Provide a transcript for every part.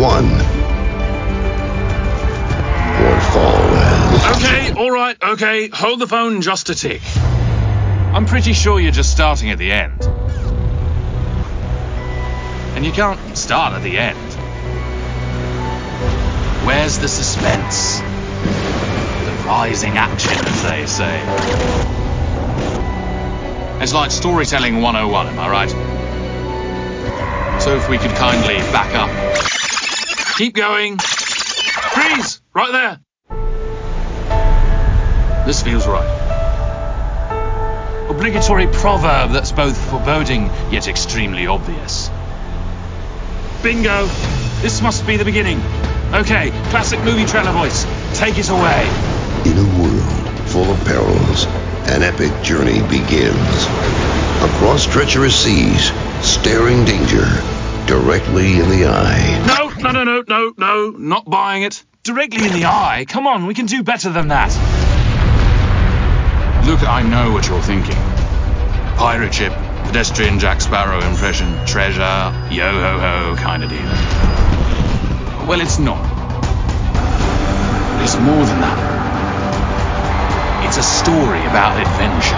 one or fall as. Okay, all right, okay. Hold the phone just a tick. I'm pretty sure you're just starting at the end. And you can't start at the end. Where's the suspense? The rising action, as they say. It's like storytelling 101, am I right? So if we could kindly back up. Keep going. Freeze! Right there. This feels right. Obligatory proverb that's both foreboding yet extremely obvious. Bingo! This must be the beginning. Okay, classic movie trailer voice. Take it away. In a world full of perils, an epic journey begins. Across treacherous seas, staring danger directly in the eye. No, no, no, no, no, no, not buying it. Directly in the eye. Come on, we can do better than that. Look, I know what you're thinking. Pirate ship, pedestrian Jack Sparrow impression, treasure, yo ho ho kind of deal. Well, it's not. It's more than that. It's a story about adventure.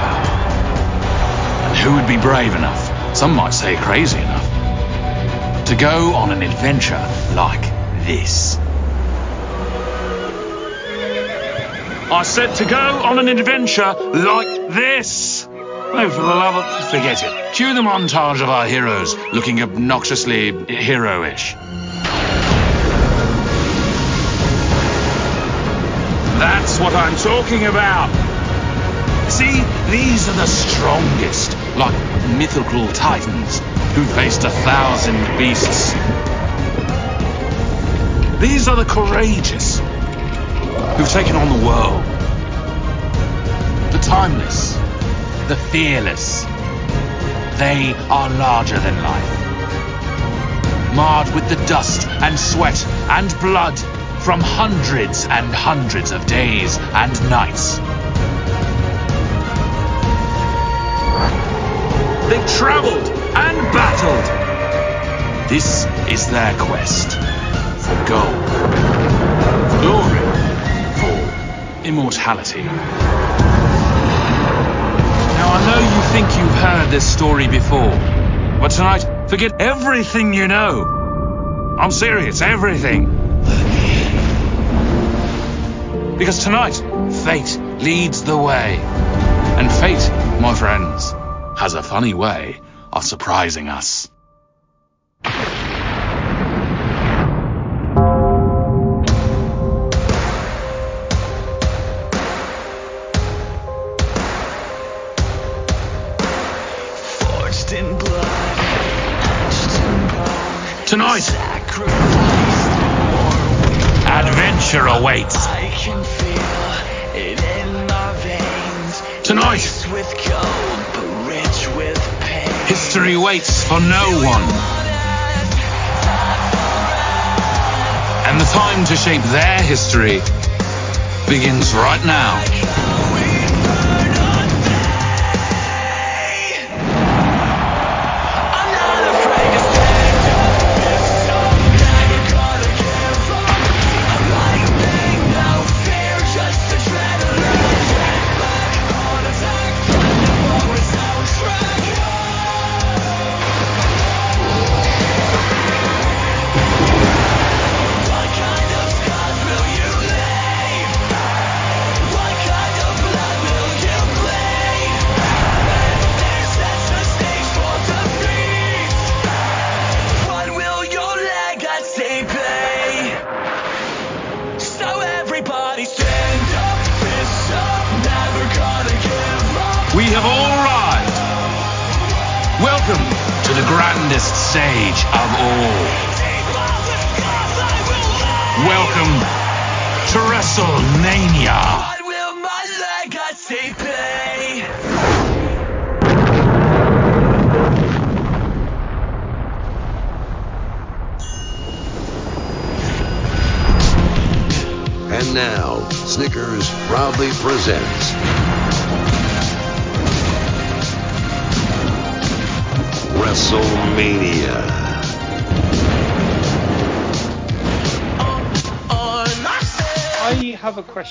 And who would be brave enough, some might say crazy enough, to go on an adventure like this? I said to go on an adventure like this. Oh, for the love of... Forget it. Cue the montage of our heroes looking obnoxiously heroish. That's what I'm talking about. See, these are the strongest, like mythical titans who faced a thousand beasts. These are the courageous who've taken on the world. The timeless, the fearless. They are larger than life. Marred with the dust and sweat and blood from hundreds and hundreds of days and nights. They've traveled and battled. This is their quest for gold, glory, for immortality. Now, I know you think you've heard this story before, but tonight, forget everything you know. I'm serious, everything. Because tonight, fate leads the way. And fate, my friends, has a funny way of surprising us. Forged in blood, etched in bone, Tonight, adventure awaits. I can feel it in my veins. Tonight. History waits for no one. And the time to shape their history begins right now.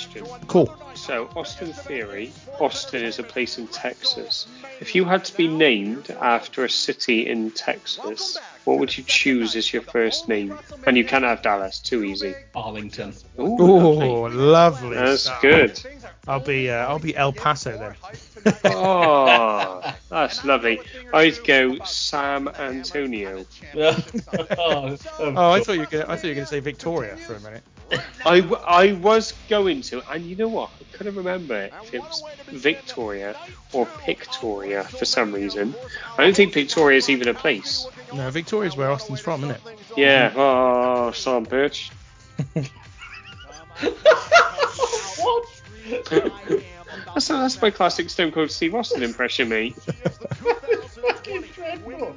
Question. Cool. So, Austin Theory, Austin is a place in Texas. If you had to be named after a city in Texas, what would you choose as your first name? And you can have Dallas, too easy. Arlington. Ooh, Oh, lovely. lovely. That's stuff. good. I'll be uh, I'll be El Paso then. Oh, that's lovely. I'd go Sam Antonio. oh, Oh, I thought you were gonna, I thought you were going to say Victoria for a minute. I, w- I was going to, and you know what? I couldn't remember if it was Victoria or Pictoria for some reason. I don't think Victoria is even a place. No, Victoria's where Austin's from, isn't it? Yeah, oh, son bitch. what? That's, that's my classic Stone Cold Steve Austin impression, mate. Fucking dreadful.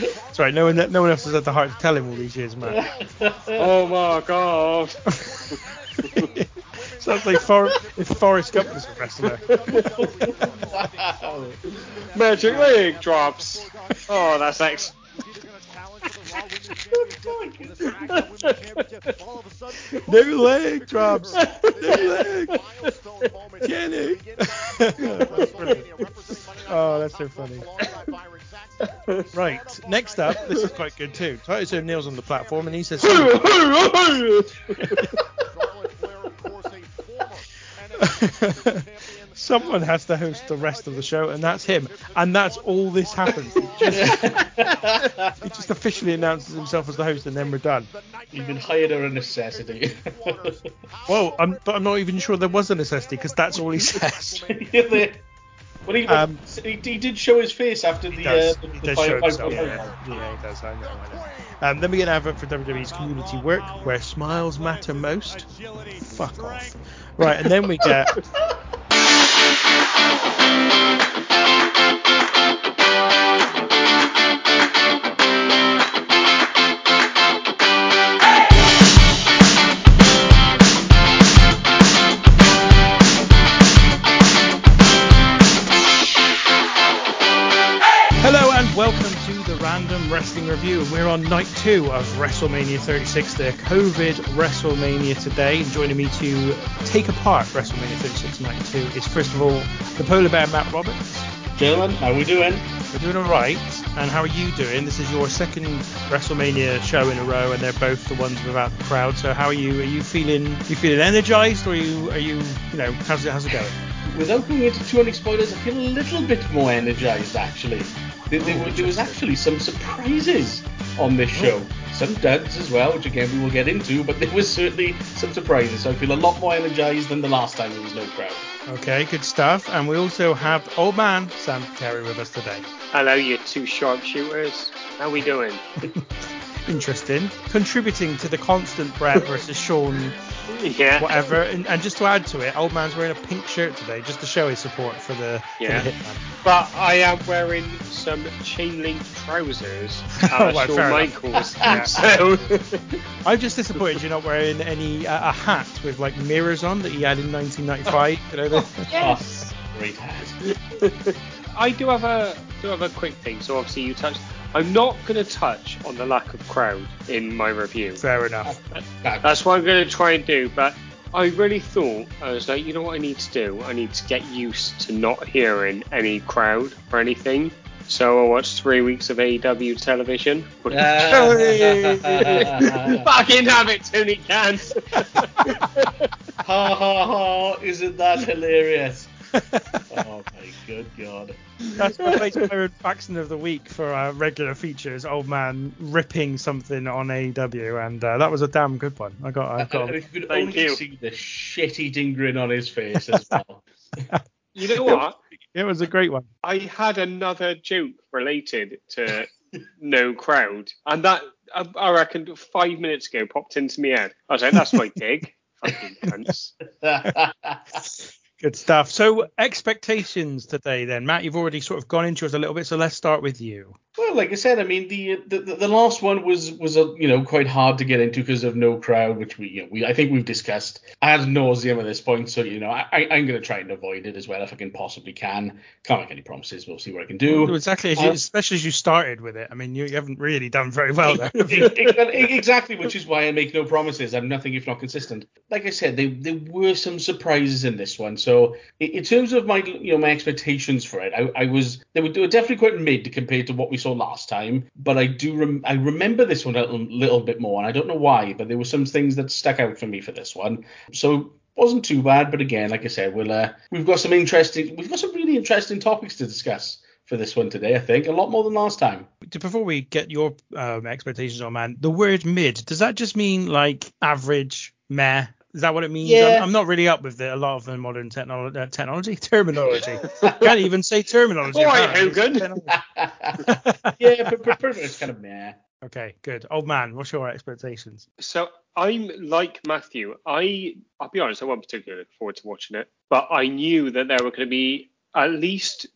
That's right. No one no one else has had the heart to tell him all these years, man. Oh my god. Sounds like For- if Forrest Gump was a wrestler. Magic leg drops. Oh, that's excellent. No leg drops. No leg. Kenny. oh, that's so funny. Right. Next up, this is quite good too. Titus O'Neil's on the platform and he says. Someone has to host the rest of the show, and that's him. And that's all this happens. He just, he just officially announces himself as the host, and then we're done. You've been hired out of necessity. Well, I'm, but I'm not even sure there was a necessity because that's all he says. Well, he, Um, he, he did show his face after He the, does. uh, the, he the does five- show five- himself. five- Yeah, yeah, he does. I know. I know. Um, then we get an advert for WWE's community work, where smiles matter most. Fuck off. Right, and then we get. on night two of WrestleMania 36, the COVID WrestleMania today. And joining me to take apart WrestleMania 36 night two is first of all the polar bear Matt Roberts. Gentlemen, how are we doing? We're doing all right. And how are you doing? This is your second WrestleMania show in a row, and they're both the ones without the crowd. So how are you? Are you feeling? You feeling energized, or are you? Are you? You know, how's it? How's it going? Without going into too many spoilers, I feel a little bit more energized actually. There, there, there was actually some surprises on this show. Some duds as well, which again we will get into, but there was certainly some surprises. So I feel a lot more energized than the last time there was no crowd. Okay, good stuff. And we also have old man Sam Terry with us today. Hello, you two sharpshooters. How we doing? Interesting. Contributing to the constant Bret versus Shawn, Yeah. whatever. And, and just to add to it, old man's wearing a pink shirt today, just to show his support for the, Yeah. for the Hitman. But I am wearing some chain link trousers. Uh, Right, Shawn fair enough. Michaels. Yeah. So I'm just disappointed you're not wearing any uh, a hat with like mirrors on that he had in 1995. You know, the, yes. Oh, great hat. I do have a do have a quick thing. So obviously you touched. I'm not going to touch on the lack of crowd in my review. fair enough. That's what I'm going to try and do. But I really thought I was like, you know what I need to do? I need to get used to not hearing any crowd or anything. So I watched three weeks of AEW television. Fucking have it, Tony Khan. ha ha ha! Isn't that hilarious? oh my good god. That's my favorite Byron Faxon of the week for our regular features. Old man ripping something on AEW, and uh, that was a damn good one. I got, I And got. if you could Thank only you. see the shit-eating grin on his face as well. You know what? It was a great one. I had another joke related to no crowd, and that I, I reckon five minutes ago popped into my head. I was like, "That's my dig." Fucking cunts. Good stuff. So expectations today, then, Matt. You've already sort of gone into it a little bit, so let's start with you. Well, like I said, I mean the the, the last one was was a, you know quite hard to get into because of no crowd, which we you know, we I think we've discussed ad nauseum at this point. So you know I I- I'm going to try and avoid it as well if I can possibly can. Can't make any promises. We'll see what I can do. Well, exactly, as you, Uh, especially as you started with it. I mean, you, you haven't really done very well there. exactly, which is why I make no promises. I'm nothing if not consistent. Like I said, there there were some surprises in this one. So in, in terms of my you know my expectations for it, I, I was they were, they were definitely quite mid compared to what we saw last time. But I do rem- I remember this one a little, little bit more, and I don't know why, but there were some things that stuck out for me for this one. So wasn't too bad, but again, like I said, we'll uh, we've got some interesting we've got some really interesting topics to discuss for this one today. I think a lot more than last time. Before we get your um, expectations on, man, the word mid, does that just mean like average, meh? Is that what it means? Yeah. I'm, I'm not really up with the, a lot of the modern technolo- uh, technology, terminology. Can't even say terminology. All right, apparently. Hogan. yeah, but, but pretty much kind of meh. okay, good. Old man, what's your expectations? So I'm like Matthew. I I'll be honest, I wasn't particularly looking forward to watching it, but I knew that there were going to be at least.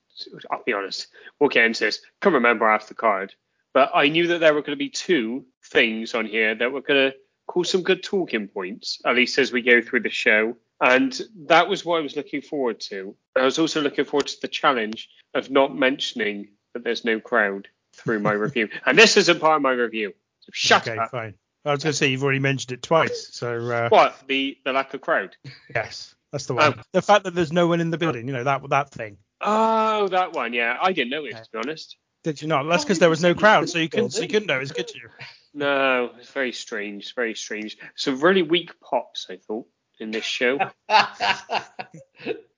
I'll be honest, we'll get into this. Can't remember half the card, but I knew that there were going to be two things on here that were going to cause some good talking points, at least as we go through the show. And that was what I was looking forward to. I was also looking forward to the challenge of not mentioning that there's no crowd through my review. And this isn't part of my review. So shut okay, up. fine. I was going to say you've already mentioned it twice, so uh, What? The the lack of crowd? yes, that's the one. Oh. The fact that there's no one in the building, you know that that thing. Oh, that one. Yeah, I didn't notice Yeah. to be honest. Did you not? That's because there was no crowd, so you couldn't, so you couldn't notice, could you? No, it's very strange. Very strange. Some really weak pops, I thought, in this show.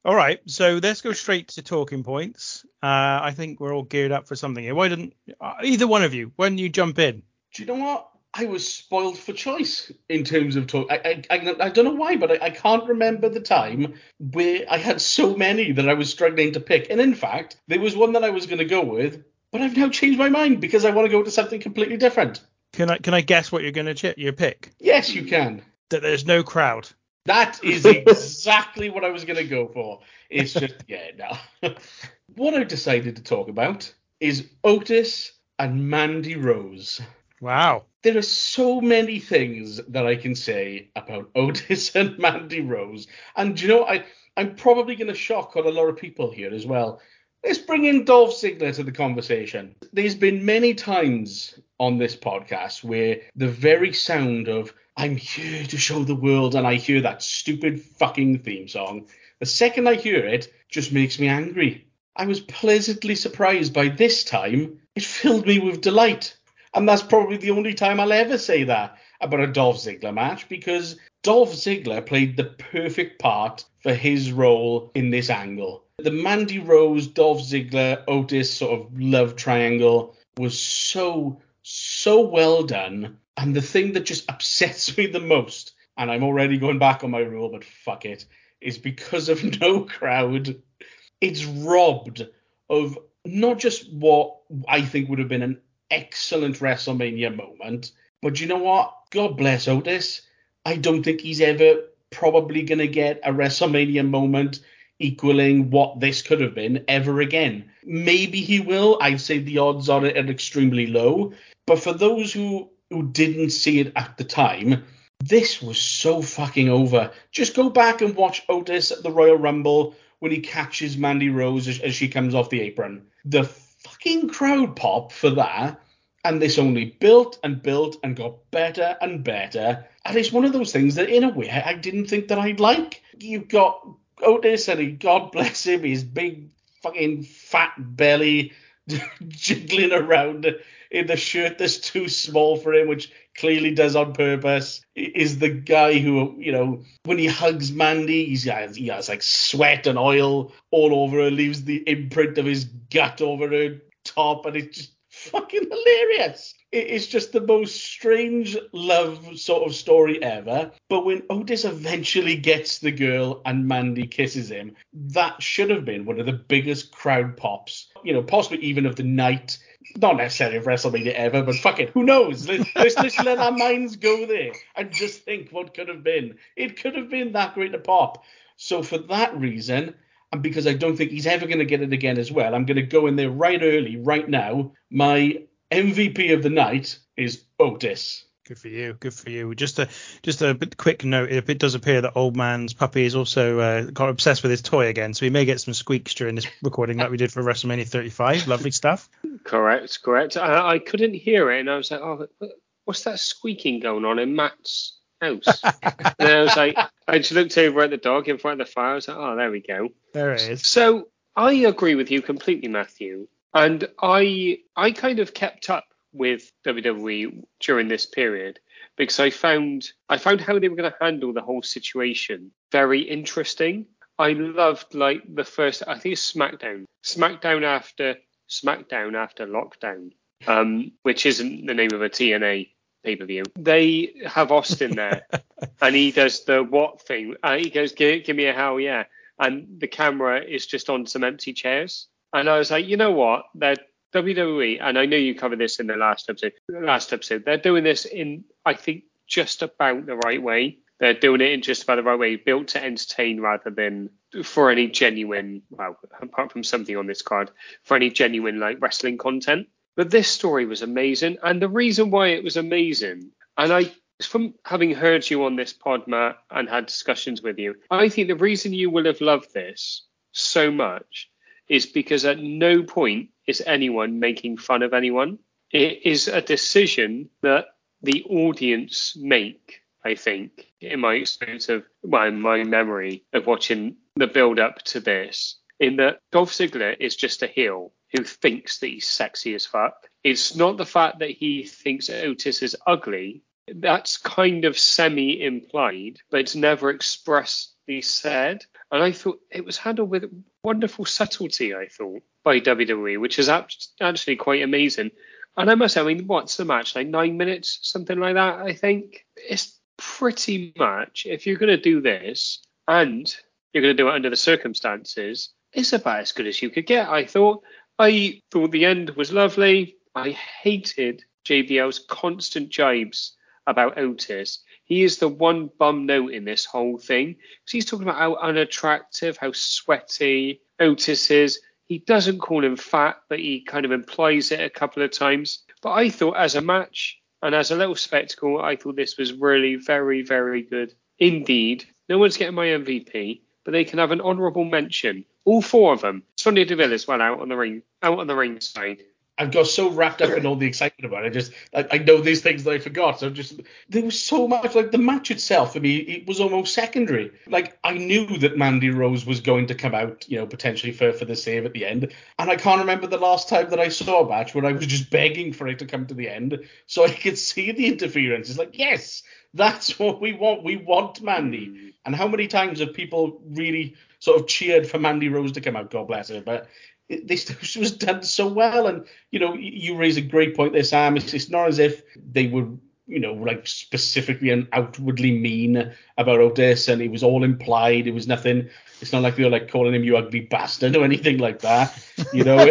All right, so let's go straight to talking points. Uh, I think we're all geared up for something here. Why didn't uh, either one of you? Why didn't you jump in? Do you know what? I was spoiled for choice in terms of talk. I, I, I, I don't know why, but I, I can't remember the time where I had so many that I was struggling to pick. And in fact, there was one that I was going to go with, but I've now changed my mind because I want to go to something completely different. Can I can I guess what you're gonna ch- your pick? Yes, you can. That there's no crowd. That is exactly what I was going to go for. It's just, yeah, no. what I've decided to talk about is Otis and Mandy Rose. Wow. There are so many things that I can say about Otis and Mandy Rose. And do you know, I, I'm probably going to shock quite a lot of people here as well. Let's bring in Dolph Ziggler to the conversation. There's been many times on this podcast where the very sound of I'm here to show the world and I hear that stupid fucking theme song, the second I hear it just makes me angry. I was pleasantly surprised by this time. It filled me with delight. And that's probably the only time I'll ever say that about a Dolph Ziggler match because Dolph Ziggler played the perfect part for his role in this angle. The Mandy Rose, Dolph Ziggler, Otis sort of love triangle was so, so well done. And the thing that just upsets me the most, and I'm already going back on my rule, but fuck it, is because of no crowd, it's robbed of not just what I think would have been an excellent WrestleMania moment, but you know what? God bless Otis. I don't think he's ever probably going to get a WrestleMania moment equaling what this could have been ever again. Maybe he will. I'd say the odds on it are extremely low. But for those who, who didn't see it at the time, this was so fucking over. Just go back and watch Otis at the Royal Rumble when he catches Mandy Rose as, as she comes off the apron. The fucking crowd pop for that. And this only built and built and got better and better. And it's one of those things that, in a way, I didn't think that I'd like. You've got Otis, and he, God bless him, his big fucking fat belly jiggling around in the shirt that's too small for him, which clearly does on purpose. Is the guy who, you know, when he hugs Mandy, he's, he has like sweat and oil all over her, leaves the imprint of his gut over her top, and it's just fucking hilarious. It is just the most strange love sort of story ever. But when Otis eventually gets the girl and Mandy kisses him, that should have been one of the biggest crowd pops, you know, possibly even of the night. Not necessarily of WrestleMania ever, but fuck it, who knows? Let's, let's, let's let our minds go there and just think what could have been. It could have been that great a pop. So for that reason, and because I don't think he's ever going to get it again as well, I'm going to go in there right early, right now. My MVP of the night is Otis. Good for you. Good for you. Just a just a bit quick note. If it does appear that old man's puppy is also uh, got obsessed with his toy again, so we may get some squeaks during this recording, like we did for WrestleMania 35. Lovely stuff. Correct, correct. I, I couldn't hear it, and I was like, oh, what's that squeaking going on in Matt's house? and I was like, I just looked over at the dog in front of the fire. I was like, oh, there we go. There it is. So I agree with you completely, Matthew. And I I kind of kept up with WWE during this period because I found I found how they were going to handle the whole situation very interesting. I loved like the first I think it's SmackDown, SmackDown after SmackDown after Lockdown, um, which isn't the name of a TNA pay per view. They have Austin there, and he does the what thing. Uh, he goes, give, "Give me a hell yeah," and the camera is just on some empty chairs. And I was like, you know what? They're WWE, and I know you covered this in the last episode. Last episode, they're doing this in, I think, just about the right way. They're doing it in just about the right way, built to entertain rather than for any genuine, well, apart from something on this card, for any genuine like wrestling content. But this story was amazing, and the reason why it was amazing, and I from having heard you on this pod, Matt, and had discussions with you, I think the reason you will have loved this so much is because at no point is anyone making fun of anyone. It is a decision that the audience make, I think, in my experience of, well, my memory of watching the build up to this, in that Dolph Ziggler is just a heel who thinks that he's sexy as fuck. It's not the fact that he thinks Otis is ugly. That's kind of semi implied, but it's never expressly said. And I thought it was handled with wonderful subtlety, I thought, by WWE, which is actually quite amazing. And I must say, I mean, what's the match? Like nine minutes, something like that, I think. It's pretty much, if you're going to do this and you're going to do it under the circumstances, it's about as good as you could get, I thought. I thought the end was lovely. I hated JBL's constant jibes about Otis. He is the one bum note in this whole thing. Because he's talking about how unattractive, how sweaty Otis is. He doesn't call him fat, but he kind of implies it a couple of times. But I thought as a match and as a little spectacle, I thought this was really very, very good. Indeed, no one's getting my MVP, but they can have an honourable mention. All four of them. Sonya Deville as well out on the ring, out on the ring side. I got so wrapped up in all the excitement about it. I just I, I know these things that I forgot. So just there was so much like the match itself for me, it was almost secondary. Like I knew that Mandy Rose was going to come out, you know, potentially for for the save at the end. And I can't remember the last time that I saw a match where I was just begging for it to come to the end so I could see the interference. It's like, yes, that's what we want. We want Mandy. Mm. And how many times have people really sort of cheered for Mandy Rose to come out? God bless her. But it, this was done so well. And you know, you, you raise a great point there, Sam. It's, it's not as if they were you know, like specifically and outwardly mean about Otis, and it was all implied. It was nothing. It's not like they were like calling him "you ugly bastard" or anything like that. You know,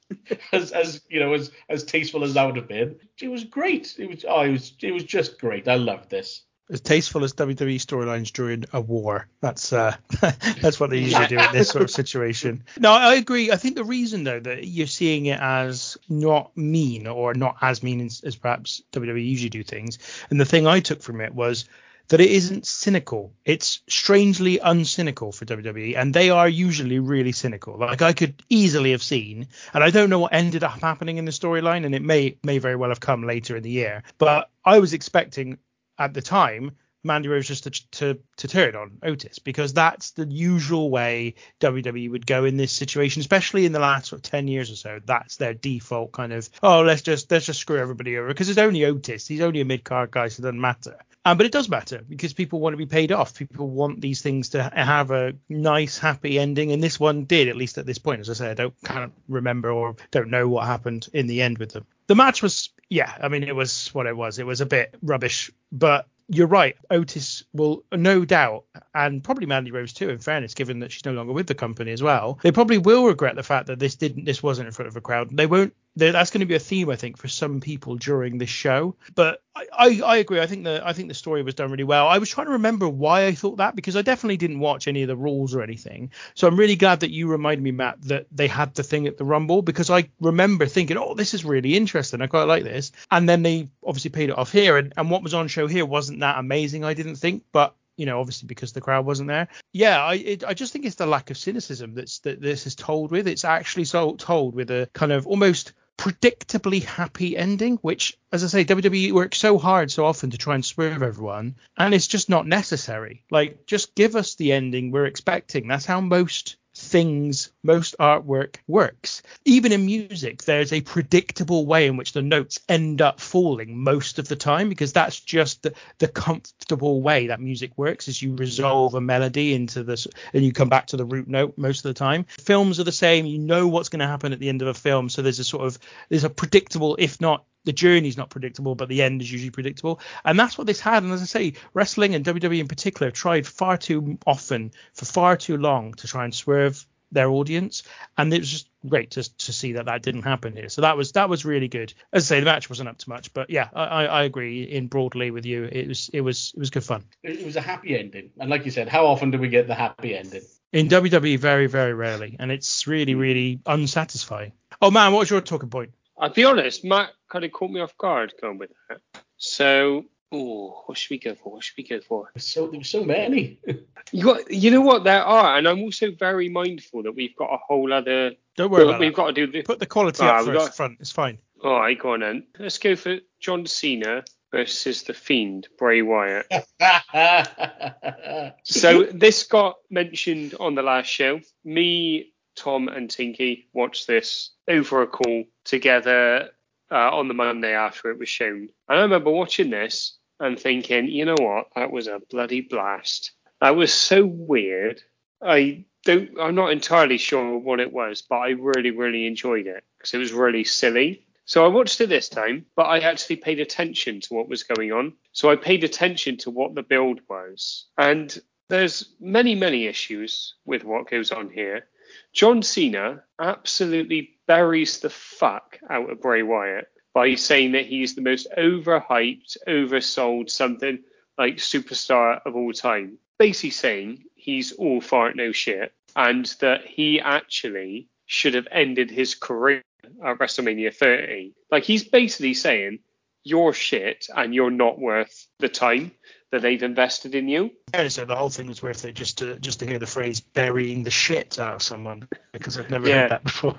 as as you know, as as tasteful as that would have been, it was great. It was oh, it was it was just great. I loved this. As tasteful as WWE storylines during a war. That's uh, that's what they usually do in this sort of situation. No, I agree. I think the reason though that you're seeing it as not mean or not as mean as, as perhaps WWE usually do things, and the thing I took from it was that it isn't cynical. It's strangely uncynical for WWE, and they are usually really cynical. Like I could easily have seen, and I don't know what ended up happening in the storyline, and it may may very well have come later in the year. But I was expecting at the time Mandy Rose just to, to to turn on Otis because that's the usual way WWE would go in this situation, especially in the last sort of ten years or so. That's their default kind of oh let's just let's just screw everybody over because it's only Otis. He's only a mid card guy, so it doesn't matter. Um, but it does matter because people want to be paid off. People want these things to have a nice, happy ending, and this one did, at least at this point. As I say, I don't can't remember or don't know what happened in the end with them. The match was, yeah, I mean, it was what it was. It was a bit rubbish, but you're right. Otis will no doubt, and probably Mandy Rose too. In fairness, given that she's no longer with the company as well, they probably will regret the fact that this didn't, this wasn't in front of a crowd. They won't that's going to be a theme, I think, for some people during this show. But I, I, I agree. I think the I think the story was done really well. I was trying to remember why I thought that because I definitely didn't watch any of the rules or anything. So I'm really glad that you reminded me, Matt, that they had the thing at the Rumble because I remember thinking, oh, this is really interesting. I quite like this. And then they obviously paid it off here, and, and what was on show here wasn't that amazing. I didn't think, but you know, obviously because the crowd wasn't there. Yeah, I it, I just think it's the lack of cynicism that's that this is told with. It's actually so told with a kind of almost predictably happy ending, which, as I say, WWE works so hard so often to try and swerve everyone, and it's just not necessary. Like, just give us the ending we're expecting. That's how most things, most artwork works. Even in music, there's a predictable way in which the notes end up falling most of the time because that's just the, the comfortable way that music works is you resolve a melody into this and you come back to the root note most of the time. Films are the same, you know what's going to happen at the end of a film, so there's a sort of there's a predictable if not the journey's not predictable, but the end is usually predictable. And that's what this had. And as I say, wrestling and WWE in particular tried far too often for far too long to try and swerve their audience. And it was just great to, to see that that didn't happen here. So that was that was really good. As I say, the match wasn't up to much, but yeah, I, I agree in broadly with you. It was it was it was good fun. It, it was a happy ending, and like you said, how often do we get the happy ending? In WWE, very very rarely, and it's really hmm. really unsatisfying. Oh man, what was your talking point? I'll be honest, Matt kind of caught me off guard going with that. So, oh, what should we go for? What should we go for? So there were so many. You got, you know what there are, and I'm also very mindful that we've got a whole other. Don't worry about we've that. got to do the. Put the quality Ah, up we first, got- front. It's fine. All right, go on then. Let's go for John Cena versus the Fiend Bray Wyatt. So this got mentioned on the last show. Me, Tom, and Tinky watched this over a call together uh, on the Monday after it was shown. And I remember watching this and thinking, you know what, that was a bloody blast. That was so weird. I don't, I'm not entirely sure what it was, but I really, really enjoyed it because it was really silly. So I watched it this time, but I actually paid attention to what was going on. So I paid attention to what the build was. And there's many, many issues with what goes on here. John Cena absolutely buries the fuck out of Bray Wyatt by saying that he's the most overhyped, oversold something like superstar of all time. Basically saying he's all fart no shit and that he actually should have ended his career at WrestleMania 30. Like he's basically saying you're shit and you're not worth the time that they've invested in you. Yeah, so the whole thing was worth it just to just to hear the phrase burying the shit out of someone because I've never Yeah. heard that before.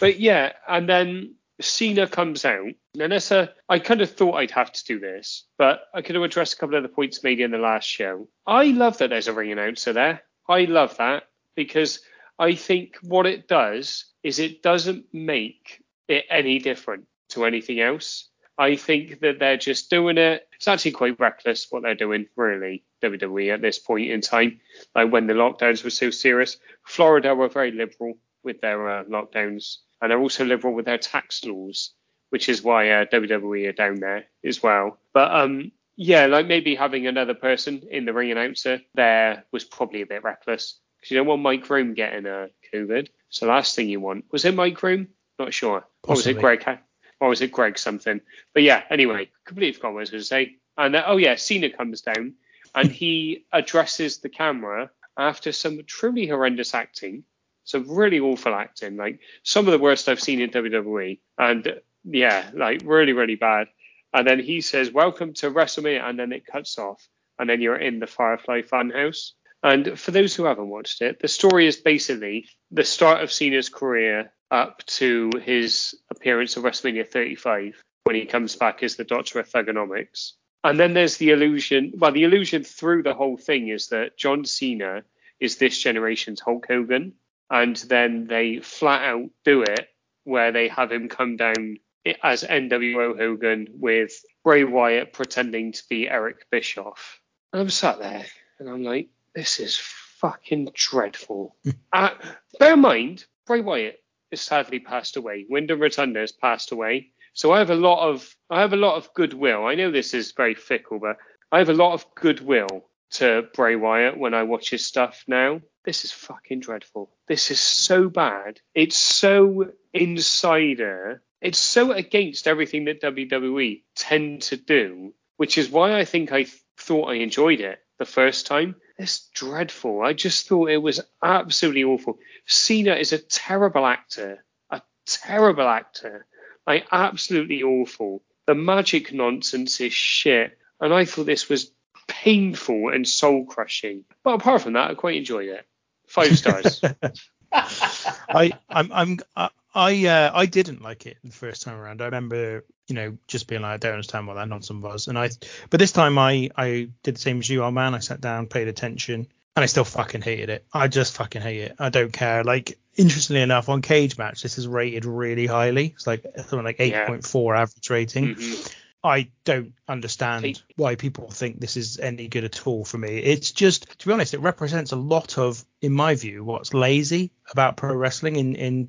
But yeah, and then Cena comes out. That's a, I kind of thought I'd have to do this, but I could have addressed a couple of the points made in the last show. I love that there's a ring announcer there. I love that because I think what it does is it doesn't make it any different to anything else. I think that they're just doing it. It's actually quite reckless what they're doing, really, WWE at this point in time. Like when the lockdowns were so serious. Florida were very liberal with their uh, lockdowns, and they're also liberal with their tax laws, which is why uh, WWE are down there as well. But um, yeah, like maybe having another person in the ring announcer there was probably a bit reckless because you don't want Mike Rome getting uh, COVID. So last thing you want was it Mike Rome? Not sure. Or was it Greg? Or was it Greg something? But yeah, anyway, completely forgot what I was going to say. And uh, oh yeah, Cena comes down and he addresses the camera after some truly horrendous acting, some really awful acting, like some of the worst I've seen in WWE. And yeah, like really, really bad. And then he says, "Welcome to WrestleMania," and then it cuts off, and then you're in the Firefly Funhouse. And for those who haven't watched it, the story is basically the start of Cena's career up to his appearance at WrestleMania 35 when he comes back as the Doctor of Thuganomics. And then there's the illusion. Well, the illusion through the whole thing is that John Cena is this generation's Hulk Hogan, and then they flat out do it where they have him come down as NWO Hogan with Bray Wyatt pretending to be Eric Bischoff. And I'm sat there and I'm like, this is fucking dreadful. uh, bear in mind, Bray Wyatt has sadly passed away. Windham Rotunda has passed away. So I have a lot of I have a lot of goodwill. I know this is very fickle, but I have a lot of goodwill to Bray Wyatt when I watch his stuff now. This is fucking dreadful. This is so bad. It's so insider It's so against everything that WWE tend to do, which is why I think I th- thought I enjoyed it the first time. It's dreadful. I just thought it was absolutely awful. Cena is a terrible actor, a terrible actor, like absolutely awful. The magic nonsense is shit, and I thought this was painful and soul crushing. But apart from that, I quite enjoyed it. Five stars. I I'm I'm I uh, I didn't like it the first time around. I remember you know just being like I don't understand what that nonsense was, and I but this time I I did the same as you, old man. I sat down, paid attention, and I still fucking hated it. I just fucking hate it. I don't care. Like interestingly enough, on Cagematch, this is rated really highly. It's like something like Yeah. 8.4 average rating. Mhm. I don't understand why people think this is any good at all for me. It's just, to be honest, it represents a lot of, in my view, what's lazy about pro wrestling in, in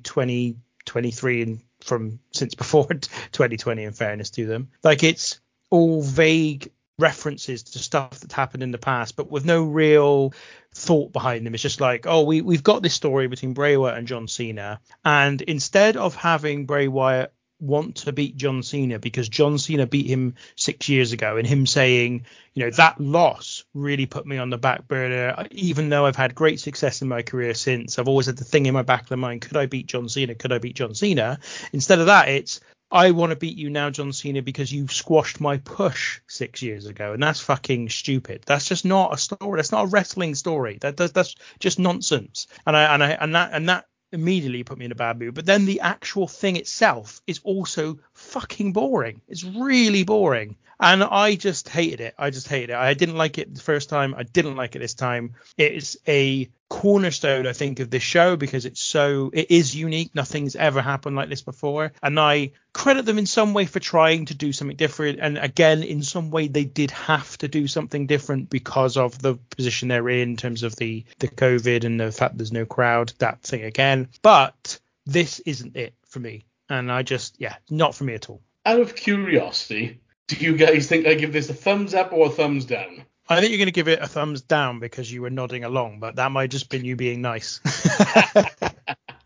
2023 and from since before 2020, in fairness to them. Like it's all vague references to stuff that's happened in the past, but with no real thought behind them. It's just like, oh, we, we've got this story between Bray Wyatt and John Cena. And instead of having Bray Wyatt want to beat John Cena because John Cena beat him six years ago, and him saying, you know, that loss really put me on the back burner. Even though I've had great success in my career since, I've always had the thing in my back of the mind: could I beat John Cena? Could I beat John Cena? Instead of that, it's I want to beat you now, John Cena, because you squashed my push six years ago, and that's fucking stupid. That's just not a story. That's not a wrestling story. That, that that's just nonsense. And I and I and that and that immediately put me in a bad mood. But then the actual thing itself is also fucking boring. It's really boring. And I just hated it. I just hated it. I didn't like it the first time. I didn't like it this time. It's a cornerstone, I think, of this show because it's so it is unique. Nothing's ever happened like this before. And I credit them in some way for trying to do something different. And again, in some way they did have to do something different because of the position they're in in terms of the the COVID and the fact there's no crowd, that thing again. But this isn't it for me. And I just yeah, not for me at all. Out of curiosity, do you guys think I give this a thumbs up or a thumbs down? I think you're going to give it a thumbs down because you were nodding along, but that might just been you being nice.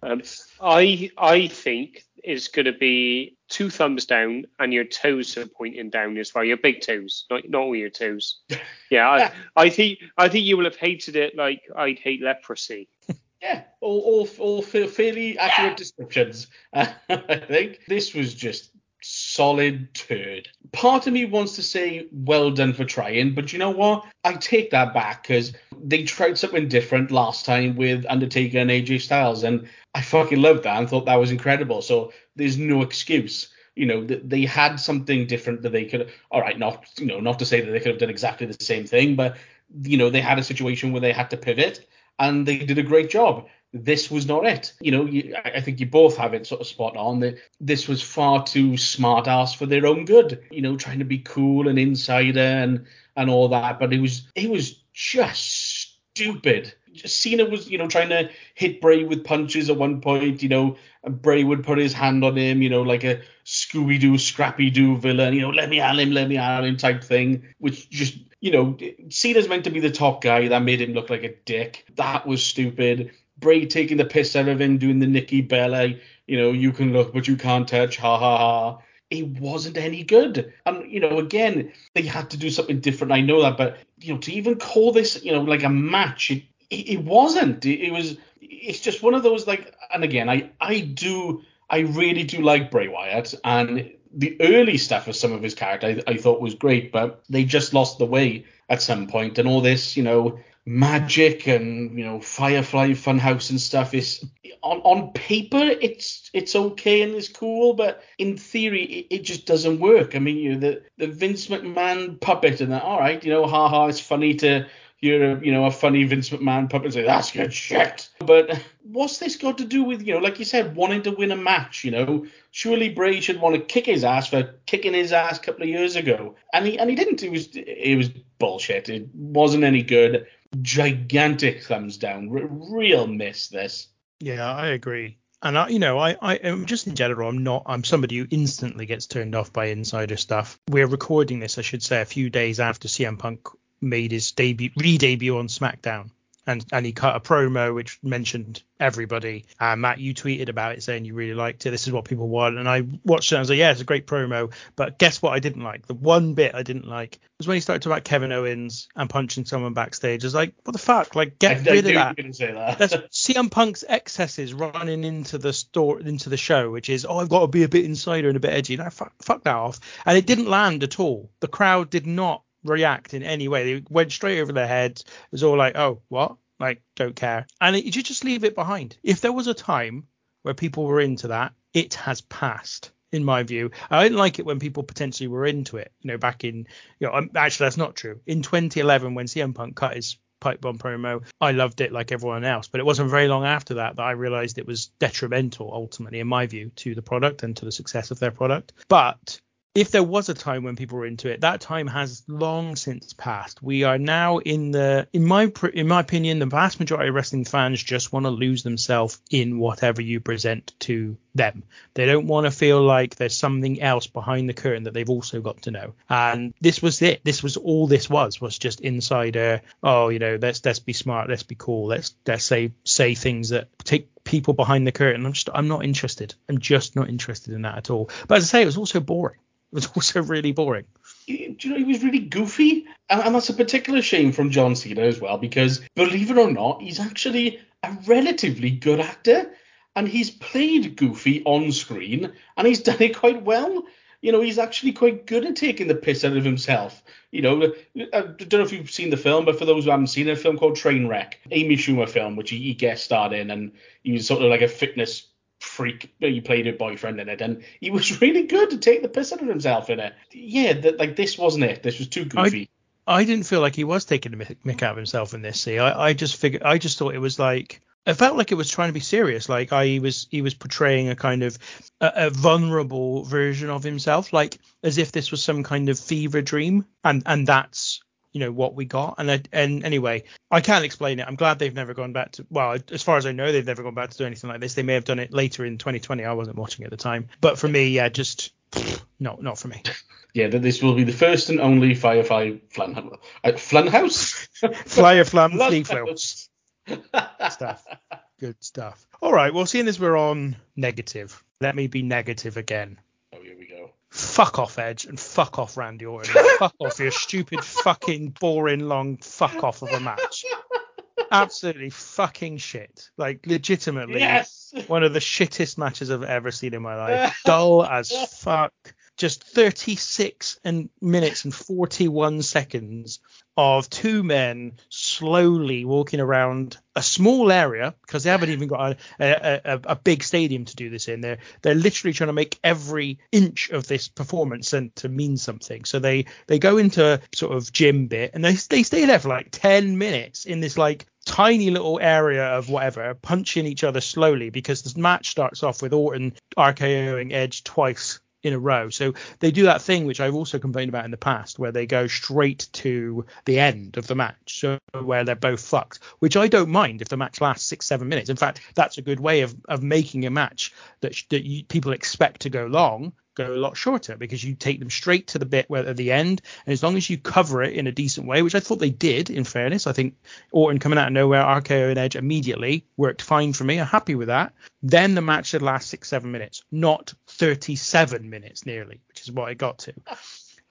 Um, I I think it's going to be two thumbs down, and your toes are pointing down as well. Your big toes, not not all your toes. Yeah, I, I think I think you will have hated it like I'd hate leprosy. Yeah, all all, all fairly accurate descriptions. I think this was just solid turd. Part of me wants to say well done for trying, but you know what? I take that back because they tried something different last time with Undertaker and AJ Styles, and I fucking loved that and thought that was incredible. So there's no excuse. You know, th- they had something different that they could. All right, not you know, not to say that they could have done exactly the same thing, but you know, they had a situation where they had to pivot, and they did a great job. This was not it. You know, you, I think you both have it sort of spot on that this was far too smart ass for their own good. You know, trying to be cool and insider and and all that, but it was it was just stupid. Cena was, you know, trying to hit Bray with punches at one point, you know, and Bray would put his hand on him, you know, like a Scooby Doo, Scrappy Doo villain, you know, let me at him, let me at him type thing, which just, you know, Cena's meant to be the top guy. That made him look like a dick. That was stupid. Bray taking the piss out of him, doing the Nikki Bella, you know, you can look, but you can't touch, ha ha ha. It wasn't any good. And, you know, again, they had to do something different. I know that, but, you know, to even call this, you know, like a match, it, it, wasn't. It, it was, it's just one of those, like, and again, I, I do, I really do like Bray Wyatt. And the early stuff of some of his character I, I thought was great, but they just lost the way at some point. And all this, you know, magic and you know Firefly Funhouse and stuff is on on paper it's it's okay and it's cool, but in theory it, it just doesn't work. I mean, you know, the the Vince McMahon puppet and that. All right, you know, haha, it's funny to a, you know a funny Vince McMahon puppet say that's good shit. But what's this got to do with you know, like you said, wanting to win a match? You know, surely Bray should want to kick his ass for kicking his ass a couple of years ago, and he and he didn't. It was it was bullshit. It wasn't any good gigantic thumbs down. R- real miss this. Yeah, I agree. And I, you know, I, I am just in general, I'm not, I'm somebody who instantly gets turned off by insider stuff. We're recording this, I should say, a few days after CM Punk made his debut, re-debut on SmackDown. and and he cut a promo which mentioned everybody. And Matt, you tweeted about it saying you really liked it. This is what people want, and I watched it. and I was like, yeah, it's a great promo. But guess what? I didn't like the one bit I didn't like was when he started talking about Kevin Owens and punching someone backstage. I was like, what the fuck? Like, get I rid knew of that. going to say that. That's CM Punk's excesses running into the store into the show, which is oh I've got to be a bit insider and a bit edgy. No, fuck, fuck that off. And it didn't land at all. The crowd did not react in any way. They went straight over their heads. It was all like, oh what? Like don't care. And it, you just leave it behind. If there was a time where people were into that, it has passed. In my view, I didn't like it when people potentially were into it. You know, back in, you know, um, actually that's not true. In 2011, when CM Punk cut his pipe bomb promo. I loved it like everyone else, but it wasn't very long after that that I realized it was detrimental, ultimately, in my view, to the product and to the success of their product. But if there was a time when people were into it, that time has long since passed. We are now in the, in my in my opinion, the vast majority of wrestling fans just want to lose themselves in whatever you present to them. They don't want to feel like there's something else behind the curtain that they've also got to know. And this was it. This was all this was was just insider. Oh, you know, let's let's be smart, let's be cool, let's let's say say things that take people behind the curtain. I'm just I'm not interested. I'm just not interested in that at all. But as I say, it was also boring. Was also really boring. do you know he was really goofy. And, and that's a particular shame from john cena as well because believe it or not he's actually a relatively good actor and he's played goofy on screen and he's done it quite well. You know he's actually quite good at taking the piss out of himself. You know i don't know if you've seen the film but for those who haven't seen it a film called trainwreck amy schumer film which he, he guest starred in and he was sort of like a fitness freak. He played a boyfriend in it, and he was really good to take the piss out of himself in it. Yeah, that like this wasn't it. This was too goofy. I didn't feel like he was taking the mick out of himself in this. See, I, I just figured, I just thought it was like, it felt like it was trying to be serious. Like I he was, he was portraying a kind of a, a vulnerable version of himself, like as if this was some kind of fever dream, and and that's you know what we got. And I, and anyway, I can't explain it. I'm glad they've never gone back to. Well, as far as I know, they've never gone back to do anything like this. They may have done it later in 2020. I wasn't watching at the time, but for me, yeah, just no, not for me. Yeah, that this will be the first and only Firefly Flan uh, Flunhouse. Flyer flam flea Flunhouse. stuff. Good stuff. All right. Well, seeing as we're on negative, let me be negative again. Oh, here we go. Fuck off Edge and fuck off Randy Orton. fuck off your stupid fucking boring long fuck off of a match. Absolutely fucking shit. Like legitimately Yes. one of the shittest matches I've ever seen in my life. Dull as fuck. Just 36 and minutes and 41 seconds of two men slowly walking around a small area because they haven't even got a, a, a, big stadium to do this in. They're they're literally trying to make every inch of this performance to mean something. So they they go into sort of gym bit and they they stay there for like 10 minutes in this like tiny little area of whatever, punching each other slowly because this match starts off with Orton RKOing Edge twice in a row. So they do that thing which I've also complained about in the past, where they go straight to the end of the match, so where they're both fucked. Which I don't mind if the match lasts six, seven minutes. In fact, that's a good way of of making a match that that you, people expect to go long go a lot shorter because you take them straight to the bit where at the end and as long as you cover it in a decent way which i thought they did in fairness i think orton coming out of nowhere rko and edge immediately worked fine for me i'm happy with that then the match should last six seven minutes not 37 minutes nearly which is what it got to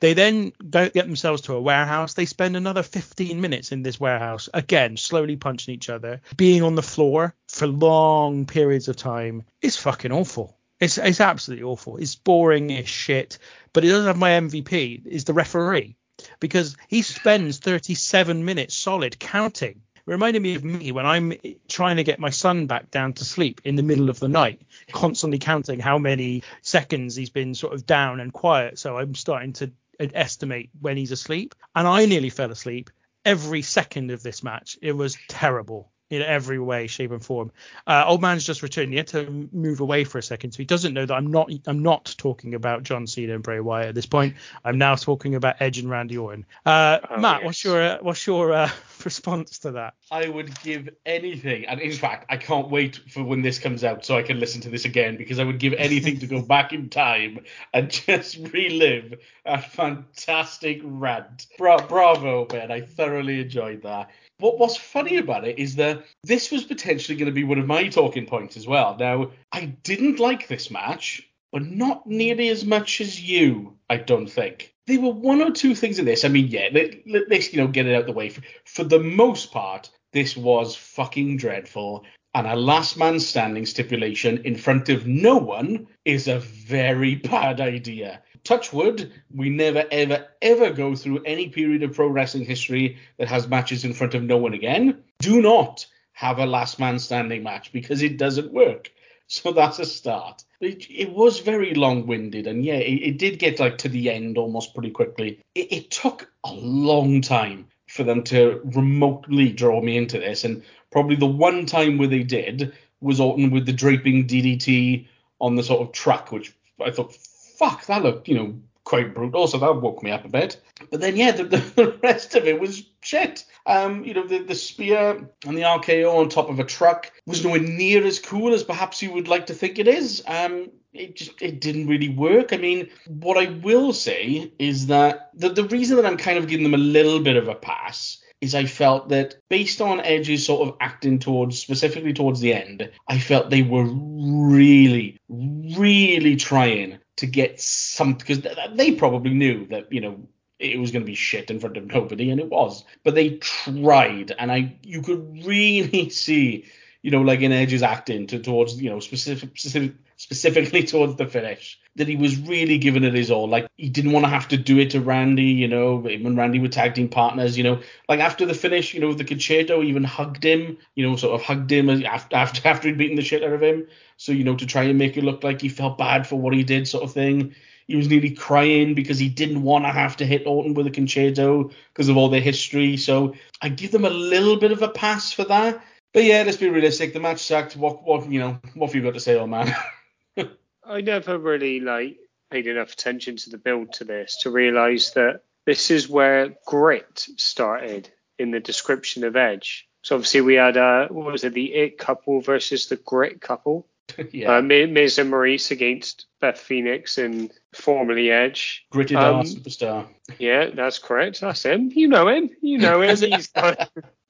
they then go get themselves to a warehouse. They spend another 15 minutes in this warehouse, again, slowly punching each other, being on the floor for long periods of time. It's fucking awful. It's it's absolutely awful. It's boring as shit. But it does have my MVP is the referee because he spends 37 minutes solid counting. Reminded me of me when I'm trying to get my son back down to sleep in the middle of the night, constantly counting how many seconds he's been sort of down and quiet. So I'm starting to estimate when he's asleep. And I nearly fell asleep every second of this match. It was terrible. In every way, shape, and form. Uh, old man's just returned. He had to move away for a second, so he doesn't know that I'm not. I'm not talking about John Cena and Bray Wyatt at this point. I'm now talking about Edge and Randy Orton. Uh, Oh, Matt, yes. what's your uh, what's your uh, response to that? I would give anything, and in fact, I can't wait for when this comes out so I can listen to this again because I would give anything to go back in time and just relive that fantastic rant. Bra- bravo, Ben! I thoroughly enjoyed that. What what's funny about it is that this was potentially going to be one of my talking points as well. Now, I didn't like this match, but not nearly as much as you, I don't think. There were one or two things in this. I mean, yeah, let, let, let's you know get it out the way. For, for the most part, this was fucking dreadful. And a last man standing stipulation in front of no one is a very bad idea. Touch wood, we never, ever, ever go through any period of pro wrestling history that has matches in front of no one again. Do not have a last man standing match because it doesn't work. So that's a start. It, it was very long winded, and yeah, it, it did get like to the end almost pretty quickly. It, it took a long time for them to remotely draw me into this, and probably the one time where they did was Orton with the draping DDT on the sort of truck, which I thought, fuck, that looked, you know, quite brutal. So that woke me up a bit. But then, yeah, the, the rest of it was shit. Um, you know, the, the spear and the RKO on top of a truck was nowhere near as cool as perhaps you would like to think it is. Um, it just it didn't really work. I mean, what I will say is that the, the reason that I'm kind of giving them a little bit of a pass is I felt that based on Edge's sort of acting towards specifically towards the end, I felt they were really, really trying to get some because they probably knew that you know it was going to be shit in front of nobody, and it was. But they tried, and I you could really see, you know, like in Edge's acting to, towards you know specific, specific specifically towards the finish that he was really giving it his all. Like he didn't want to have to do it to Randy, you know, him and Randy were tag team partners, you know. Like after the finish, you know, the Con-chair-to even hugged him, you know, sort of hugged him after after after he'd beaten the shit out of him. So, you know, to try and make it look like he felt bad for what he did, sort of thing. He was nearly crying because he didn't want to have to hit Orton with a Con-chair-to because of all their history. So I give them a little bit of a pass for that. But yeah, let's be realistic. The match sucked. What what you know, what have you got to say, old man? I never really like paid enough attention to the build to this to realise that this is where grit started in the description of Edge. So obviously we had uh, what was it, the It couple versus the Grit couple. yeah. Uh, Mi- Miz and Maurice against Beth Phoenix and formerly Edge. Gritted um, R superstar. Yeah, that's correct. That's him. You know him. You know him. He's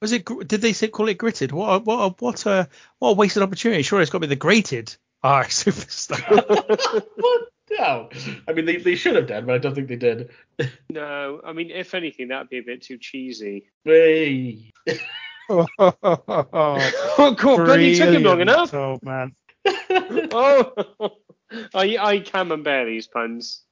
Was it? gr- Did they say, call it gritted? What? A, what? A, what a what a wasted opportunity. Sure, it's got to be the grated R superstar. what? No. I mean, they, they should have done, but I don't think they did. no, I mean, if anything, that'd be a bit too cheesy. Hey. oh, Oh, cool. Bloody took him long enough. Oh man. Oh, I I camembert these puns.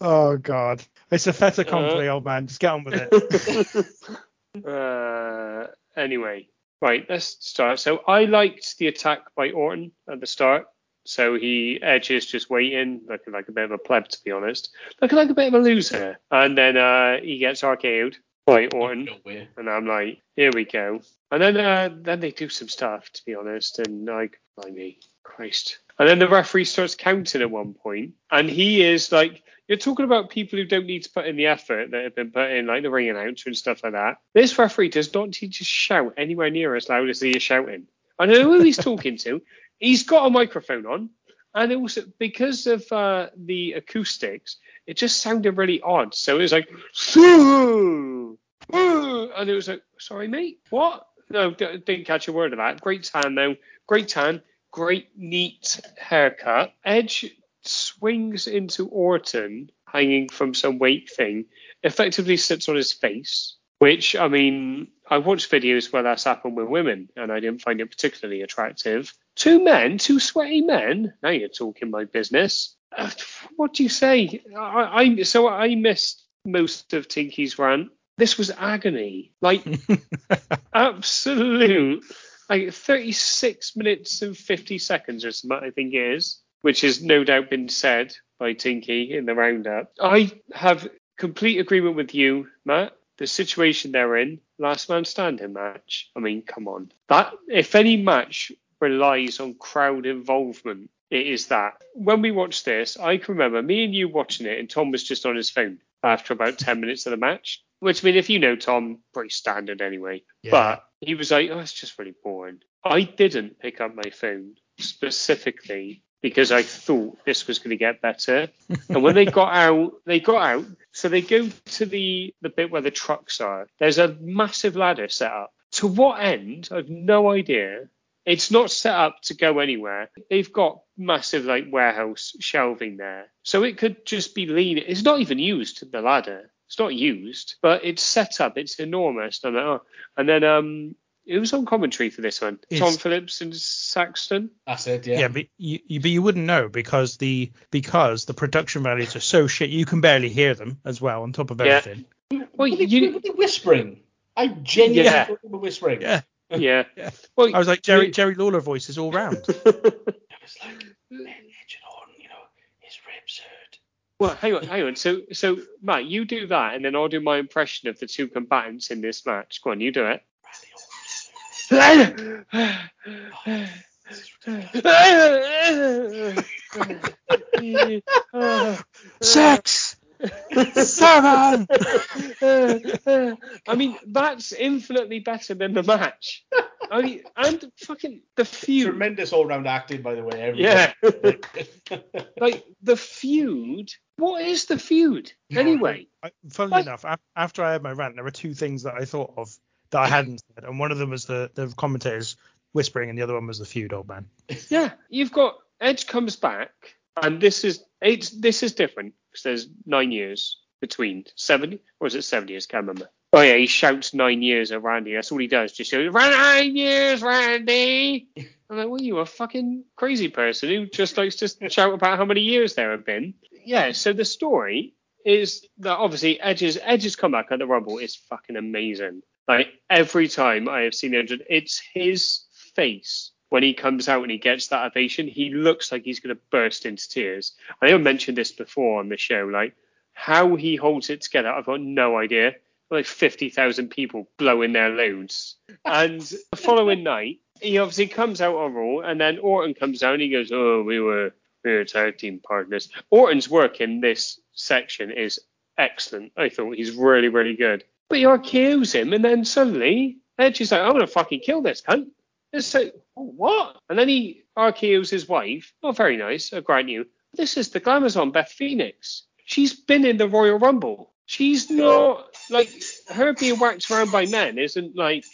Oh god. It's a fait accompli, Uh. old man. Just get on with it. uh, anyway, right, let's start. So I liked the attack by Orton at the start. So he edges just waiting, looking like a bit of a pleb to be honest, looking like a bit of a loser. And then uh, he gets RKO'd by Orton. And I'm like, here we go. And then uh, then they do some stuff, to be honest, and like, blimey, Christ. And then the referee starts counting at one point, and he is like, you're talking about people who don't need to put in the effort that have been put in, like the ring announcer and stuff like that. This referee does not need to shout anywhere near as loud as he is shouting. I don't know who he's talking to. He's got a microphone on, and also because of uh, the acoustics, it just sounded really odd. So it was like, "Sue, Ooh," and it was like, sorry, mate, what? No, didn't catch a word of that. Great tan, though. Great tan. Great neat haircut. Edge swings into Orton, hanging from some weight thing, effectively sits on his face. Which, I mean, I watched videos where that's happened with women, and I didn't find it particularly attractive. Two men, two sweaty men. Now you're talking my business. Uh, what do you say? I, I so I missed most of Tinky's rant. This was agony, like absolute, like 36 minutes and 50 seconds or something. I think it is, which has no doubt been said by Tinky in the roundup. I have complete agreement with you, Matt. the situation they're in, last man standing match. I mean, come on. That if any match relies on crowd involvement, it is that. When we watched this, I can remember me and you watching it, and Tom was just on his phone after about ten minutes of the match. Which I mean, if you know Tom, pretty standard anyway. Yeah. But he was like, "Oh, it's just really boring." I didn't pick up my phone specifically because I thought this was going to get better. and when they got out, they got out. So they go to the the bit where the trucks are. There's a massive ladder set up. To what end? I've no idea. It's not set up to go anywhere. They've got massive like warehouse shelving there, so it could just be leaning. It's not even used the ladder. It's not used, but it's set up. It's enormous. And, oh. and then um, it was on commentary for this one. It's- Tom Phillips and Saxton. That's it, Yeah, yeah. but you, you but you wouldn't know because the because the production values are so shit you can barely hear them as well on top of Yeah. everything. Well, were, they, you- were they whispering? I genuinely Yeah. thought they were whispering. Yeah. Yeah. Yeah. Well, I was like Jerry you- Jerry Lawler voices all round. It was like, Edge and Orton, you know, his ribs hurt. Well, hang on, hang on. So, so Matt, you do that, and then I'll do my impression of the two combatants in this match. Go on, you do it. Sex, seven. I mean, that's infinitely better than the match. I mean, and fucking the feud. Tremendous all-round acting, by the way. Yeah. Like the feud. What is the feud anyway? I- Funnily What? enough, after I had my rant, there were two things that I thought of that I hadn't said, and one of them was the the commentators whispering, and the other one was the feud, old man. Yeah, you've got Edge comes back, and this is it's this is different because there's nine years between seventy or is it seventy years? Can't remember. Oh yeah, he shouts nine years at Randy. That's all he does. Just shout nine years, Randy. I'm like, well, you a fucking crazy person who just likes to shout about how many years there have been. Yeah. So the story is that obviously Edge's Edge's comeback at the Rumble is fucking amazing. Like every time I have seen Edge, it's his face when he comes out and he gets that ovation. He looks like he's going to burst into tears. I I mentioned this before on the show. Like how he holds it together, I've got no idea. Like fifty thousand people blowing their loads, and the following night he obviously comes out on Raw, and then Orton comes out and he goes, "Oh, we were were tag team partners." Orton's work in this section is excellent. I thought he's really really good. But he RKO's him, and then suddenly Edge is like, "I'm gonna fucking kill this cunt." It's like, what? And then he RKO's his wife. Not very nice, I grant you. This is the Glamazon Beth Phoenix. She's been in the Royal Rumble. She's not like her being whacked around by men isn't like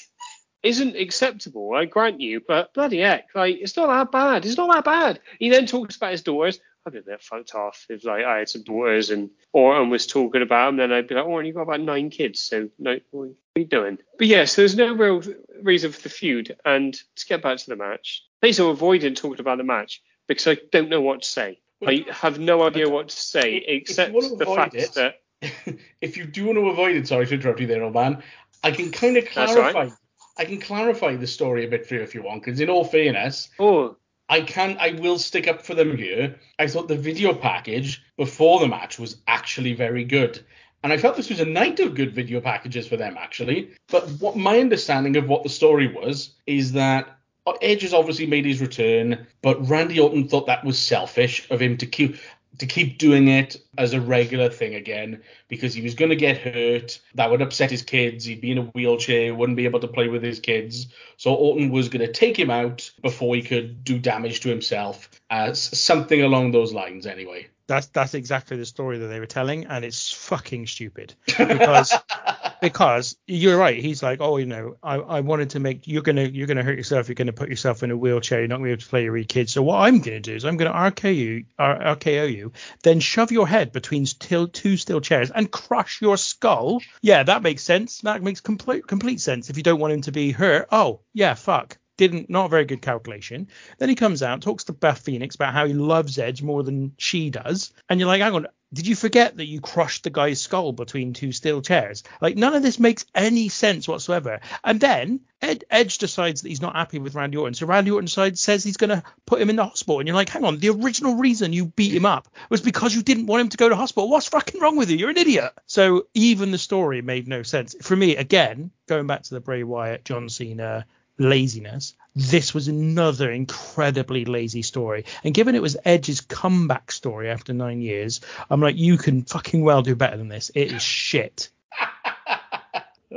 isn't acceptable, I grant you, but bloody heck, like it's not that bad. It's not that bad. He then talks about his daughters. I'd be a bit fucked off if like I had some daughters and Orton was talking about them, then I'd be like, Orton, you've got about nine kids, so no what are you doing? But yeah, so there's no real reason for the feud. And to get back to the match, please I'm avoiding talking about the match because I don't know what to say. I have no idea what to say If- if you except the fact it- that if you do want to avoid it, sorry to interrupt you there, old man. I can kind of That's all right. clarify. I can clarify the story a bit for you if you want, because in all fairness, oh I can I will stick up for them here. I thought the video package before the match was actually very good. And I felt this was a night of good video packages for them actually. But what my understanding of what the story was is that uh, Edge has obviously made his return, but Randy Orton thought that was selfish of him to keep to keep doing it as a regular thing again because he was going to get hurt. That would upset his kids. He'd be in a wheelchair, wouldn't be able to play with his kids. So Orton was going to take him out before he could do damage to himself. Uh, something along those lines, anyway. That's that's exactly the story that they were telling, and it's fucking stupid because because you're right. He's like, oh, you know, I, I wanted to make you're gonna you're gonna hurt yourself. You're gonna put yourself in a wheelchair. You're not gonna be able to play your wee kids. So what I'm gonna do is I'm gonna RKO you, RKO you, then shove your head between two steel chairs and crush your skull. Yeah, that makes sense. That makes complete complete sense. If you don't want him to be hurt, oh yeah, fuck. Didn't not a very good calculation. Then he comes out, talks to Beth Phoenix about how he loves Edge more than she does, and you're like, hang on, did you forget that you crushed the guy's skull between two steel chairs? Like none of this makes any sense whatsoever. And then Ed, Edge decides that he's not happy with Randy Orton, so Randy Orton decides, says he's going to put him in the hospital, and you're like, hang on, the original reason you beat him up was because you didn't want him to go to hospital. What's fucking wrong with you? You're an idiot. So even the story made no sense for me. Again, going back to the Bray Wyatt, John Cena laziness. This was another incredibly lazy story. And given it was Edge's comeback story after nine years, I'm like, you can fucking well do better than this. It is shit.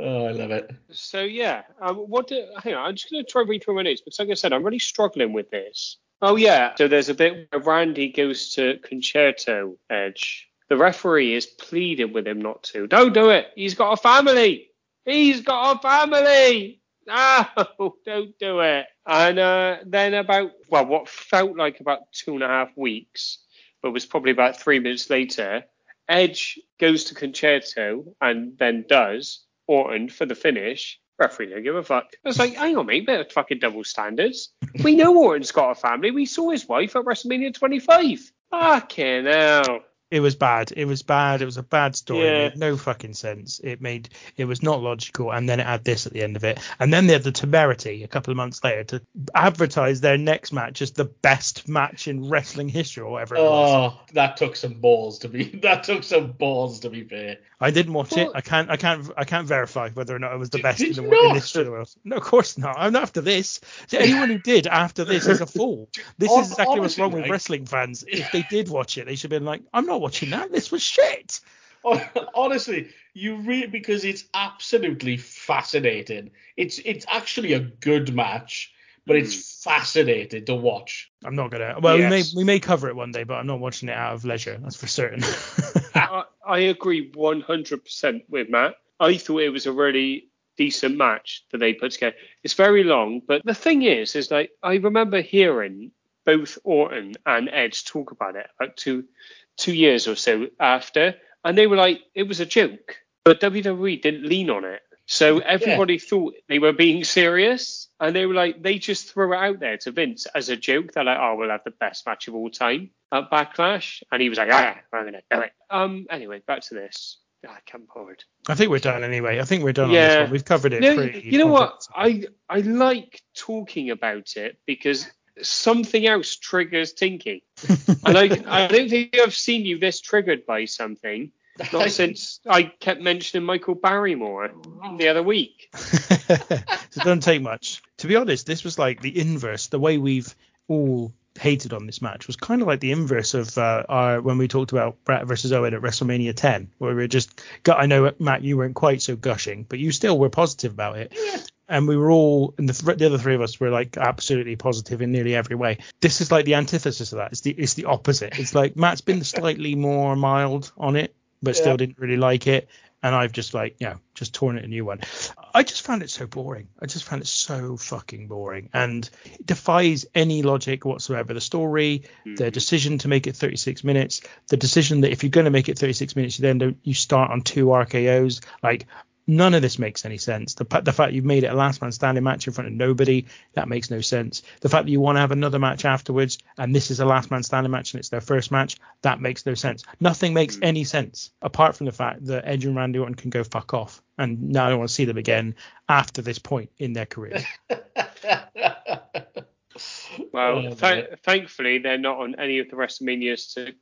Oh, I love it. So yeah, um, what? Do, hang on, I'm just gonna try and read through my notes because, like I said, I'm really struggling with this. Oh yeah, so there's a bit where Randy goes to con-chair-to Edge. The referee is pleading with him not to. Don't do it. He's got a family. He's got a family. No, don't do it. And uh, then about well, what felt like about two and a half weeks, but was probably about three minutes later, Edge goes to con-chair-to and then does Orton for the finish. Referee don't give a fuck. I was like, hang on, mate, bit of fucking double standards. We know Orton's got a family. We saw his wife at WrestleMania 25. Fucking hell. It was bad. It was bad. It was a bad story. Yeah. It made no fucking sense. It made it was not logical. And then it had this at the end of it. And then they had the temerity a couple of months later to advertise their next match as the best match in wrestling history or whatever it was. Oh, that took some balls to be. That took some balls to be fair. I didn't watch it. I can't. I can't. I can't verify whether or not it was the best in the world in the history of the world. No, of course not. I'm not after this. So anyone who did after this is a fool. This is exactly what's wrong with right? wrestling fans. If they did watch it, they should have been like, "I'm not watching that. This was shit." Honestly, you read because it's absolutely fascinating. It's it's actually a good match, but it's hmm. fascinating to watch. I'm not gonna. Well, Yes. we may we may cover it one day, but I'm not watching it out of leisure. That's for certain. I, I agree 100% with Matt. I thought it was a really decent match that they put together. It's very long, but the thing is, is like I remember hearing both Orton and Edge talk about it like two two years or so after, and they were like, it was a joke, but WWE didn't lean on it. So everybody thought they were being serious, and they were like, they just threw it out there to Vince as a joke. They're like, oh, we'll have the best match of all time at Backlash, and he was like, ah, I'm gonna do it. Um, anyway, back to this. Ah, I can't bored. I think we're done anyway. I think we're done on Yeah. this one. We've covered it No, pretty. you know what? I I like talking about it because something else triggers Tinky, and I I don't think I've seen you this triggered by something. Not since I kept mentioning Michael Barrymore the other week. so it doesn't take much. To be honest, this was like the inverse. The way we've all hated on this match was kind of like the inverse of uh, our when we talked about Bret versus Owen at WrestleMania 10, where we were just. I know Matt, you weren't quite so gushing, but you still were positive about it. And we were all, and the, the other three of us were like absolutely positive in nearly every way. This is like the antithesis of that. It's the it's the opposite. It's like Matt's been slightly more mild on it, but still didn't really like it. And I've just like, you know, just torn it a new one. I just found it so boring. I just found it so fucking boring and it defies any logic whatsoever. The story, the mm-hmm. decision to make it 36 minutes, the decision that if you're going to make it 36 minutes, you then don't, you start on two RKOs. Like none of this makes any sense. The, pa- the fact you've made it a last man standing match in front of nobody, that makes no sense. The fact that you want to have another match afterwards and this is a last man standing match and it's their first match, that makes no sense. Nothing makes hmm. any sense apart from the fact that Edge and Randy Orton can go fuck off. And now I don't want to see them again after this point in their career. Well, Oh, tha- dear. thankfully they're not on any of the WrestleManias to.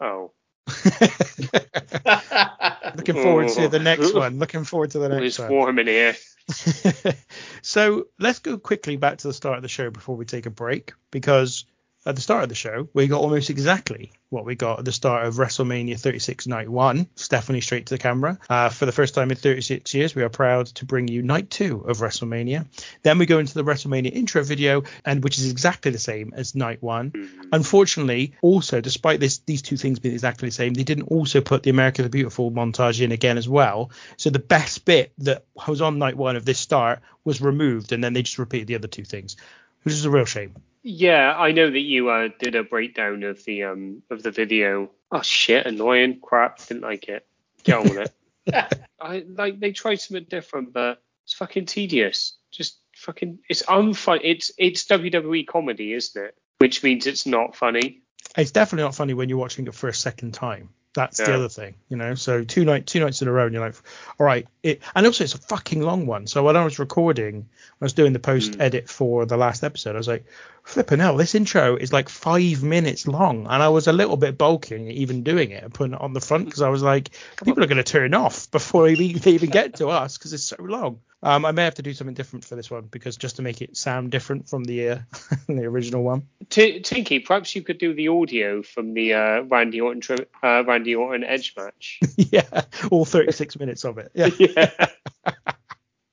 Oh, Looking forward to the next one. Looking forward to the next it's one. warm in here. so let's go quickly back to the start of the show before we take a break because at the start of the show we got almost exactly what we got at the start of WrestleMania 36 Night 1. Stephanie straight to the camera. Uh, for the first time in 36 years, we are proud to bring you Night 2 of WrestleMania. Then we go into the WrestleMania intro video, and which is exactly the same as Night 1. Unfortunately, also, despite this these two things being exactly the same, they didn't also put the America the Beautiful montage in again as well. So the best bit that was on Night 1 of this start was removed, and then they just repeated the other two things, which is a real shame. Yeah, I know that you uh, did a breakdown of the um of the video. Oh shit, annoying crap. Didn't like it. Get on with it. I like they tried something different, but it's fucking tedious. Just fucking it's unfun. It's it's WWE comedy, isn't it? Which means it's not funny. It's definitely not funny when you're watching it for a second time. That's the other thing, you know. So two night two nights in a row, and you're like, all right. It and also it's a fucking long one. So when I was recording, when I was doing the post Mm. edit for the last episode, I was like, flipping hell, this intro is like five minutes long, and I was a little bit bulking even doing it and putting it on the front because I was like, people are going to turn off before they even, get to us because it's so long. Um, I may have to do something different for this one because just to make it sound different from the uh, the original one. T- Tinky, perhaps you could do the audio from the uh, Randy Orton tri- uh, Randy Orton Edge match. yeah, all 36 minutes of it. Yeah. yeah.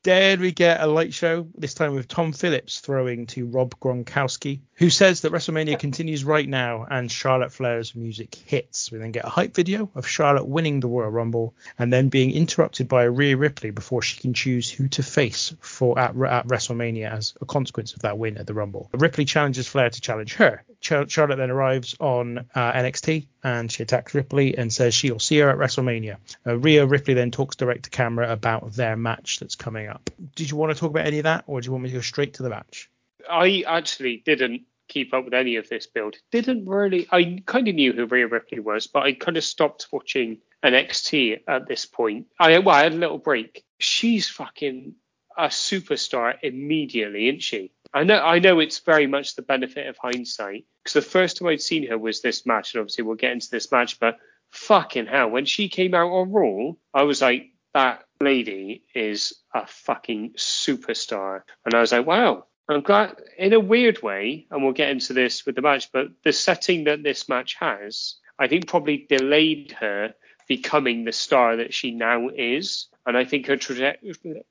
Then we get a light show, this time with Tom Phillips throwing to Rob Gronkowski, who says that WrestleMania continues right now and Charlotte Flair's music hits. We then get a hype video of Charlotte winning the Royal Rumble and then being interrupted by Rhea Ripley before she can choose who to face for at, at WrestleMania as a consequence of that win at the Rumble. Ripley challenges Flair to challenge her. Char- Charlotte then arrives on uh, NXT and she attacks Ripley and says she'll see her at WrestleMania. Uh, Rhea Ripley then talks direct to camera about their match that's coming up. Did you want to talk about any of that, or do you want me to go straight to the match? I actually didn't keep up with any of this build. Didn't really. I kind of knew who Rhea Ripley was, but I kind of stopped watching NXT at this point. I well, I had a little break. She's fucking a superstar immediately, isn't she? I know. I know it's very much the benefit of hindsight because the first time I'd seen her was this match, and obviously we'll get into this match, but fucking hell, when she came out on Raw, I was like, that lady is a fucking superstar. And I was like, wow, I'm glad in a weird way, and we'll get into this with the match, but the setting that this match has, I think probably delayed her becoming the star that she now is. And I think her trajectory.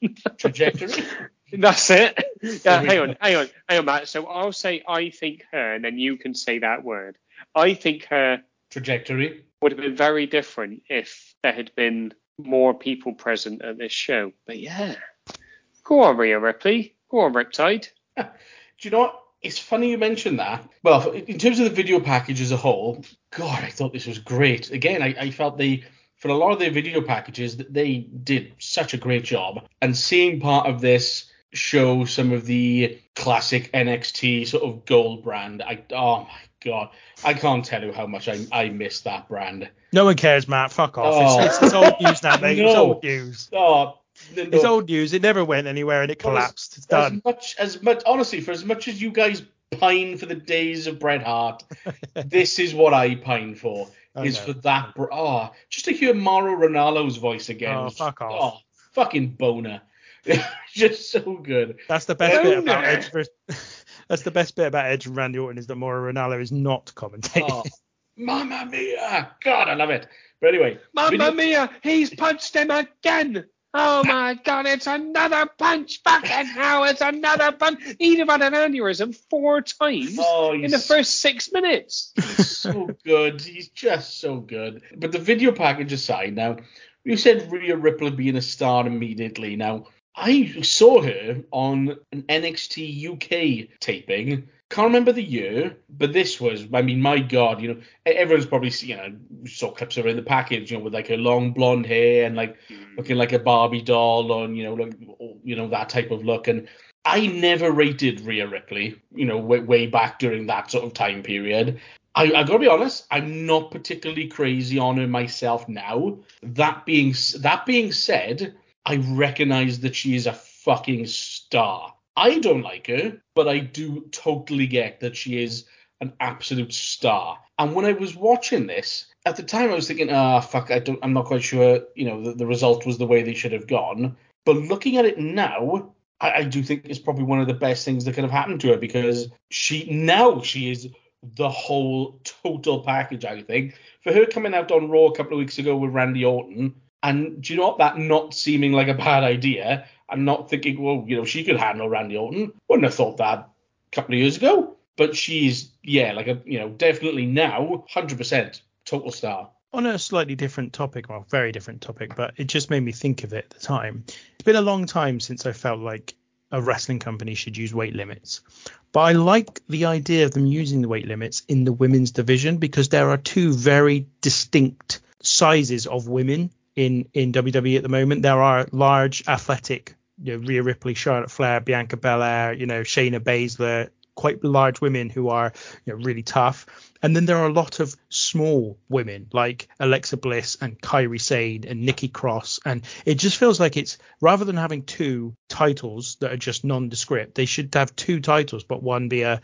Trajectory? That's it. Yeah, hang on, hang on, hang on, Matt. So I'll say I think her, and then you can say that word. I think her Trajectory. would have been very different if there had been more people present at this show. But yeah, go on, Rhea Ripley. Go on, Riptide. Do you know what? It's funny you mentioned that. Well, in terms of the video package as a whole, God, I thought this was great. Again, I, I felt they, for a lot of their video packages, that they did such a great job. And seeing part of this show some of the classic NXT sort of gold brand, I oh my God, I can't tell you how much I, I miss that brand. No one cares, Matt. Fuck off. Oh. It's, it's, it's old oh. news now, mate. It's No. old news. Oh, no, It's old news. It never went anywhere and it collapsed. It's as much as much honestly for as much as you guys pine for the days of Bret Hart this is what i pine for I is know. for that br- oh just to hear mauro ranallo's voice again Oh, fuck ah, off. oh fucking boner just so good That's the best bit about Edge. Versus, that's the best bit about Edge and Randy Orton is that Mauro Ranallo is not commentating. oh mamma mia god i love it but anyway Mamma video- mia, he's punched him again. Oh my god, it's another punch. Fucking hell, it's another punch. He'd have had an aneurysm four times Oh, in the first six minutes. He's so good. He's just so good. But the video package aside, now you said Rhea Ripley being a star immediately. Now I saw her on an NXT UK taping. Can't remember the year, but this was. I mean, my God, you know, everyone's probably seen, you know saw clips of her in the package, you know, with like her long blonde hair and like hmm. looking like a Barbie doll on, you know, like you know that type of look. And I never rated Rhea Ripley, you know, way, way back during that sort of time period. I, I gotta be honest, I'm not particularly crazy on her myself now. That being that being said, I recognize that she is a fucking star. I don't like her, but I do totally get that she is an absolute star. And when I was watching this, at the time I was thinking, ah, fuck, I don't, I'm not quite sure, you know, the, the result was the way they should have gone. But looking at it now, I, I do think it's probably one of the best things that could have happened to her because she now she is the whole total package. I think for her coming out on Raw a couple of weeks ago with Randy Orton, and do you know what? That not seeming like a bad idea, and not thinking, well, you know, she could handle Randy Orton. Wouldn't have thought that a couple of years ago. But she's yeah, like a you know, definitely now, hundred percent total star. on a slightly different topic, well, very different topic, but it just made me think of it at the time. It's been a long time since I felt like a wrestling company should use weight limits. But I like the idea of them using the weight limits in the women's division because there are two very distinct sizes of women in in WWE at the moment. There are large, athletic, you know, Rhea Ripley, Charlotte Flair, Bianca Belair, you know, Shayna Baszler, quite large women who are you know really tough, and then there are a lot of small women like Alexa Bliss and Kairi Sane and Nikki Cross, and it just feels like it's rather than having two titles that are just nondescript, they should have two titles, but one be a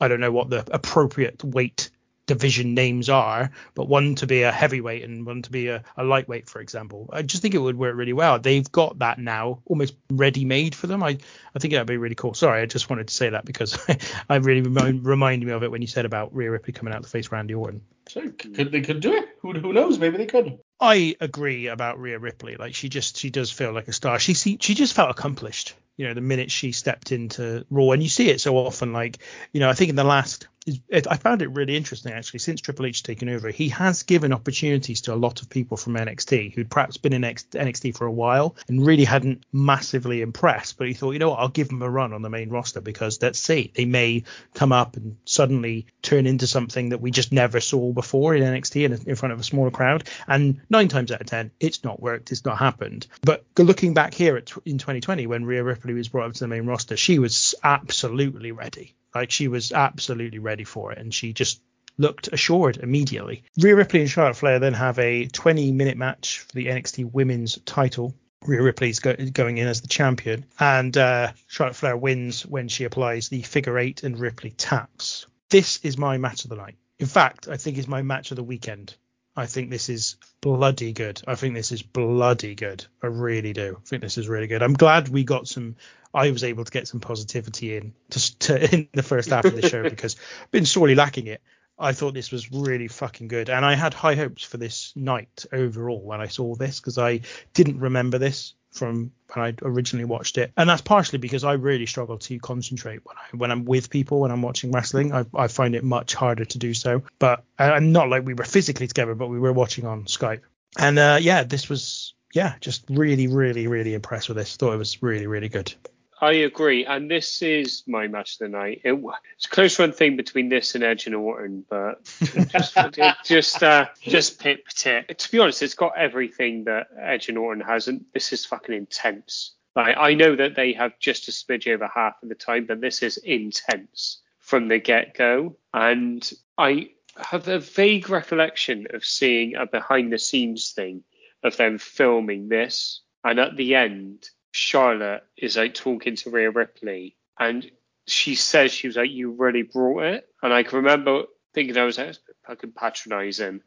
I don't know what the appropriate weight division names are, but one to be a heavyweight and one to be a, a lightweight, for example. I just think it would work really well. They've got that now almost ready made for them. I, I think that'd be really cool. Sorry, I just wanted to say that because I really remind, reminded me of it when you said about Rhea Ripley coming out to face Randy Orton. So could they could do it? Who, who knows? Maybe they could. I agree about Rhea Ripley. Like she just she does feel like a star. She see, she just felt accomplished. You know, the minute she stepped into Raw, and you see it so often. Like you know, I think in the last it, I found it really interesting actually. Since Triple H taken over, he has given opportunities to a lot of people from NXT who'd perhaps been in NXT for a while and really hadn't massively impressed. But he thought, you know what, I'll give them a run on the main roster because let's see, they may come up and suddenly turn into something that we just never saw before in NXT and in front of a smaller crowd. And nine times out of ten, it's not worked, it's not happened. But looking back here at, in 2020 when Rhea Ripley was brought up to the main roster, she was absolutely ready like she was absolutely ready for it, and she just looked assured immediately. Rhea Ripley and Charlotte Flair then have a 20 minute match for the NXT Women's title. Rhea Ripley's go- going in as the champion, and uh, Charlotte Flair wins when she applies the figure eight and Ripley taps. This is my match of the night. In fact, I think it's my match of the weekend. I think this is bloody good. I think this is bloody good. I really do. I think this is really good. I'm glad we got some. I was able to get some positivity in to, to in the first half of the show because I've been sorely lacking it. I thought this was really fucking good, and I had high hopes for this night overall when I saw this because I didn't remember this from when I originally watched it, and that's partially because I really struggle to concentrate when I when I'm with people when I'm watching wrestling. I, I find it much harder to do so. But and not like we were physically together, but we were watching on Skype. And uh, yeah, this was yeah, just really, really, really impressed with this. Thought it was really, really good. I agree, and this is my match of the night. It, it's a close run thing between this and Edge and Orton, but just just uh, just pipped it. To be honest, it's got everything that Edge and Orton hasn't. This is fucking intense. Like I know that they have just a smidge over half of the time, but this is intense from the get go, and I have a vague recollection of seeing a behind the scenes thing of them filming this, and at the end Charlotte is like talking to Rhea Ripley, and she says she was like, "You really brought it," and I can remember thinking I was like, fucking patronising,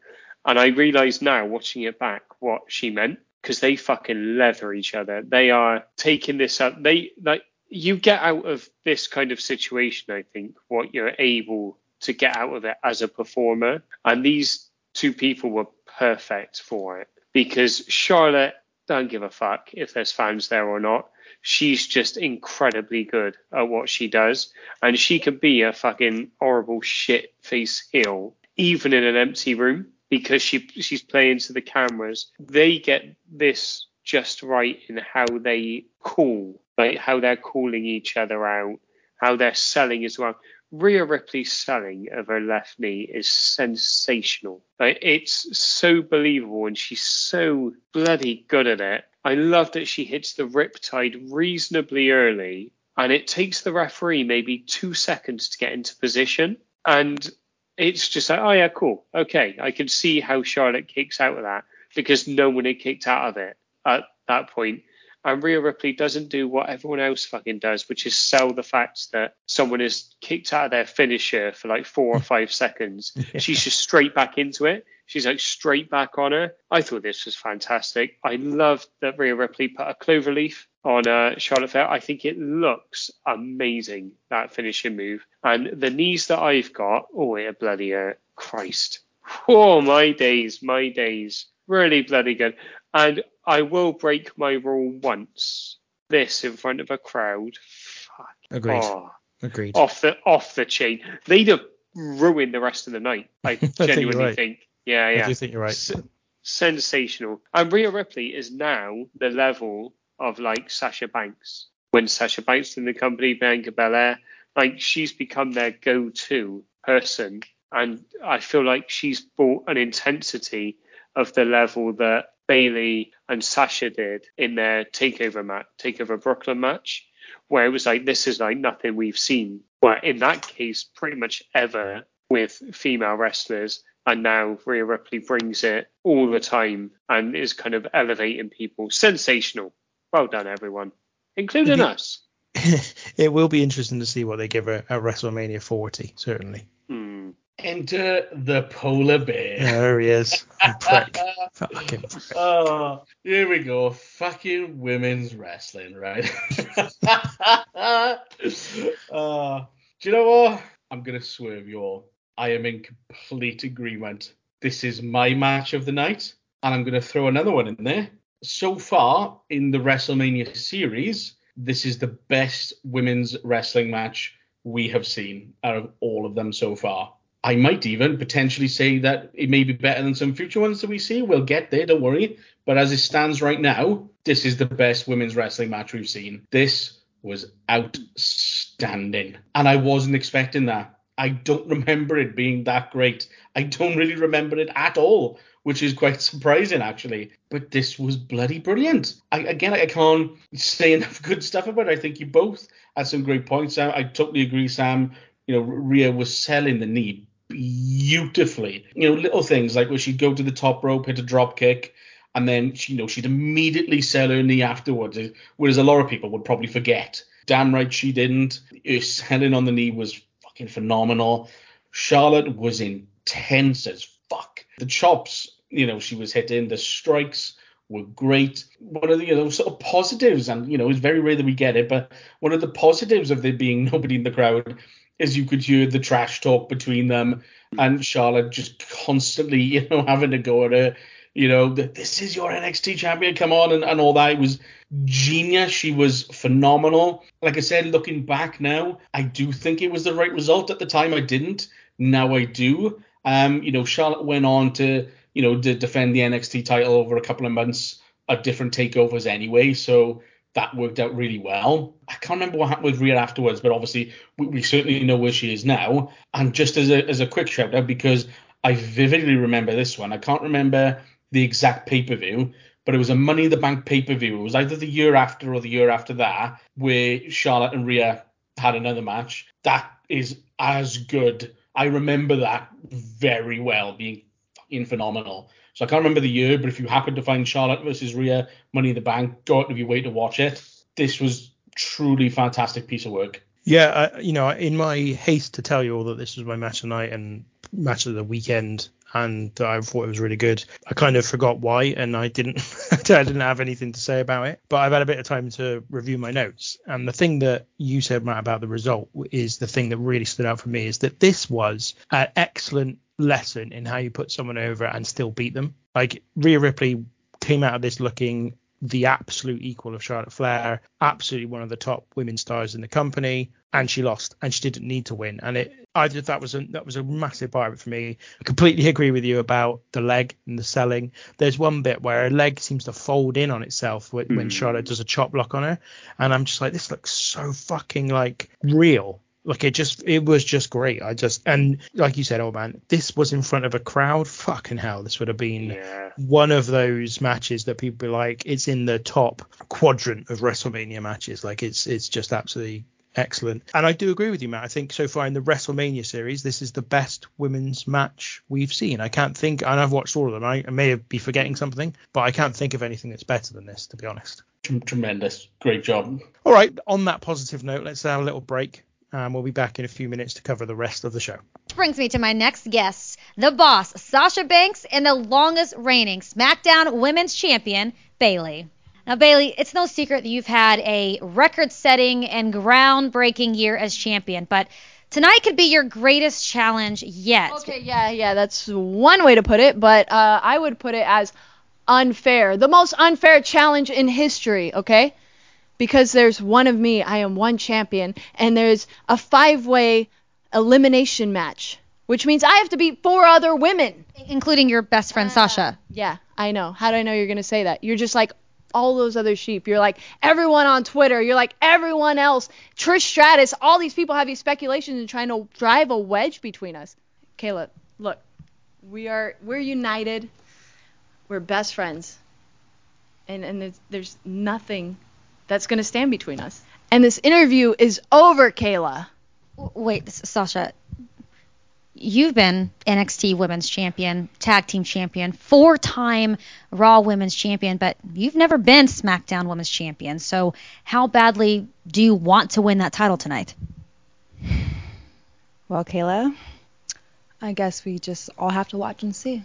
and I realise now watching it back what she meant because they fucking leather each other. They are taking this up. They like you get out of this kind of situation. I think what you're able to get out of it as a performer, and these two people were perfect for it because Charlotte don't give a fuck if there's fans there or not. She's just incredibly good at what she does, and she could be a fucking horrible shit face heel even in an empty room because she she's playing to the cameras. They get this just right in how they call, like how they're calling each other out, how they're selling as well. Rhea Ripley's selling of her left knee is sensational. It's so believable and she's so bloody good at it. I love that she hits the riptide reasonably early and it takes the referee maybe two seconds to get into position. And it's just like, oh yeah, cool. Okay. I can see how Charlotte kicks out of that because no one had kicked out of it at that point. And Rhea Ripley doesn't do what everyone else fucking does, which is sell the fact that someone is kicked out of their finisher for like four or five seconds. She's just straight back into it. She's like straight back on her. I thought this was fantastic. I loved that Rhea Ripley put a clover leaf on uh, Charlotte Flair. I think it looks amazing that finishing move. And the knees that I've got, oh, it bloody uh, Christ. Oh my days, my days. Really bloody good. And I will break my rule once. This in front of a crowd. Fuck. Agreed. Oh, Agreed. off the off the chain. They'd have ruined the rest of the night. I think you're genuinely right. think. Yeah, I yeah. do think you're right. S- sensational. And Rhea Ripley is now the level of like Sasha Banks. When Sasha Banks in the company, Bianca Belair, like she's become their go-to person. And I feel like she's brought an intensity of the level that Bayley and Sasha did in their takeover match, takeover Brooklyn match, where it was like this is like nothing we've seen well, in that case, pretty much ever with female wrestlers. And now Rhea Ripley brings it all the time and is kind of elevating people. Sensational. Well done, everyone, including us. it will be interesting to see what they give her at WrestleMania 40, certainly. Hmm. Enter the polar bear. There he is. Prick. Fucking prick. Oh, here we go. Fucking women's wrestling, right? uh, do you know what? I'm going to swerve you all. I am in complete agreement. This is my match of the night, and I'm going to throw another one in there. So far in the WrestleMania series, this is the best women's wrestling match we have seen out of all of them so far. I might even potentially say that it may be better than some future ones that we see. We'll get there, don't worry. But as it stands right now, this is the best women's wrestling match we've seen. This was outstanding. And I wasn't expecting that. I don't remember it being that great. I don't really remember it at all, which is quite surprising actually. But this was bloody brilliant. I, again, I can't say enough good stuff about it. I think you both had some great points. I, I totally agree, Sam. You know, Rhea was selling the knee beautifully. You know, little things like where she'd go to the top rope, hit a drop kick, and then she, you know she'd immediately sell her knee afterwards, eh, whereas a lot of people would probably forget. Damn right she didn't. Her selling on the knee was fucking phenomenal. Charlotte was intense as fuck. The chops, you know, she was hitting, the strikes were great. One of the you know sort of positives, and you know, it's very rare that we get it, but one of the positives of there being nobody in the crowd is you could hear the trash talk between them and Charlotte just constantly, you know, having to go at her, you know, that this is your NXT champion, come on, and, and all that. It was genius. She was phenomenal. Like I said, looking back now, I do think it was the right result. At the time, I didn't. Now I do. Um, you know, Charlotte went on to, you know, to defend the NXT title over a couple of months at different takeovers anyway. So that worked out really well. I can't remember what happened with Rhea afterwards, but obviously we, we certainly know where she is now. And just as a as a quick shout out, because I vividly remember this one. I can't remember the exact pay per view, but it was a Money in the Bank pay per view. It was either the year after or the year after that, where Charlotte and Rhea had another match. That is as good. I remember that very well, being fucking phenomenal. So I can't remember the year, but if you happen to find Charlotte versus Rhea Money in the Bank, go out of your way to watch it. This was truly fantastic piece of work. Yeah, you know, in my haste to tell you all that this was my match of night and match of the weekend, and I thought it was really good, I kind of forgot why, and I didn't, I didn't have anything to say about it. But I've had a bit of time to review my notes, and the thing that you said, Matt, about the result is the thing that really stood out for me is that this was an excellent lesson in how you put someone over and still beat them. Like Rhea Ripley came out of this looking the absolute equal of Charlotte Flair, absolutely one of the top women stars in the company, and she lost, and she didn't need to win. And it, I did that was a that was a massive part of it for me. I completely agree with you about the leg and the selling. There's one bit where a leg seems to fold in on itself when, when hmm. Charlotte does a chop block on her, and I'm just like, this looks so fucking like real. Like it just, it was just great. I just, and like you said, oh man, this was in front of a crowd. Fucking hell, this would have been Yeah. one of those matches that people be like, it's in the top quadrant of WrestleMania matches. Like it's, it's just absolutely excellent. And I do agree with you, Matt. I think so far in the WrestleMania series, this is the best women's match we've seen. I can't think, and I've watched all of them. I, I may be forgetting something, but I can't think of anything that's better than this, to be honest. Tremendous. Great job. All right, on that positive note, let's have a little break. And we'll be back in a few minutes to cover the rest of the show. Which brings me to my next guest, the boss, Sasha Banks, and the longest reigning SmackDown Women's Champion, Bayley. Now, Bayley, it's no secret that you've had a record setting and groundbreaking year as champion, but tonight could be your greatest challenge yet. Okay, yeah, yeah, that's one way to put it, but uh, I would put it as unfair. The most unfair challenge in history, okay? Because there's one of me, I am one champion, and there's a five way elimination match, which means I have to beat four other women. Including your best friend, Sasha. Yeah, I know. How do I know you're going to say that? You're just like all those other sheep. You're like everyone on Twitter. You're like everyone else. Trish Stratus, all these people have these speculations and trying to drive a wedge between us. Kayla, look, we are we're united. We're best friends. And and there's, there's nothing that's going to stand between us. And this interview is over, Kayla. Wait, Sasha. You've been NXT Women's Champion, Tag Team Champion, four-time Raw Women's Champion, but you've never been SmackDown Women's Champion. So, how badly do you want to win that title tonight? Well, Kayla, I guess we just all have to watch and see.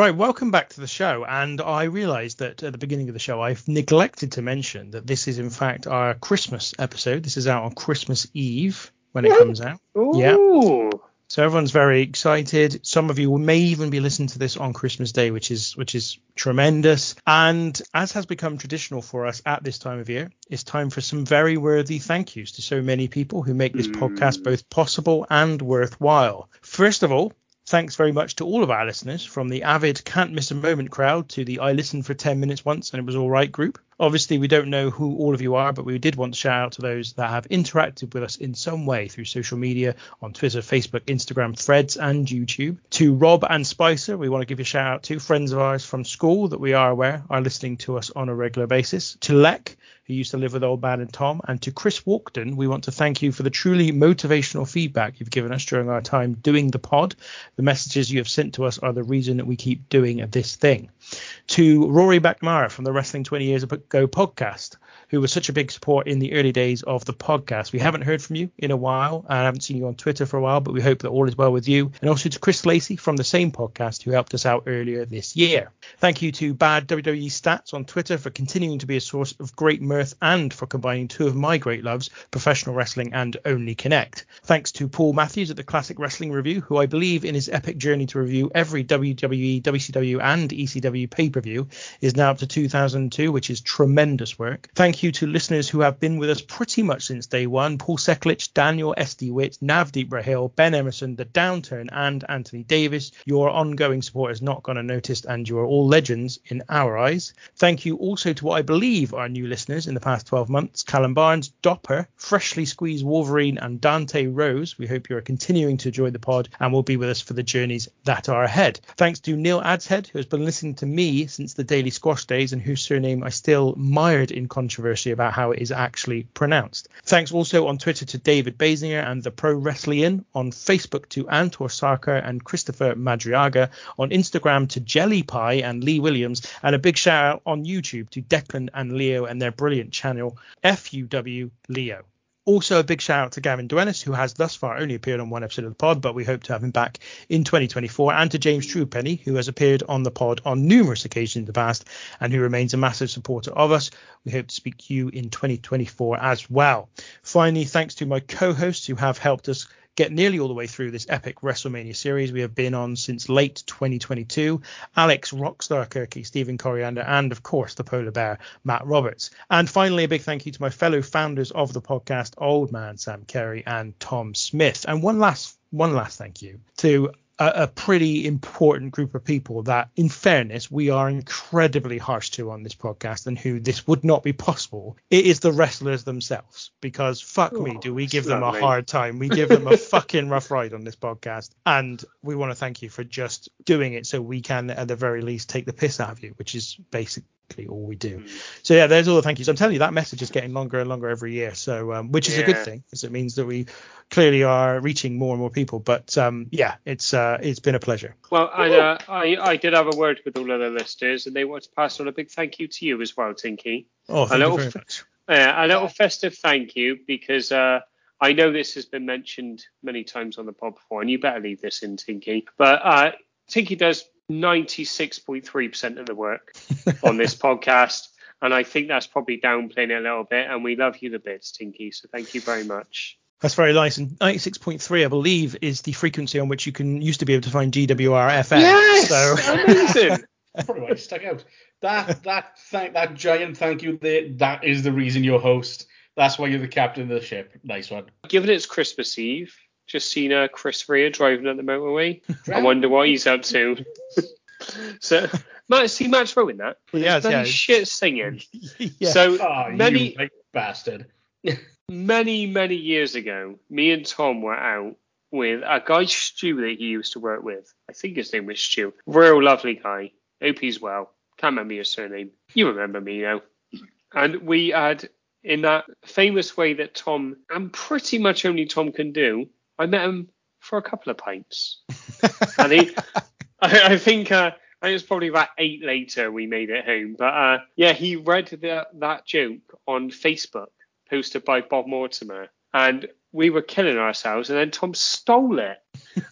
Right, welcome back to the show. And I realised that at the beginning of the show, I've neglected to mention that this is, in fact, our Christmas episode. This is out on Christmas Eve when it comes out. Yeah. So everyone's very excited. Some of you may even be listening to this on Christmas Day, which is which is tremendous. And as has become traditional for us at this time of year, it's time for some very worthy thank yous to so many people who make this hmm. podcast both possible and worthwhile. First of all, thanks very much to all of our listeners, from the avid can't miss a moment crowd to the I listened for 10 minutes once and it was all right group. Obviously, we don't know who all of you are, but we did want to shout out to those that have interacted with us in some way through social media on Twitter, Facebook, Instagram, Threads, and YouTube. To Rob and Spicer, we want to give a shout out to friends of ours from school that we are aware are listening to us on a regular basis. To Lek, who used to live with Old Man and Tom, and to Chris Walkden, we want to thank you for the truly motivational feedback you've given us during our time doing the pod. The messages you have sent to us are the reason that we keep doing this thing. To Rory McNamara from the Wrestling 20 Years Ago podcast, who was such a big support in the early days of the podcast. We haven't heard from you in a while. and I haven't seen you on Twitter for a while, but we hope that all is well with you. And also to Chris Lacey from the same podcast who helped us out earlier this year. Thank you to Bad WWE Stats on Twitter for continuing to be a source of great mirth and for combining two of my great loves, professional wrestling and Only Connect. Thanks to Paul Matthews at the Classic Wrestling Review, who I believe in his epic journey to review every WWE, WCW, and ECW pay per view is now up to 2002, which is tremendous work. Thank you to listeners who have been with us pretty much since day one Paul Seklich, Daniel. Witt, Navdeep Rahil, Ben Emerson, The Downturn, and Anthony Davis. Your ongoing support is not gone unnoticed, and you are all legends in our eyes. Thank you also to what I believe are new listeners in the past 12 months Callum Barnes, Dopper, Freshly Squeezed Wolverine, and Dante Rose. We hope you are continuing to enjoy the pod and will be with us for the journeys that are ahead. Thanks to Neil Adshead, who has been listening to me since the Daily Squash days and whose surname I still mired in controversy about how it is actually pronounced. Thanks also on Twitter to David Basinger and the Pro Wrestling, on Facebook to Antor Sarkar and Christopher Madriaga, on Instagram to Jelly Pie and Lee Williams, and a big shout out on YouTube to Declan and Leo and their brilliant channel FUW Leo. Also, a big shout out to Gavin Duenis, who has thus far only appeared on one episode of the pod, but we hope to have him back in 2024, and to James Truepenny, who has appeared on the pod on numerous occasions in the past and who remains a massive supporter of us. We hope to speak to you in 2024 as well. Finally, thanks to my co hosts who have helped us get nearly all the way through this epic WrestleMania series we have been on since late 2022. Alex Rockstar Kirky, Stephen Coriander, and of course the polar bear, Matt Roberts. And finally, a big thank you to my fellow founders of the podcast, Old Man Sam Kerry and Tom Smith. And one last one last thank you to a, a pretty important group of people that, in fairness, we are incredibly harsh to on this podcast and who this would not be possible. It is the wrestlers themselves because fuck me, do we give them a lovely. hard time. We give them a fucking rough ride on this podcast. And we want to thank you for just doing it so we can, at the very least, take the piss out of you, which is all we do. So yeah, there's all the thank yous. I'm telling you, that message is getting longer and longer every year. So um, which is a good thing, because it means that we clearly are reaching more and more people. But um, yeah, it's uh, it's been a pleasure. Well, I, uh, I I did have a word with all of the listeners, and they want to pass on a big thank you to you as well, Tinky. Oh, thank you little very much. Uh, a little festive thank you because uh, I know this has been mentioned many times on the pod before, and you better leave this in, Tinky. But uh, Tinky does 96.3% of the work on this podcast, and I think that's probably downplaying it a little bit. And we love you the bits, Tinky. So thank you very much. That's very nice. And 96.3, I believe, is the frequency on which you can used to be able to find GWR FM. So amazing. Probably why stuck out. That that thank that giant thank you there. That is the reason you're host. That's why you're the captain of the ship. Nice one. Given it's Christmas Eve, just seen uh, Chris Rea driving at the motorway. I wonder what he's up to. so, Matt, see Matt's throwing that. He has, Bloody yeah. shit singing. yeah. So Oh, many, you bastard. many, many years ago, me and Tom were out with a guy Stu that he used to work with. I think his name was Stu. Real lovely guy. Hope he's well. Can't remember your surname. You remember me now. And we had in that famous way that Tom, and pretty much only Tom can do, I met him for a couple of pints. and he, I, I think uh, I think it was probably about eight later we made it home. But uh, yeah, he read the, that joke on Facebook, posted by Bob Mortimer, and we were killing ourselves. And then Tom stole it,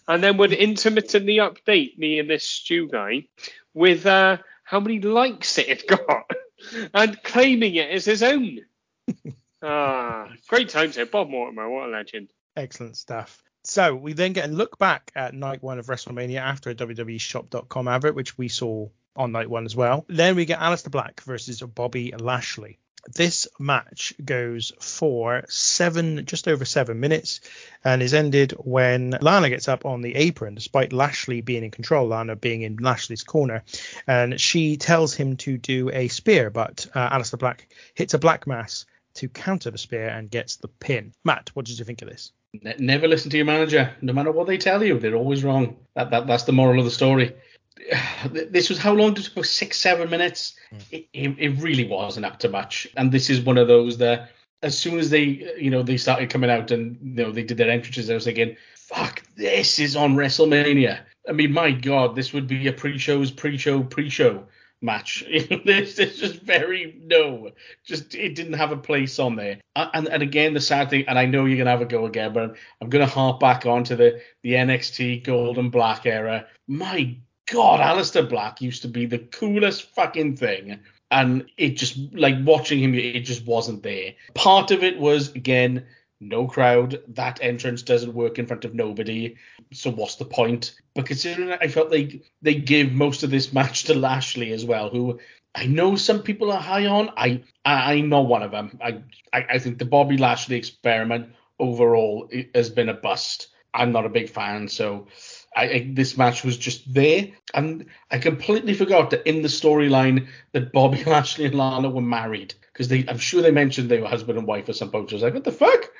and then would intermittently update me and this Stu guy with uh, how many likes it had got, and claiming it as his own. Ah, great times here, Bob Mortimer, what a legend. Excellent stuff. So we then get a look back at night one of WrestleMania after a WWE Shop.com advert, which we saw on night one as well. Then we get Aleister Black versus Bobby Lashley. This match goes for seven, just over seven minutes, and is ended when Lana gets up on the apron, despite Lashley being in control, Lana being in Lashley's corner, and she tells him to do a spear, but uh, Aleister Black hits a black mass to counter the spear and gets the pin. Matt, what did you think of this? Ne- never listen to your manager, no matter what they tell you. They're always wrong. That, that that's the moral of the story. This was how long did it go? Six, seven minutes. Hmm. It, it, it really wasn't up to much. And this is one of those that as soon as they, you know, they started coming out and you know they did their entrances, I was thinking, fuck, this is on WrestleMania. I mean, my God, this would be a pre-show's pre-show pre-show match. this just very no, just it didn't have a place on there. And and again, the sad thing, and I know you're gonna have a go again, but I'm gonna harp back onto the the NXT Gold and Black era. My God, Aleister Black used to be the coolest fucking thing. And it just like watching him, it just wasn't there. Part of it was again no crowd. That entrance doesn't work in front of nobody. So what's the point? But considering I felt they they gave most of this match to Lashley as well, who I know some people are high on. I I, I'm not one of them. I, I I think the Bobby Lashley experiment overall has been a bust. I'm not a big fan, so I, I this match was just there, and I completely forgot that in the storyline that Bobby Lashley and Lana were married because they I'm sure they mentioned they were husband and wife at some point. I was like, what the fuck?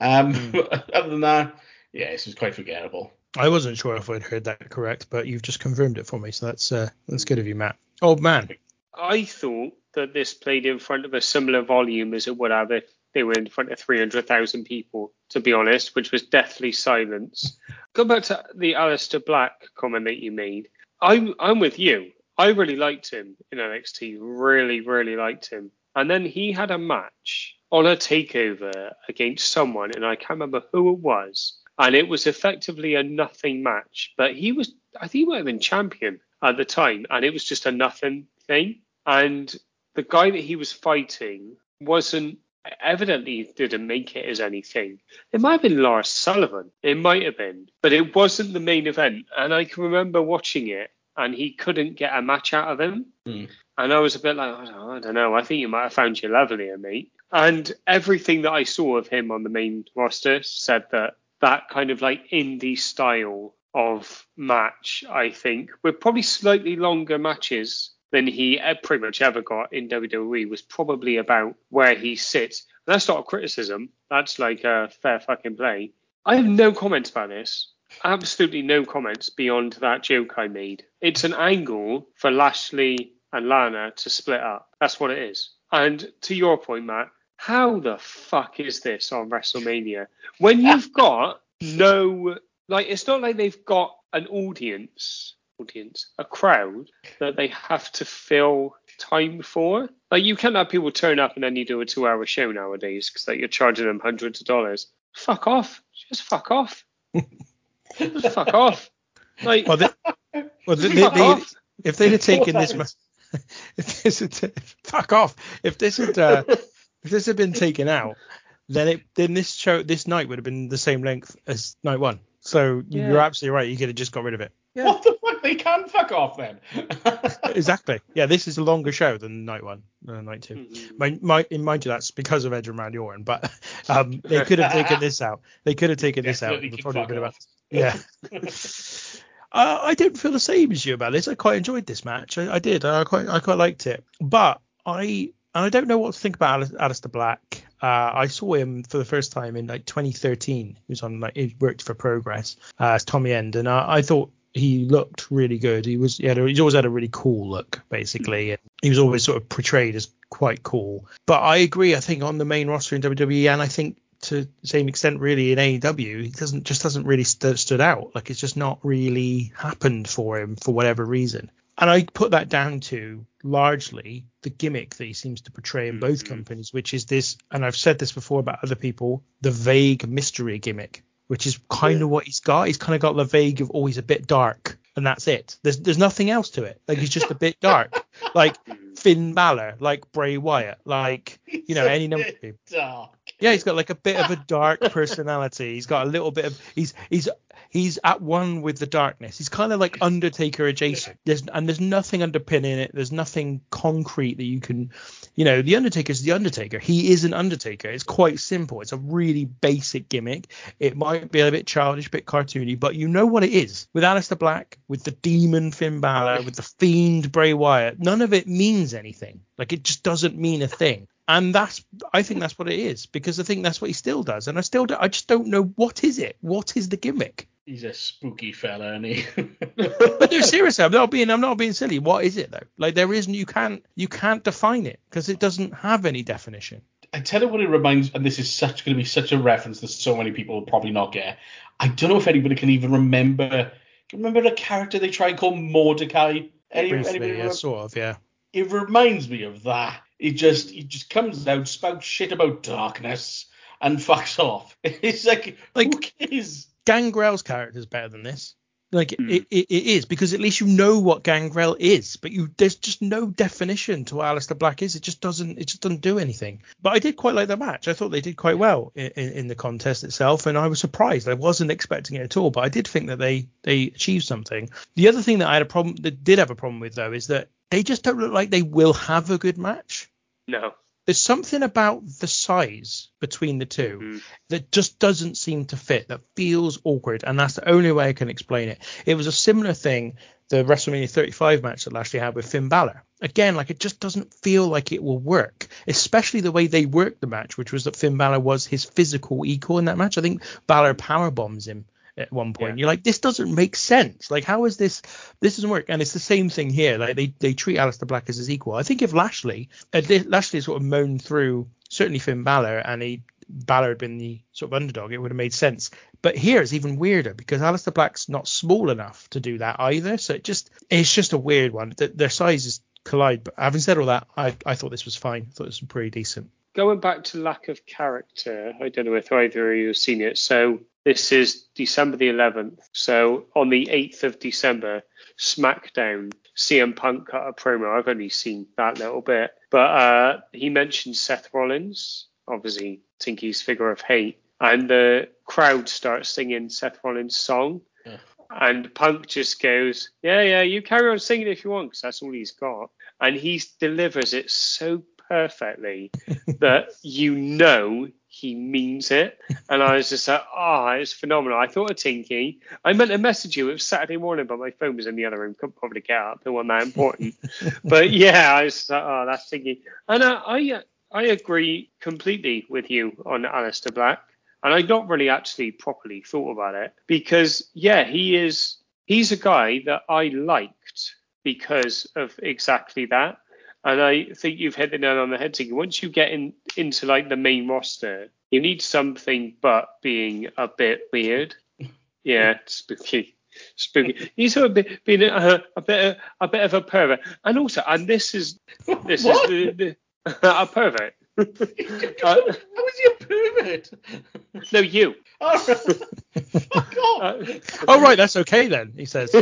Um, other than that, yeah, this was quite forgettable. I wasn't sure if I'd heard that correct, but you've just confirmed it for me, so that's uh, that's good of you, Matt. Oh man. I thought that this played in front of a similar volume as it would have if they were in front of 300,000 people, to be honest, which was deathly silence. Go back to the Aleister Black comment that you made. I'm, I'm with you. I really liked him in NXT, really, really liked him. And then he had a match on a takeover against someone, and I can't remember who it was. And it was effectively a nothing match, but he was, I think he might have been champion at the time, and it was just a nothing thing. And the guy that he was fighting wasn't evidently didn't make it as anything. It might have been Lars Sullivan. It might have been, but it wasn't the main event. And I can remember watching it, and he couldn't get a match out of him. Hmm. And I was a bit like, I don't, I don't know. I think you might have found your level here, mate. And everything that I saw of him on the main roster said that that kind of like indie style of match, I think, with probably slightly longer matches than he pretty much ever got in WWE, was probably about where he sits. And that's not a criticism. That's like a fair fucking play. I have no comments about this. Absolutely no comments beyond that joke I made. It's an angle for Lashley and Lana to split up. That's what it is. And to your point, Matt, how the fuck is this on WrestleMania? When you've got no, like, it's not like they've got an audience, audience, a crowd that they have to fill time for. Like, you can't have people turn up and then you do a two-hour show nowadays because like, you're charging them hundreds of dollars. Fuck off. Just fuck off. Just fuck off. Like, Well, they, well, they, they, off. if they'd have taken this, if this had, fuck off. If this had, uh, if this had been taken out, then it, then this show, this night would have been the same length as night one. So you- you're absolutely right. You could have just got rid of it. What the fuck? They can fuck off then. Exactly. Yeah, this is a longer show than night one, uh, night two. Mhm. Mind, mind, mind you, that's because of Edge and Randy Orton, but um, they could have taken this out. They could have taken this out. Definitely It probably fuck would have- off. Yeah. I don't feel the same as you about this. I quite enjoyed this match. I, I did. I quite I quite liked it. But I and I don't know what to think about Alis- Aleister Black. Uh, I saw him for the first time in like 2013. He was on like he worked for Progress uh, as Tommy End, and uh, I thought he looked really good. He was he had a, he's always had a really cool look basically. And he was always sort of portrayed as quite cool. But I agree. I think on the main roster in WWE, and I think to the same extent really in AEW, he doesn't just doesn't really st- stood out. Like it's just not really happened for him for whatever reason. And I put that down to largely the gimmick that he seems to portray in both Mhm. companies, which is this, and I've said this before about other people, the vague mystery gimmick, which is kind of what he's got. He's kind of got the vague of, oh, he's a bit dark, and that's it. There's there's nothing else to it. Like he's just a bit dark, like Finn Balor, like Bray Wyatt, like you know any number of people. Dark. Yeah, he's got like a bit of a dark personality. He's got a little bit of he's he's he's at one with the darkness. He's kind of like Undertaker adjacent. There's and there's nothing underpinning it. There's nothing concrete that you can, you know, the Undertaker's the Undertaker. He is an Undertaker. It's quite simple. It's a really basic gimmick. It might be a bit childish, a bit cartoony, but you know what it is. With Aleister Black, with the demon Finn Balor, with the fiend Bray Wyatt, none of it means anything. Like it just doesn't mean a thing. And that's, I think that's what it is because I think that's what he still does. And I still, do, I just don't know what is it. What is the gimmick? He's a spooky fella, isn't he? But no, seriously, I'm not being, I'm not being silly. What is it though? Like there isn't, you can't, you can't define it because it doesn't have any definition. I tell you what it reminds, and this is such going to be such a reference that so many people will probably not get. I don't know if anybody can even remember. Remember the character they try and call Mordecai? Any, Briefly, anybody yeah, sort of, yeah. It reminds me of that. It just, it just comes out, spouts shit about darkness, and fucks off. It's like, Like- who cares? Gangrel's character is better than this. Like Hmm. it, it, it is because at least you know what Gangrel is, but you there's just no definition to what Aleister Black is. It just doesn't it just doesn't do anything. But I did quite like the match. I thought they did quite well in, in, in the contest itself, and I was surprised. I wasn't expecting it at all, but I did think that they they achieved something. The other thing that I had a problem that did have a problem with though is that they just don't look like they will have a good match. No. There's something about the size between the two Mhm. that just doesn't seem to fit, that feels awkward, and that's the only way I can explain it. It was a similar thing, the WrestleMania 35 match that Lashley had with Finn Balor. Again, like it just doesn't feel like it will work, especially the way they worked the match, which was that Finn Balor was his physical equal in that match. I think Balor power bombs him at one point. Yeah. You're like, this doesn't make sense. Like, how is this? This doesn't work. And it's the same thing here. Like they they treat Aleister Black as his equal. I think if Lashley, uh, li- Lashley sort of moaned through certainly Finn Balor and he Balor had been the sort of underdog, it would have made sense. But here it's even weirder because Aleister Black's not small enough to do that either. So it just it's just a weird one. Th- Their sizes collide. But having said all that, I, I thought this was fine. I thought this was pretty decent. Going back to lack of character, I don't know if either of you have seen it. So this is December the 11th. So on the 8th of December, SmackDown, CM Punk cut a promo. I've only seen that little bit, but uh, he mentioned Seth Rollins, obviously Tinky's figure of hate, and the crowd starts singing Seth Rollins' song. Yeah. And Punk just goes, yeah, yeah, you carry on singing if you want, because that's all he's got. And he delivers it so perfectly that you know he means it. And I was just like, oh, it's phenomenal. I thought of Tinky. I meant to message you. It was Saturday morning, but my phone was in the other room. Couldn't probably get up. It wasn't that important. but yeah, I was like, oh, that's Tinky. And uh, I, I agree completely with you on Aleister Black. And I'd not really actually properly thought about it because, yeah, he is, he's a guy that I liked because of exactly that. And I think you've hit the nail on the head, Tinky. Once you get in into like the main roster, you need something but being a bit weird. Yeah, spooky, spooky. He's a bit being a, a bit of, a bit of a pervert, and also, and this is this What? is the, the, a pervert. How Uh, is he a pervert? no, you. All right. Fuck off. Uh, Oh right, that's okay then. He says.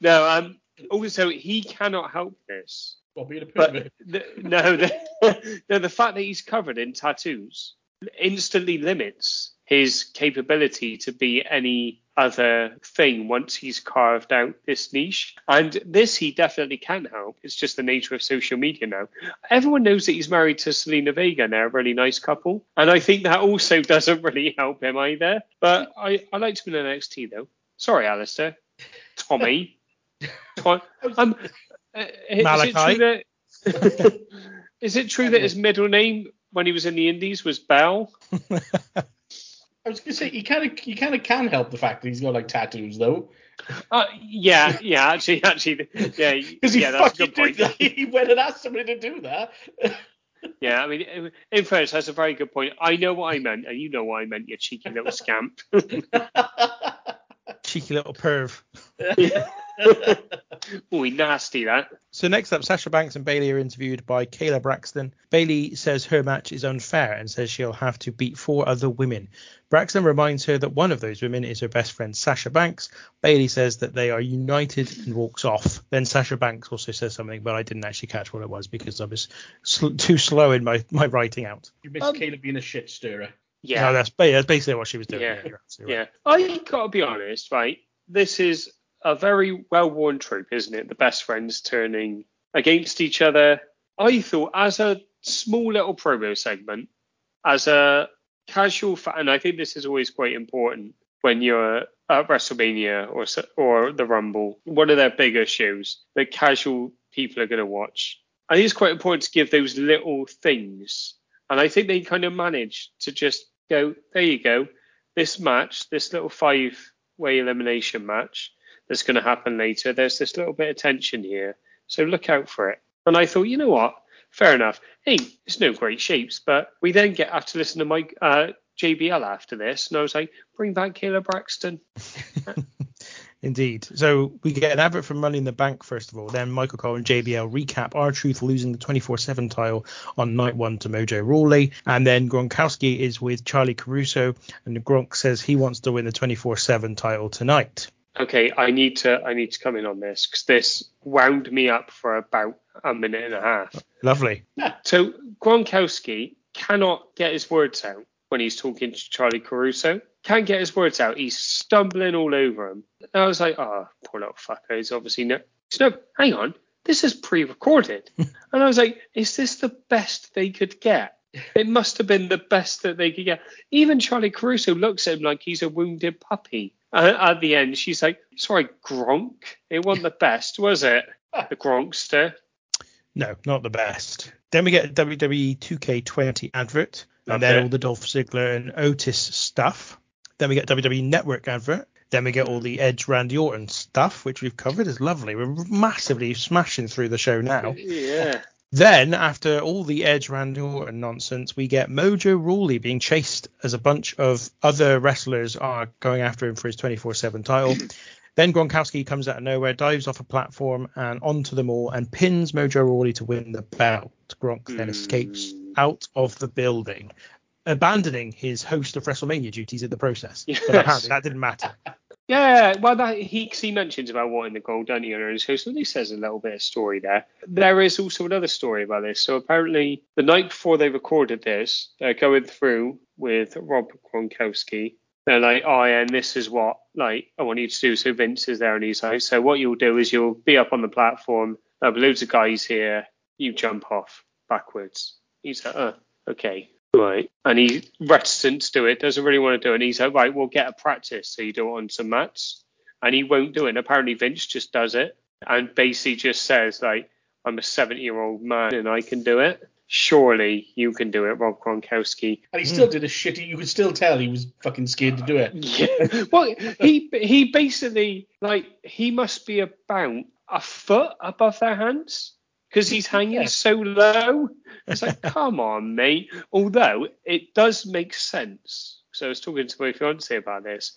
no, um. Also, he cannot help this. Well, being a But pervert. the, no, the, no, the fact that he's covered in tattoos instantly limits his capability to be any other thing once he's carved out this niche. And this he definitely can help. It's just the nature of social media now. Everyone knows that he's married to Zelina Vega and they're a really nice couple. And I think that also doesn't really help him either. But I, I liked him in NXT though. Sorry, Aleister. Tommy. Tom, um, uh, is it true that is it true that his middle name when he was in the Indies was Bell? I was gonna say he kind of he kind of can help the fact that he's got like tattoos though. Uh, yeah, yeah, actually, actually, yeah, Because he yeah, that's a fucking good point. did that. He went and asked somebody to do that. Yeah, I mean, in- in fairness, that's a very good point. I know what I meant, and you know what I meant, you cheeky little scamp. Cheeky little perv. Ooh, nasty that. So next up, Sasha Banks and Bayley are interviewed by Kayla Braxton. Bayley says her match is unfair and says she'll have to beat four other women. Braxton reminds her that one of those women is her best friend Sasha Banks. Bayley says that they are united and walks off. Then Sasha Banks also says something, but I didn't actually catch what it was because I was sl- too slow in my, my writing out. you missed Um, Caleb being a shit stirrer. Yeah, No, that's, that's basically what she was doing. Yeah. Yeah, you're yeah. I gotta be honest, right? This is a very well-worn trope, isn't it? The best friends turning against each other. I thought, as a small little promo segment, as a casual fan, and I think this is always quite important when you're at WrestleMania or or the Rumble, one of their bigger shows that casual people are going to watch. I think it's quite important to give those little things, and I think they kind of managed to just go, there you go, this match, this little five-way elimination match that's going to happen later. There's this little bit of tension here, so look out for it. And I thought, you know what? Fair enough. Hey, it's no great shapes, but we then get have to listen to Mike uh, JBL after this, and I was like, bring back Kayla Braxton. Indeed. So we get an advert from Money in the Bank first of all. Then Michael Cole and JBL recap R-Truth losing the 24/7 title on night one to Mojo Rawley, and then Gronkowski is with Charlie Caruso, and Gronk says he wants to win the 24/7 title tonight. Okay, I need to I need to come in on this because this wound me up for about a minute and a half. Lovely. So Gronkowski cannot get his words out when he's talking to Charlie Caruso. Can't get his words out. He's stumbling all over him. And I was like, oh, poor little fucker. He's obviously no. No. Hang on, this is pre-recorded. and I was like, is this the best they could get? It must have been the best that they could get. Even Charlie Caruso looks at him like he's a wounded puppy. Uh, at the end, she's like, sorry, Gronk. It wasn't the best, was it? The Gronkster. No, not the best. Then we get a WWE 2K20 advert, and then Okay. all the Dolph Ziggler and Otis stuff. Then we get WWE Network advert. Then we get all the Edge Randy Orton stuff, which we've covered. It's lovely. We're massively smashing through the show now. Yeah. Then, after all the Edge Randy Orton nonsense, we get Mojo Rawley being chased as a bunch of other wrestlers are going after him for his 24/7 title. then Gronkowski comes out of nowhere, dives off a platform and onto them all, and pins Mojo Rawley to win the belt. Gronk then escapes mm. Out of the building, abandoning his host of WrestleMania duties in the process. Yes. But apparently that didn't matter. Yeah, well, that, he 'cause he mentions about wanting the gold, doesn't he? On his host, and he says a little bit of story there. There is also another story about this. So apparently, the night before they recorded this, they're going through with Rob Gronkowski. They're like, oh yeah, and this is what like I want you to do. So Vince is there, and he's like, so what you'll do is you'll be up on the platform. There'll be loads of guys here. You jump off backwards. He's like, oh, okay. Right. And he's reticent to do it, doesn't really want to do it. And he's like, right, we'll get a practice so you do it on some mats. And he won't do it. And apparently Vince just does it and basically just says, like, I'm a 70 year old man and I can do it. Surely you can do it, Rob Gronkowski. And he hmm. still did a shitty. You could still tell he was fucking scared to do it. Yeah. well, he he basically like he must be about a foot above their hands because he's hanging Yeah. so low. It's like, come on, mate. Although it does make sense. So I was talking to my fiance about this.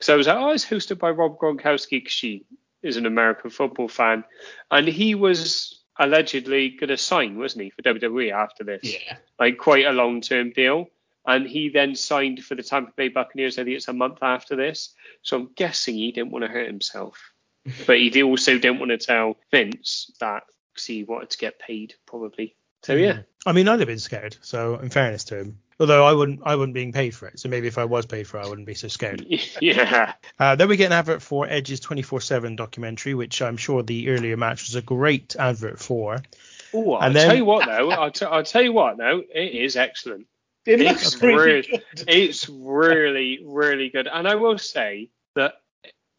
So I was like, oh, it's hosted by Rob Gronkowski because she is an American football fan, and he was allegedly going to sign, wasn't he, for WWE after this? Yeah. like quite a long term deal. And he then signed for the Tampa Bay Buccaneers. I think it's a month after this. So I'm guessing he didn't want to hurt himself. but he also didn't want to tell Vince that because he wanted to get paid, probably. So yeah. I mean, I'd have been scared. So, in fairness to him, although I wouldn't, I wouldn't being paid for it. So maybe if I was paid for it, I wouldn't be so scared. yeah. Uh, then we get an advert for Edge's 24/7 documentary, which I'm sure the earlier match was a great advert for. Oh, I'll then- tell you what though. I'll, t- I'll tell you what though. It is excellent. It It's looks really really, good. it's really, really good. And I will say that,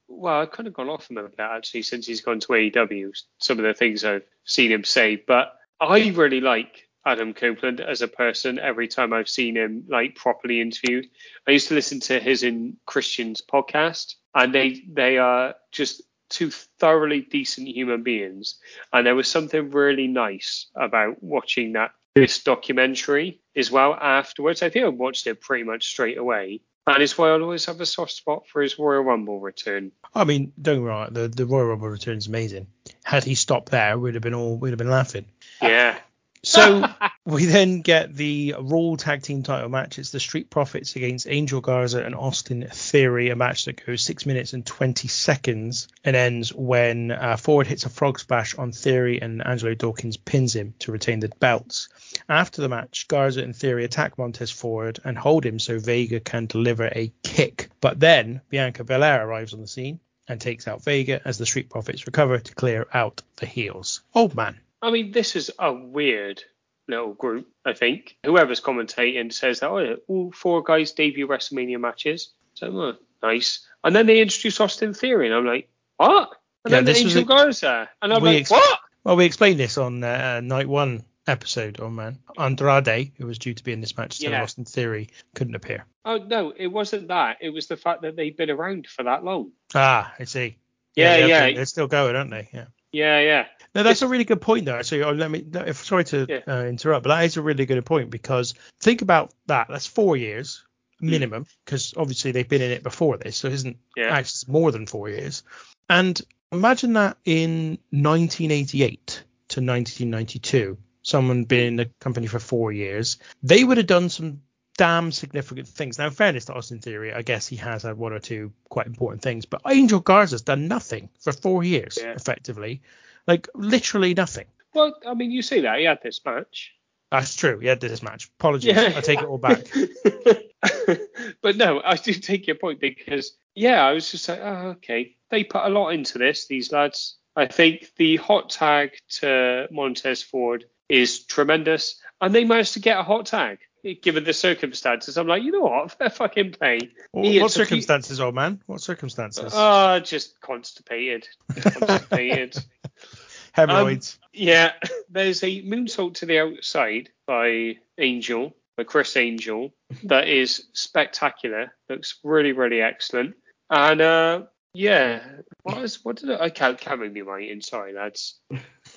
well, I've kind of gone off him a bit actually since he's gone to AEW. Some of the things I've seen him say, but I really like Adam Copeland as a person every time I've seen him like properly interviewed. I used to listen to his in Christian's podcast, and they they are just two thoroughly decent human beings. And there was something really nice about watching that this documentary as well afterwards. I think I watched it pretty much straight away. And it's why I'll always have a soft spot for his Royal Rumble return. I mean, don't get me wrong, the, the Royal Rumble return is amazing. Had he stopped there, we'd have been all we'd have been laughing. Yeah. So we then get the Raw Tag Team title match. It's the Street Profits against Angel Garza and Austin Theory, a match that goes six minutes and 20 seconds and ends when uh, Ford hits a frog splash on Theory and Angelo Dawkins pins him to retain the belts. After the match, Garza and Theory attack Montez Ford and hold him so Vega can deliver a kick. But then Bianca Belair arrives on the scene and takes out Vega as the Street Profits recover to clear out the heels. Old man. I mean, this is a weird little group, I think. Whoever's commentating says that, oh, all four guys debut WrestleMania matches. So, oh, nice. And then they introduce Austin Theory, and I'm like, what? And Yeah, then this was Angel a- Garza. And I'm like, ex- what? Well, we explained this on uh, night one episode, oh man. Andrade, who was due to be in this match, still Yeah. Austin Theory, couldn't appear. Oh, no, it wasn't that. It was the fact that they've been around for that long. Ah, I see. Yeah, they're- yeah. They're still going, aren't they? Yeah. Yeah, yeah. No, that's a really good point, though. Actually, oh, let me. If, sorry to Yeah. uh, interrupt, but that is a really good point because think about that. That's four years minimum, because obviously they've been in it before this, so it isn't Yeah. actually more than four years. And imagine that in 1988 to 1992, someone been in the company for four years, they would have done some damn significant things. Now, in fairness to Austin Theory, I guess he has had one or two quite important things, but Angel Garza's done nothing for four years, Yeah. effectively. Like, literally nothing. Well, I mean, you say that. He had this match. That's true. He had this match. Apologies. I take it all back. but no, I do take your point because, yeah, I was just like, oh, okay. They put a lot into this, these lads. I think the hot tag to Montez Ford is tremendous, and they managed to get a hot tag given the circumstances. I'm like, you know what? Fair fucking play. What, He what hits a few- circumstances, old man? What circumstances? Ah, just constipated. Constipated. Hemorrhoids. Yeah, there's a moonsault to the outside by Angel, by Criss Angel, that is spectacular. Looks really, really excellent. And uh, yeah, what is what did I, I can't can't read me writing. Sorry, lads,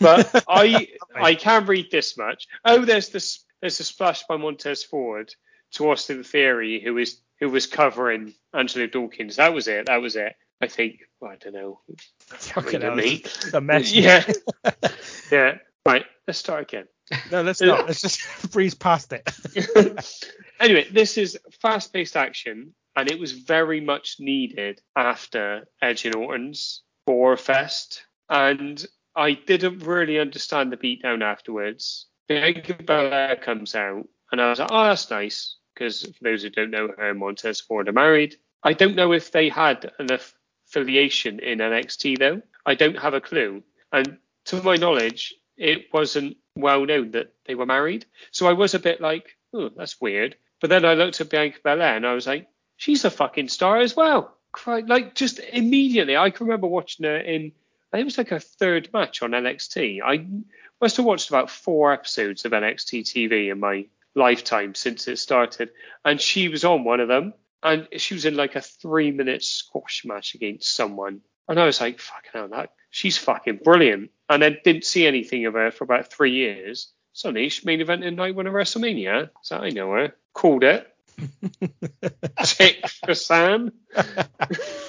but I I can read this much. Oh, there's this there's a splash by Montez Ford to Austin Theory, who is who was covering Angelo Dawkins. That was it. That was it. I think. I don't know. Fucking hell, me. a mess. Yeah. yeah. Right. Let's start again. No, let's not. Let's just breeze past it. anyway, this is fast paced action, and it was very much needed after Edge and Orton's Boar Fest. And I didn't really understand the beatdown afterwards. Bianca Belair comes out, and I was like, oh, that's nice. Because for those who don't know, her and Montez Ford are married. I don't know if they had an affiliation in NXT, though. I don't have a clue. And to my knowledge, it wasn't well known that they were married. So I was a bit like, oh, that's weird. But then I looked at Bianca Belair and I was like, she's a fucking star as well. Like just immediately, I can remember watching her in. I think it was like a third match on NXT. I must have watched about four episodes of NXT TV in my lifetime since it started, and she was on one of them, and she was in like a three-minute squash match against someone, and I was like, fucking hell, that she's fucking brilliant. And then didn't see anything of her for about three years. Suddenly, she main event in night one of WrestleMania. So I know her. Called it. Tick for Sam.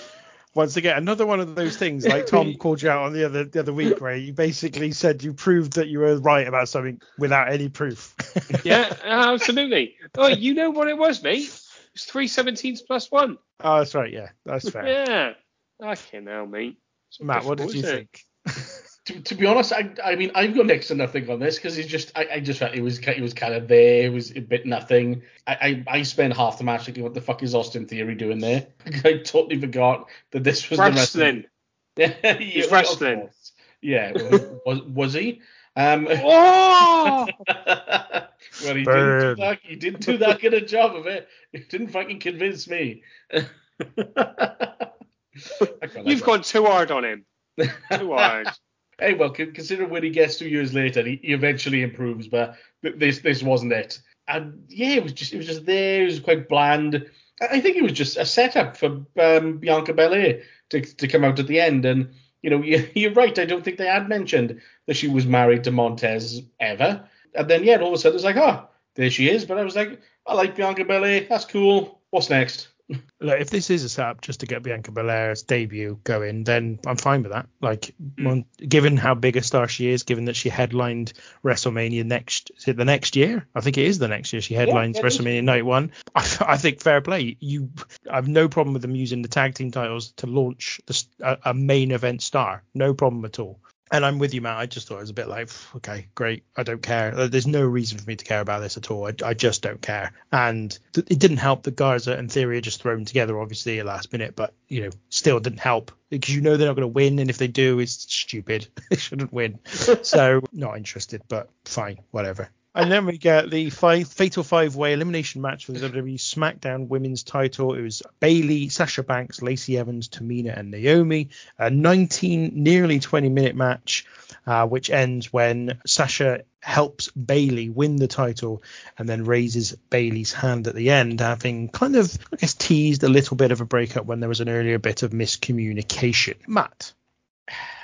Once again, another one of those things like Tom called you out on the other the other week where you basically said you proved that you were right about something without any proof. Yeah, absolutely. Oh, you know what it was, mate? It's three 17s plus one. oh, that's right. Yeah, that's fair. Yeah. I can hell, mate. Matt, what did you it? think? To, to be honest, I, I mean I've got next to nothing on this because it's just I, I just felt it was ki- it was kind of there, it was a bit nothing. I, I, I spent half the match thinking what the fuck is Austin Theory doing there? I totally forgot that this was Wrestling. the wrestling. yeah, He's of wrestling. course. Yeah, well, was was he? Um, Oh! well, he didn't, do Burn. that, he didn't do that good a job of it. He didn't fucking convince me. I quite like You've gone too hard on him. Too hard. Hey, well, con- considering when he gets two years later, he, he eventually improves, but this this wasn't it. And yeah, it was just it was just there. It was quite bland. I think it was just a setup for um, Bianca Belair to to come out at the end. And you know, you, you're right. I don't think they had mentioned that she was married to Montez ever. And then yeah, all of a sudden it's like, oh, there she is. But I was like, I like Bianca Belair. That's cool. What's next? Look, if this is a setup just to get Bianca Belair's debut going, then I'm fine with that. Like, hmm. mon- given how big a star she is, given that she headlined WrestleMania next, is it the next year? I think it is the next year she headlines is. WrestleMania Night One. I, I think fair play. You, I have no problem with them using the tag team titles to launch the, a, a main event star. No problem at all. And I'm with you, Matt. I just thought it was a bit like, okay, great. I don't care. Uh, There's no reason for me to care about this at all. I, I just don't care. And th- it didn't help that Garza and Theory are just thrown together, obviously, at last minute, but, you know, still didn't help because you know they're not going to win. And if they do, it's stupid. they shouldn't win. so, not interested, but fine, whatever. And then we get the five, Fatal Five Way elimination match for the WWE SmackDown Women's title. It was Bayley, Sasha Banks, Lacey Evans, Tamina, and Naomi. A 19, nearly 20 minute match, uh, which ends when Sasha helps Bayley win the title and then raises Bayley's hand at the end, having kind of, I guess, teased a little bit of a breakup when there was an earlier bit of miscommunication. Matt.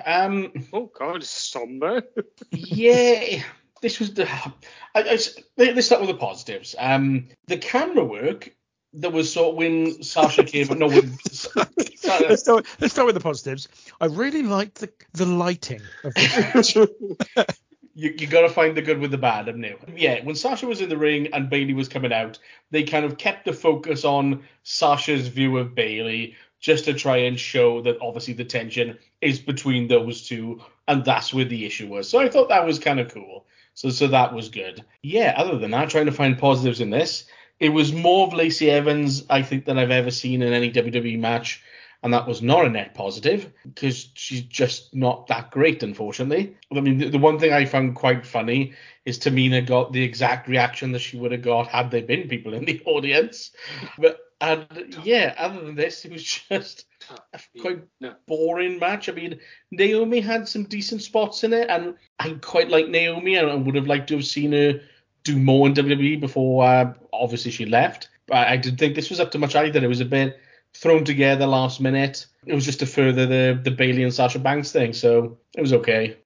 Um, Oh God, it's somber. yeah, this was the. I, I, let- let's start with the positives. Um, the camera work that was sort of when Sasha came. but No, when, let's, start, let's start with the positives. I really liked the, the lighting of the you, you got to find the good with the bad, haven't you? Yeah, when Sasha was in the ring and Bayley was coming out, they kind of kept the focus on Sasha's view of Bayley just to try and show that obviously the tension is between those two, and that's where the issue was. So I thought that was kind of cool. So so that was good. Yeah, other than that, trying to find positives in this, it was more of Lacey Evans, I think, than I've ever seen in any WWE match. And that was not a net positive because she's just not that great, unfortunately. I mean, the, the one thing I found quite funny is Tamina got the exact reaction that she would have got had there been people in the audience. But and yeah, other than this, it was just a quite boring match. I mean, Naomi had some decent spots in it, and I quite like Naomi, and I would have liked to have seen her do more in WWE before uh, obviously she left. But I didn't think this was up to much either. It was a bit thrown together last minute. It was just to further the the Bayley and Sasha Banks thing, so it was okay.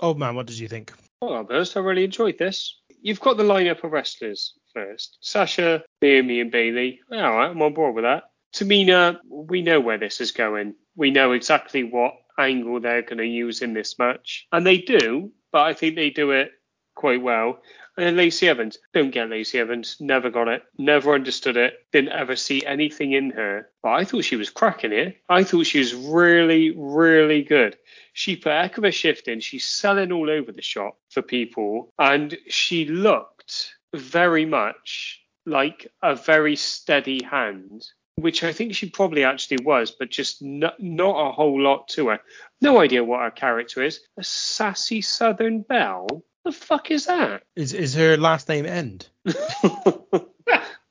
Oh man, what did you think? Well, Burst, I really enjoyed this. You've got the lineup of wrestlers first. Sasha, Naomi, and Bayley. All right, I'm on board with that. Tamina, we know where this is going. We know exactly what angle they're going to use in this match. And they do, but I think they do it quite well. And then Lacey Evans. Don't get Lacey Evans. Never got it. Never understood it. Didn't ever see anything in her. But I thought she was cracking it. I thought she was really, really good. She put heck of a shift in. She's selling all over the shop for people. And she looked very much like a very steady hand, which I think she probably actually was, but just not, not a whole lot to her. No idea what her character is. A sassy Southern Belle? The fuck is that? Is is her last name End?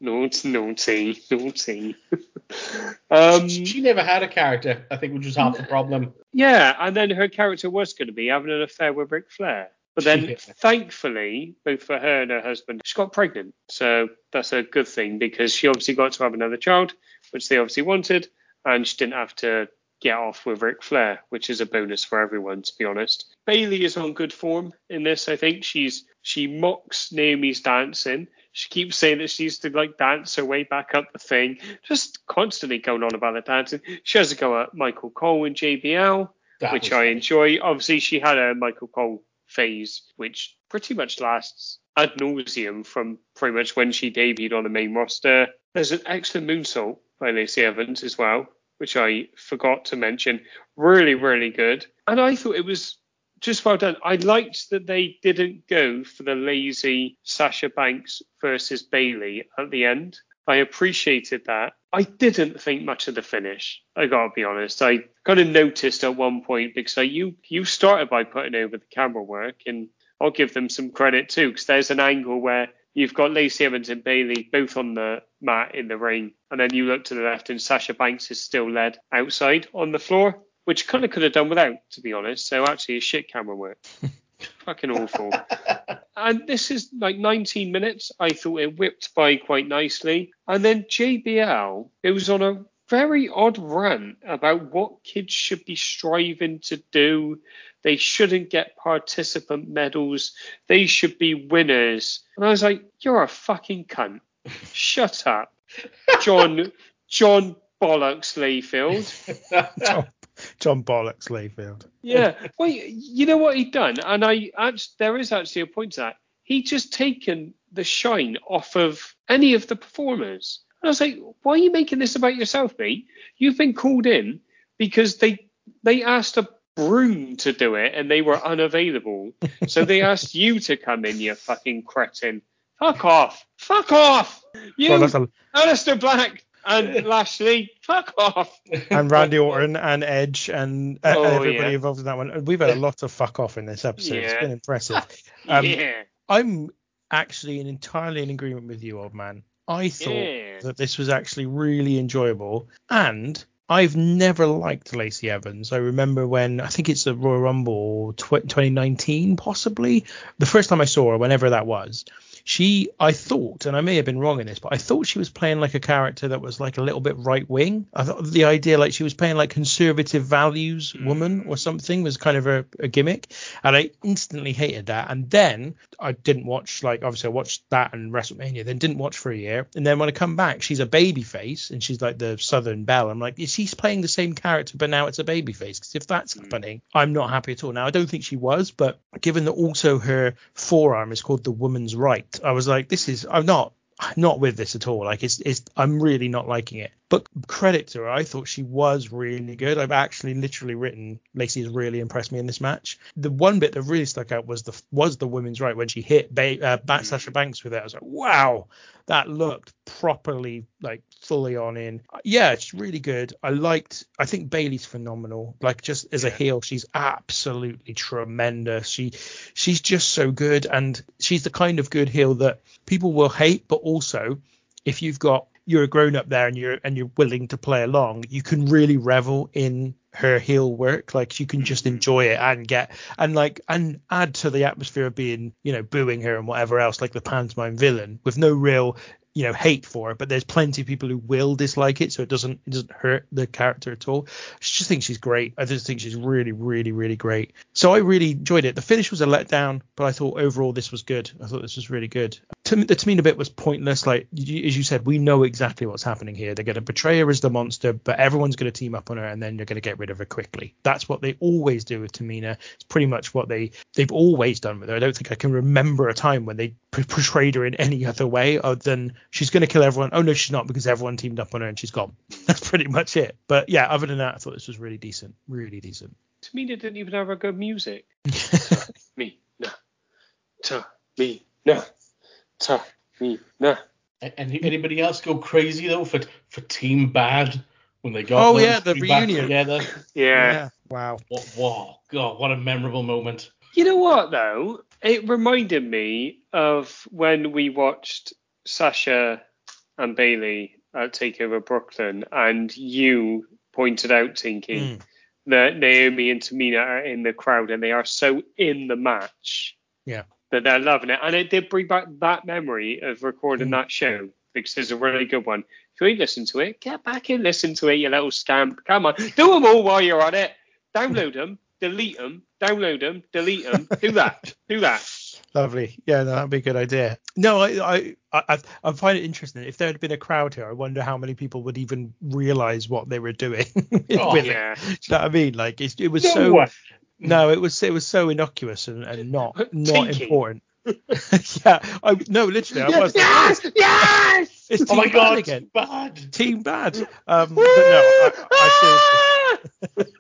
naughty, naughty, naughty. um, she, she never had a character, I think, which was half the problem. yeah, and then her character was going to be having an affair with Ric Flair. But then, thankfully, both for her and her husband, she got pregnant. So that's a good thing because she obviously got to have another child, which they obviously wanted, and she didn't have to get off with Ric Flair, which is a bonus for everyone, to be honest. Bayley is on good form in this. I think she's she mocks Naomi's dancing. She keeps saying that she used to like dance her way back up the thing, just constantly going on about the dancing. She has a go at Michael Cole and JBL That which I enjoy. Obviously, she had a Michael Cole phase, which pretty much lasts ad nauseum from pretty much when she debuted on the main roster. There's an excellent moonsault by Lacey Evans as well, which I forgot to mention. Really, really good. And I thought it was just well done. I liked that they didn't go for the lazy Sasha Banks versus Bayley at the end. I appreciated that. I didn't think much of the finish. I gotta be honest. I kind of noticed at one point because I, you you started by putting over the camera work, and I'll give them some credit too because there's an angle where you've got Lacey Evans and Bayley both on the mat in the ring, and then you look to the left and Sasha Banks is still led outside on the floor. which kind of could have done without, to be honest. So actually, it's shit camera work. Fucking awful. and this is like 19 minutes. I thought it whipped by quite nicely. And then JBL it was on a very odd rant about what kids should be striving to do. They shouldn't get participant medals. They should be winners. And I was like, you're a fucking cunt. Shut up. John, John Bollocks Layfield. John, Bollocks Layfield. Yeah. Well, you know what he'd done, and I actually, there is actually a point to that. He'd just taken the shine off of any of the performers. And I was like, why are you making this about yourself, mate? You've been called in because they they asked a broom to do it and they were unavailable. so they asked you to come in, you fucking cretin. Fuck off. Fuck off. You, Well, a- Aleister Black and Lashley, fuck off. and Randy Orton and Edge and, uh, Oh, everybody yeah. involved in that one. We've had a lot of fuck off in this episode. It's been impressive. Um, yeah. I'm actually in entirely in agreement with you, old man. I thought Yeah. that this was actually really enjoyable, and I've never liked Lacey Evans. I remember when I think it's the Royal Rumble tw- 2019, possibly the first time I saw her, whenever that was. She, I thought, and I may have been wrong in this, but I thought she was playing like a character that was like a little bit right wing. I thought the idea like she was playing like conservative values mm. woman or something was kind of a, a gimmick, and I instantly hated that. And then I didn't watch like obviously I watched that and WrestleMania, then didn't watch for a year, and then when I come back, she's a baby face and she's like the Southern Belle. I'm like, is she playing the same character, but now it's a baby face? Because if that's mm. happening, I'm not happy at all. Now I don't think she was, but given that also her forearm is called the woman's right, I was like, this is I'm not I'm not with this at all. Like it's it's I'm really not liking it. But credit to her, I thought she was really good. I've actually literally written Lacey has really impressed me in this match. The one bit that really stuck out was the was the women's right when she hit ba- uh, Bat Sasha Banks with it. I was like, wow, that looked properly like fully on in. Yeah, it's really good. I liked. I think Bayley's phenomenal. Like just as a heel, she's absolutely tremendous. She she's just so good, and she's the kind of good heel that people will hate, but also if you've got you're a grown up there and you're and you're willing to play along, you can really revel in her heel work. Like you can just mm-hmm. enjoy it and get and like and add to the atmosphere of being, you know, booing her and whatever else, like the pantomime villain, with no real you know hate for her. But there's plenty of people who will dislike it so it doesn't it doesn't hurt the character at all. I just think she's great. I just think she's really really really great. So i really enjoyed it. The finish was a letdown but i thought overall this was good. I thought this was really good to me, the Tamina bit was pointless like you, as you said we know exactly what's happening here they're going to portray her as the monster but everyone's going to team up on her and then they're going to get rid of her quickly that's what they always do with Tamina it's pretty much what they they've always done with her i don't think i can remember a time when they portrayed her in any other way other than she's going to kill everyone. Oh no, she's not because everyone teamed up on her and she's gone. That's pretty much it. But yeah, other than that, I thought this was really decent, really decent. Tamina didn't even have a good music. me, no. Ta, me, nah. Ta, me, nah. A- Any, anybody else go crazy though for for Team Bad when they got Oh, yeah, the three back reunion. together? Yeah. Wow. What, wow, God, what a memorable moment. You know what though? It reminded me of when we watched Sasha and Bayley at Takeover Brooklyn, and you pointed out, Tinky, Mm. that Naomi and Tamina are in the crowd and they are so in the match. Yeah. That they're loving it, and it did bring back that memory of recording Mm. that show because it's a really good one. If you ain't listened to it, get back and listen to it, you little scamp. Come on, do them all while you're on it. Download them, delete them, download them, delete them. Do that. Do that. Lovely. Yeah, no, that'd be a good idea. No, I, I, I, I find it interesting. If there had been a crowd here, I wonder how many people would even realize what they were doing. Oh, it. Yeah. Do you know what I mean? Like it, it was No so. way. No, it was it was so innocuous and, and not not Tinky. important. yeah, I no, literally, I was. Yes! Yes! It's Oh my Bad God, again. bad. Team bad. Um, but no, I, I seriously.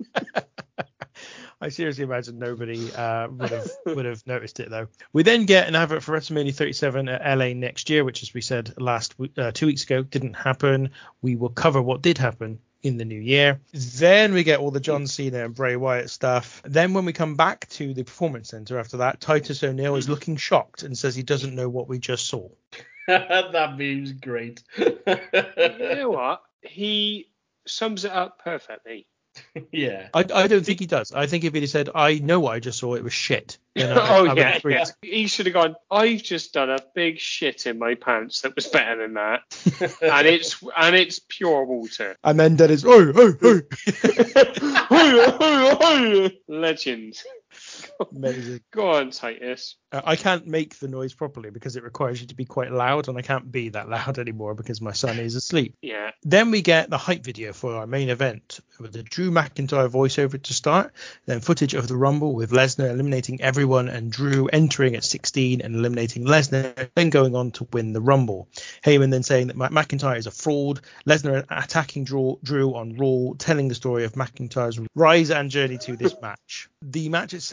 I seriously imagine nobody uh, would have would have noticed it though. We then get an advert for WrestleMania 37 at LA next year, which, as we said last uh, two weeks ago, didn't happen. We will cover what did happen in the new year. Then we get all the John mm. Cena and Bray Wyatt stuff. Then when we come back to the Performance Center after that, Titus O'Neil is mm. looking shocked and says he doesn't know what we just saw. that meme's great. you know what? He sums it up perfectly. yeah. I, I don't think he does. I think if he'd said, I know what I just saw, it was shit. Then I, oh I would yeah, yeah. He should have gone. I've just done a big shit in my pants that was better than that, and it's and it's pure water. And then Dennis, oh, oh, oh. Legend. Amazing. Go on, Titus. Uh, I can't make the noise properly because it requires you to be quite loud, and I can't be that loud anymore because my son is asleep. Yeah. Then we get the hype video for our main event with the Drew McIntyre voiceover to start, then footage of the Rumble with Lesnar eliminating everyone and Drew entering at 16 and eliminating Lesnar, then going on to win the Rumble. Heyman then saying that McIntyre is a fraud, Lesnar attacking Drew, Drew on Raw, telling the story of McIntyre's rise and journey to this match. The match itself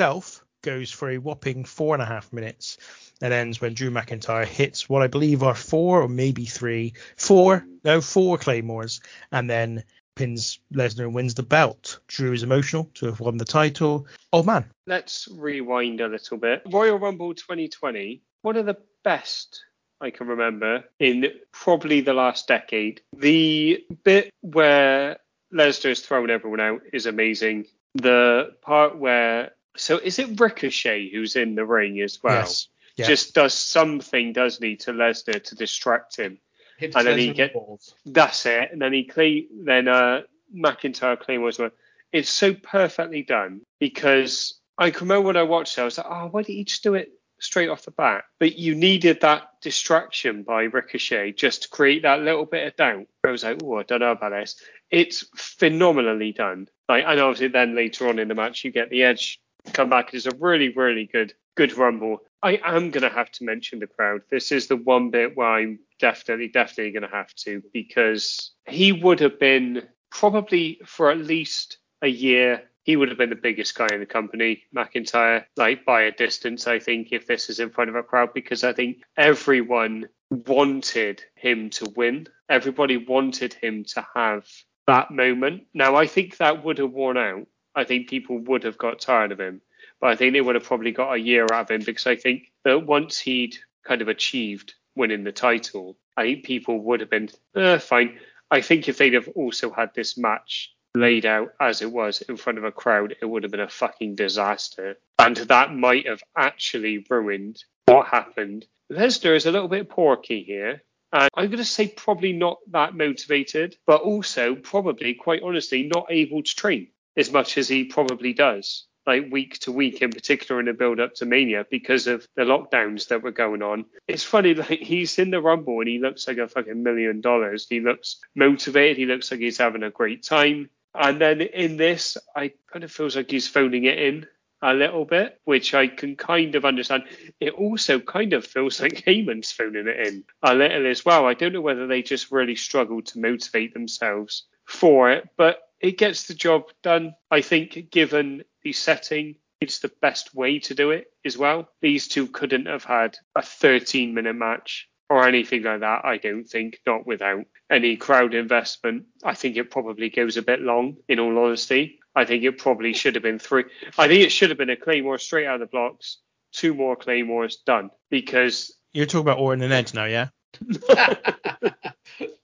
goes for a whopping four and a half minutes and ends when Drew McIntyre hits what I believe are four or maybe three, four, no, four claymores, and then pins Lesnar and wins the belt. Drew is emotional to have won the title. Oh man, Let's rewind a little bit. Royal Rumble 2020, one of the best I can remember in probably the last decade. The bit where Lesnar's thrown everyone out is amazing. The part where so is it Ricochet who's in the ring as well? yes, yeah. Just does something, doesn't he, to Lesnar to distract him? Hits And then he Lesnar the get- balls. That's it. And then he cle then uh McIntyre claymores one. It's so perfectly done because I can remember when I watched it, I was like, oh, why didn't he just do it straight off the bat? But you needed that distraction by Ricochet just to create that little bit of doubt. I was like, oh, I don't know about this. It's phenomenally done. Like, and obviously then later on in the match you get the edge come back. It's a really, really good, good rumble. I am gonna have to mention the crowd. This is the one bit where I'm definitely, definitely gonna have to because he would have been probably for at least a year. He would have been the biggest guy in the company, McIntyre, like by a distance. I think if this is in front of a crowd, because I think everyone wanted him to win. Everybody wanted him to have that moment. Now I think that would have worn out. I think people would have got tired of him but I think they would have probably got a year out of him because I think that once he'd kind of achieved winning the title, I think people would have been uh, fine. I think if they'd have also had this match laid out as it was in front of a crowd, it would have been a fucking disaster. And that might have actually ruined what happened. Lesnar is a little bit porky here. And I'm going to say probably not that motivated, but also probably, quite honestly, not able to train as much as he probably does like week to week in particular in the build up to Mania because of the lockdowns that were going on. It's funny, like he's in the Rumble and he looks like a fucking million dollars. He looks motivated. He looks like he's having a great time. And then in this, I kind of feels like he's phoning it in a little bit, which I can kind of understand. It also kind of feels like Heyman's phoning it in a little as well. I don't know whether they just really struggled to motivate themselves for it, but it gets the job done. I think, given the setting, it's the best way to do it as well. These two couldn't have had a 13 minute match or anything like that, I don't think, not without any crowd investment. I think it probably goes a bit long, in all honesty. I think it probably should have been three. I think it should have been a Claymore straight out of the blocks, two more Claymores done because You're talking about Orton and Edge now, yeah?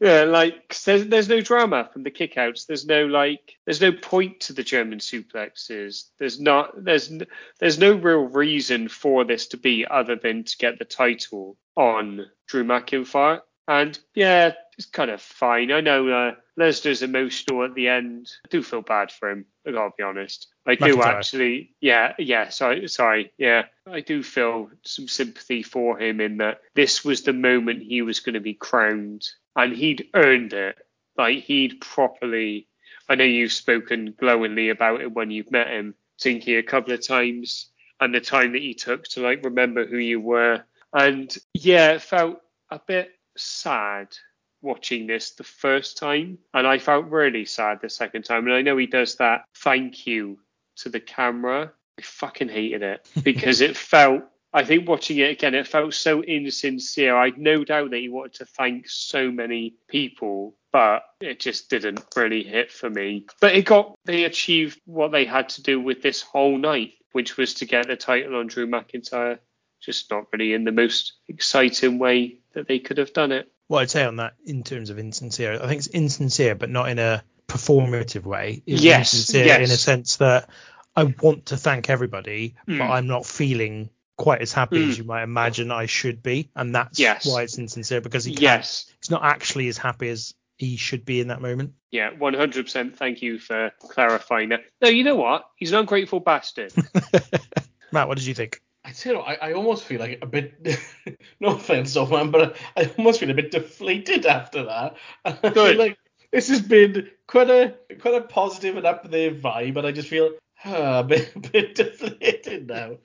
yeah, like there's there's no drama from the kickouts. There's no like there's no point to the German suplexes. There's not there's there's no real reason for this to be other than to get the title on Drew McIntyre. And yeah, it's kind of fine. I know uh, Lesnar's emotional at the end. I do feel bad for him. I gotta be honest. I do actually. Yeah, yeah. Sorry, sorry. Yeah, I do feel some sympathy for him in that this was the moment he was going to be crowned, and he'd earned it. Like he'd properly. I know you've spoken glowingly about it when you've met him, Tinky, a couple of times, and the time that he took to like remember who you were. And yeah, it felt a bit sad watching this the first time, and I felt really sad the second time. And I know he does that thank you to the camera. I fucking hated it because it felt. I think watching it again, it felt so insincere. I had no doubt that he wanted to thank so many people, but it just didn't really hit for me. But it got they achieved what they had to do with this whole night, which was to get the title on Drew McIntyre. Just not really in the most exciting way that they could have done it. What I'd say on that in terms of insincere, I think it's insincere, but not in a performative way. Is Yes, insincere yes. in a sense that I want to thank everybody, Mm. but I'm not feeling quite as happy as Mm. you might imagine I should be, and that's Yes. why it's insincere because he can't, Yes. he's not actually as happy as he should be in that moment. Yeah, 100%. Thank you for clarifying that. No, you know what? He's an ungrateful bastard. Matt, what did you think? I tell you, what, I, I almost feel like a bit. no offense, old man, but I, I almost feel a bit deflated after that. I Good. like this has been quite a quite a positive and up there vibe, but I just feel ah, a bit, a bit deflated now.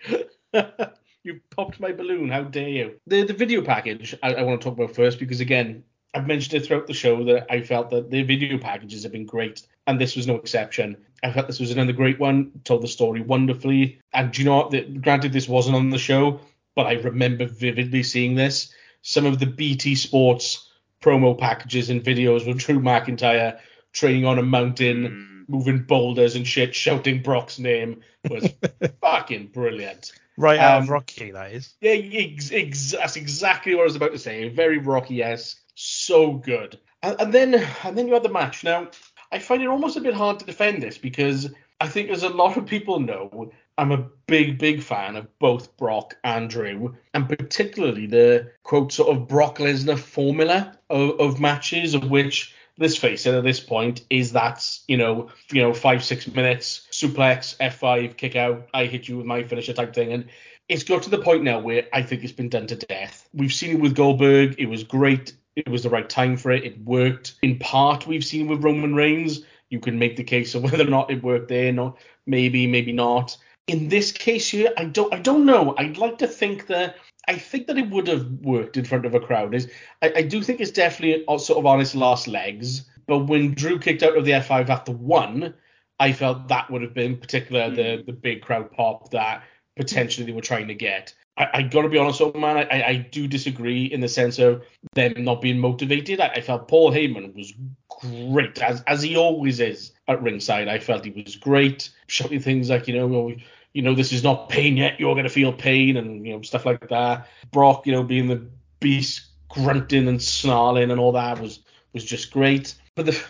You popped my balloon. How dare you? The the video package I, I want to talk about first because again, I've mentioned it throughout the show that I felt that the video packages have been great, and this was no exception. I felt this was another great one, told the story wonderfully. And do you know what? The- Granted, this wasn't on the show, but I remember vividly seeing this. Some of the BT Sports promo packages and videos with Drew McIntyre training on a mountain, hmm. Moving boulders and shit, shouting Brock's name was fucking brilliant. Right out Um, of Rocky, that is. Yeah, ex- ex- that's exactly what I was about to say. Very Rocky-esque, so good. And, and then, and then you had the match. Now, I find it almost a bit hard to defend this because I think, as a lot of people know, I'm a big, big fan of both Brock and Drew, and particularly the quote sort of Brock Lesnar formula of, of matches, of which. Let's face it. At this point, is that you know, you know, five six minutes suplex, F5, kick out, I hit you with my finisher type thing, and it's got to the point now where I think it's been done to death. We've seen it with Goldberg. It was great. It was the right time for it. It worked. In part, we've seen with Roman Reigns. You can make the case of whether or not it worked there. Not maybe, maybe not. In this case here, I don't. I don't know. I'd like to think that. I think that it would have worked in front of a crowd. Is I, I do think it's definitely sort of on its last legs. But when Drew kicked out of the F5 after one, I felt that would have been particular the hmm. the big crowd pop that potentially they were trying to get. I, I got to be honest, old man, I, I do disagree in the sense of them not being motivated. I, I felt Paul Heyman was great, as as he always is at ringside. I felt he was great, shouting things like, you know, you know, this is not pain yet. You're gonna feel pain, and you know, stuff like that. Brock, you know, being the beast, grunting and snarling and all that was was just great. But the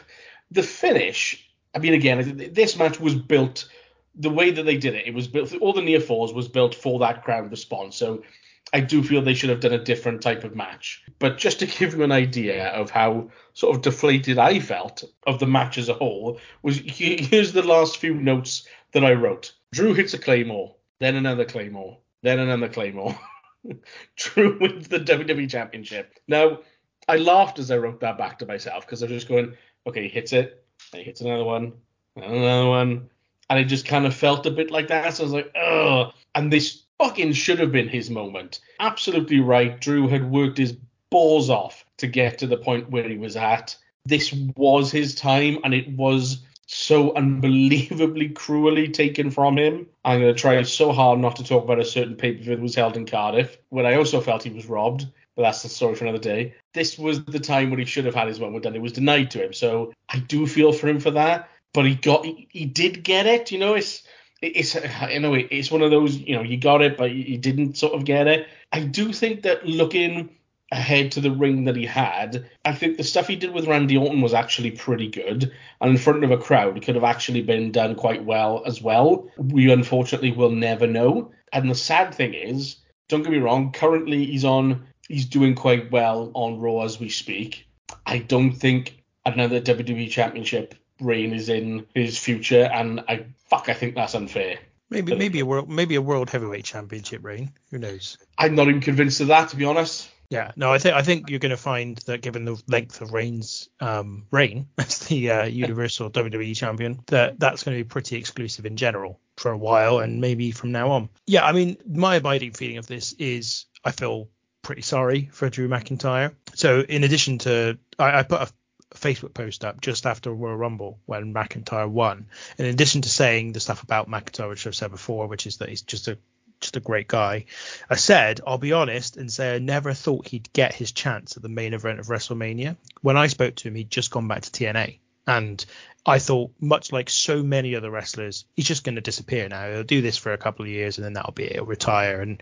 the finish, I mean, again, this match was built the way that they did it. It was built. All the near falls was built for that crowd response. So I do feel they should have done a different type of match. But just to give you an idea of how sort of deflated I felt of the match as a whole, was here's the last few notes that I wrote. Drew hits a claymore, then another claymore, then another claymore. Drew wins the WWE Championship. Now, I laughed as I wrote that back to myself because I was just going, okay, he hits it, he hits another one, another one, and it just kind of felt a bit like that. So I was like, ugh. And this fucking should have been his moment. Absolutely right. Drew had worked his balls off to get to the point where he was at. This was his time, and it was so unbelievably cruelly taken from him. I'm going to try so hard not to talk about a certain pay per view that was held in Cardiff, where I also felt he was robbed. But that's the story for another day. This was the time when he should have had his moment, and it was denied to him. So I do feel for him for that. But he got, he, he did get it. You know, it's it's uh, you know it's one of those you know you got it but you didn't sort of get it. I do think that looking ahead to the ring that he had, I think the stuff he did with Randy Orton was actually pretty good, and in front of a crowd, it could have actually been done quite well as well. We unfortunately will never know. And the sad thing is, don't get me wrong, currently he's on, he's doing quite well on Raw as we speak. I don't think another WWE Championship reign is in his future, and I fuck, I think that's unfair. Maybe maybe a world maybe a world heavyweight championship reign. Who knows? I'm not even convinced of that, to be honest. Yeah, no, I think I think you're going to find that given the length of Reigns' um, reign as the uh, Universal WWE Champion, that that's going to be pretty exclusive in general for a while and maybe from now on. Yeah, I mean, my abiding feeling of this is I feel pretty sorry for Drew McIntyre. So in addition to, I, I put a Facebook post up just after Royal Rumble when McIntyre won. In addition to saying the stuff about McIntyre, which I've said before, which is that he's just a just a great guy. I said, I'll be honest and say I never thought he'd get his chance at the main event of WrestleMania. When I spoke to him, he'd just gone back to TNA. And I thought, much like so many other wrestlers, he's just going to disappear now. He'll do this for a couple of years and then that'll be it. He'll retire. And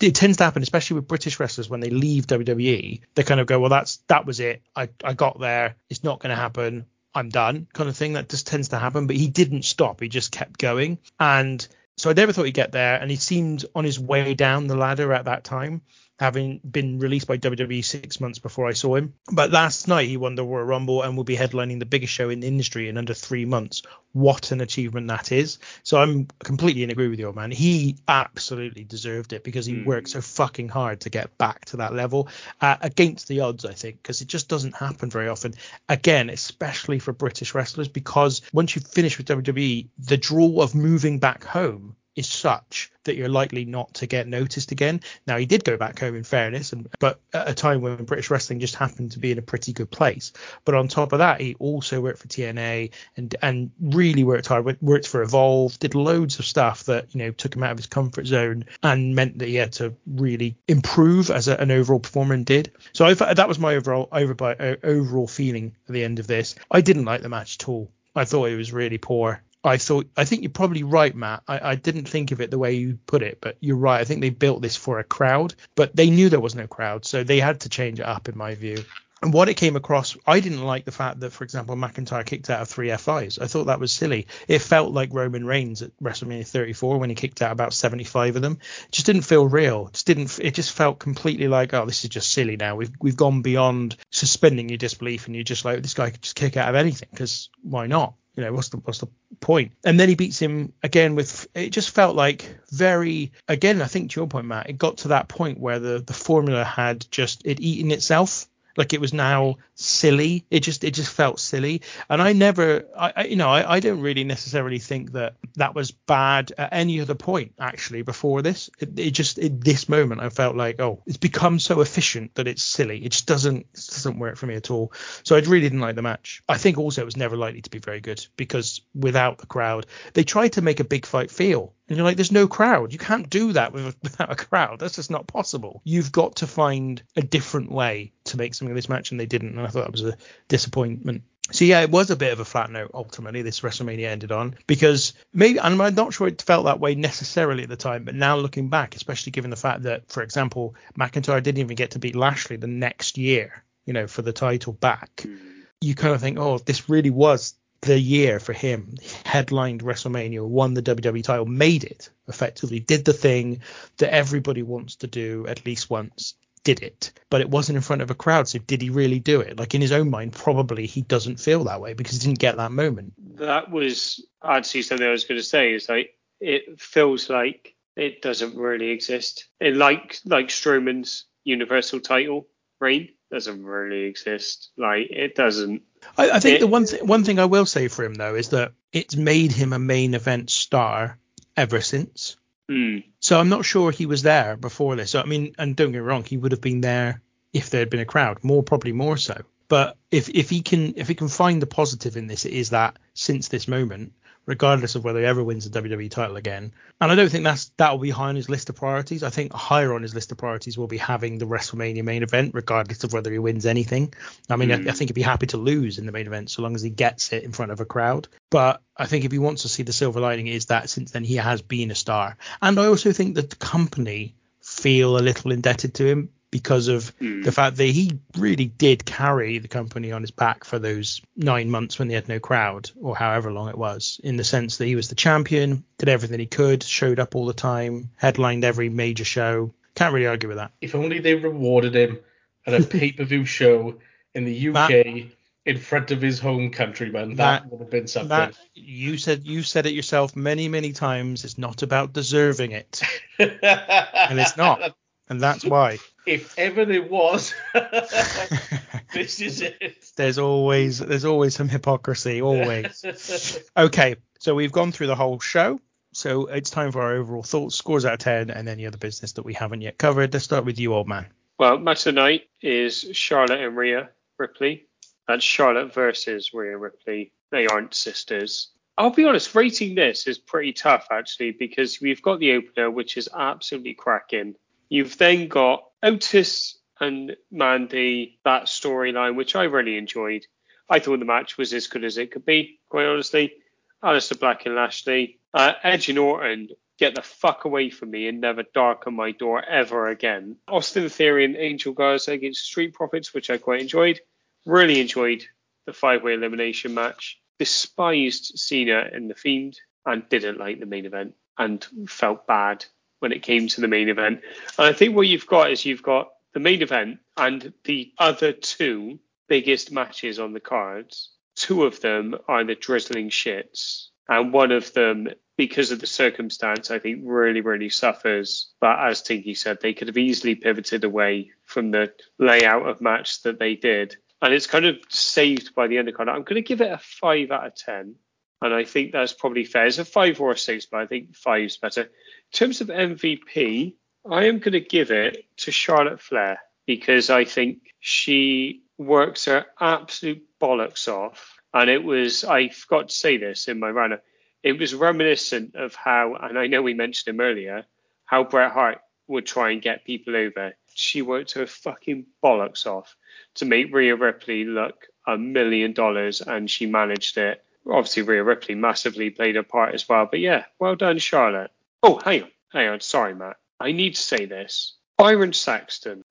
it tends to happen, especially with British wrestlers, when they leave WWE, they kind of go, well, that's that was it. I, I got there. It's not going to happen. I'm done kind of thing. That just tends to happen. But he didn't stop. He just kept going. And so I never thought he'd get there. And he seemed on his way down the ladder at that time, having been released by WWE six months before I saw him. But last night he won the Royal Rumble and will be headlining the biggest show in the industry in under three months. What an achievement that is. So I'm completely in agree with you, old man. He absolutely deserved it because he Mm. worked so fucking hard to get back to that level uh, against the odds, I think, because it just doesn't happen very often. Again, especially for British wrestlers, because once you finish with WWE, the draw of moving back home is such that you're likely not to get noticed again. Now he did go back home in fairness, and but at a time when British wrestling just happened to be in a pretty good place. But on top of that, he also worked for TNA and and really worked hard. Worked- for Evolve, did loads of stuff that you know took him out of his comfort zone and meant that he had to really improve as a, an overall performer and did. So I, that was my overall over by, uh, overall feeling at the end of this. I didn't like the match at all. I thought it was really poor. I thought I think you're probably right, Matt. I, I didn't think of it the way you put it, but you're right. I think they built this for a crowd, but they knew there was no crowd, so they had to change it up, in my view. And what it came across, I didn't like the fact that, for example, McIntyre kicked out of three F5s. I thought that was silly. It felt like Roman Reigns at WrestleMania 34 when he kicked out about 75 of them. It just didn't feel real. It just didn't. It just felt completely like, oh, this is just silly now. We've we've gone beyond suspending your disbelief, and you're just like, this guy could just kick out of anything because why not? You know, what's the what's the point? And then he beats him again with it just felt like very again, I think to your point, Matt, it got to that point where the the formula had just it eaten itself. Like it was now silly. It just it just felt silly. And I never I, I you know, I, I don't really necessarily think that that was bad at any other point actually before this. It, it just at this moment I felt like, oh, it's become so efficient that it's silly. It just doesn't it doesn't work for me at all. So I really didn't like the match. I think also it was never likely to be very good because without the crowd, they tried to make a big fight feel. And you're like, there's no crowd. You can't do that with, without a crowd. That's just not possible. You've got to find a different way to make something of this match, and they didn't. And I thought that was a disappointment. So yeah, it was a bit of a flat note ultimately. This WrestleMania ended on because maybe and I'm not sure it felt that way necessarily at the time, but now looking back, especially given the fact that, for example, McIntyre didn't even get to beat Lashley the next year, you know, for the title back, hmm. you kind of think, oh, this really was the year for him. He headlined WrestleMania, won the WWE title, made it effectively, did the thing that everybody wants to do at least once, did it. But it wasn't in front of a crowd, so did he really do it? Like in his own mind, probably he doesn't feel that way because he didn't get that moment. That was actually something I was going to say. Is like it feels like it doesn't really exist. It like like Strowman's Universal title reign doesn't really exist. Like it doesn't. I, I think It- the one th- one thing I will say for him though is that it's made him a main event star ever since. Hmm. So I'm not sure he was there before this. So I mean, and don't get wrong, he would have been there if there had been a crowd, more probably more so. But if if he can if he can find the positive in this, it is that since this moment, regardless of whether he ever wins the WWE title again, and I don't think that's that will be high on his list of priorities. I think higher on his list of priorities will be having the WrestleMania main event, regardless of whether he wins anything. I mean, I, I hmm. think he'd be happy to lose in the main event so long as he gets it in front of a crowd. But I think if he wants to see the silver lining, is that since then he has been a star, and I also think that the company feel a little indebted to him because of hmm. the fact that he really did carry the company on his back for those nine months when they had no crowd or however long it was in the sense that he was the champion did everything he could showed up all the time headlined every major show can't really argue with that If only they rewarded him at a pay per view show in the UK in front of his home countrymen. That, That- would have been something. that you said you said it yourself many many times it's not about deserving it and it's not and that's why If ever there was, this is it. there's always there's always some hypocrisy always Okay, so we've gone through the whole show. So it's time for our overall thoughts, scores out of 10, and any other business that we haven't yet covered. Let's start with you, old man. Well, match of the night is Charlotte and Rhea Ripley. That's Charlotte versus Rhea Ripley. They aren't sisters. I'll be honest, rating this is pretty tough actually because we've got the opener, which is absolutely cracking. You've then got Otis and Mandy, that storyline, which I really enjoyed. I thought the match was as good as it could be, quite honestly. Aleister Black and Lashley. Uh, Edge and Orton, get the fuck away from me and never darken my door ever again. Austin Theory and Angel Garza against Street Profits, which I quite enjoyed. Really enjoyed the five way elimination match, despised Cena and The Fiend, and didn't like the main event and felt bad when it came to the main event. And I think what you've got is you've got the main event and the other two biggest matches on the cards. Two of them are the drizzling shits, and one of them, because of the circumstance, I think really, really suffers. But as Tinky said, they could have easily pivoted away from the layout of match that they did. And it's kind of saved by the undercard. I'm going to give it a 5 out of 10. And I think that's probably fair. It's a 5 or a 6, but I think 5 is better. In terms of MVP, I am going to give it to Charlotte Flair because I think she works her absolute bollocks off. And it was, I forgot to say this in my roundup, it was reminiscent of how, and I know we mentioned him earlier, how Bret Hart would try and get people over. She worked her fucking bollocks off to make Rhea Ripley look a million dollars, and she managed it. Obviously, Rhea Ripley massively played a part as well. But yeah, well done, Charlotte. Oh, hang on, hang on. Sorry, Matt. I need to say this. Byron Saxton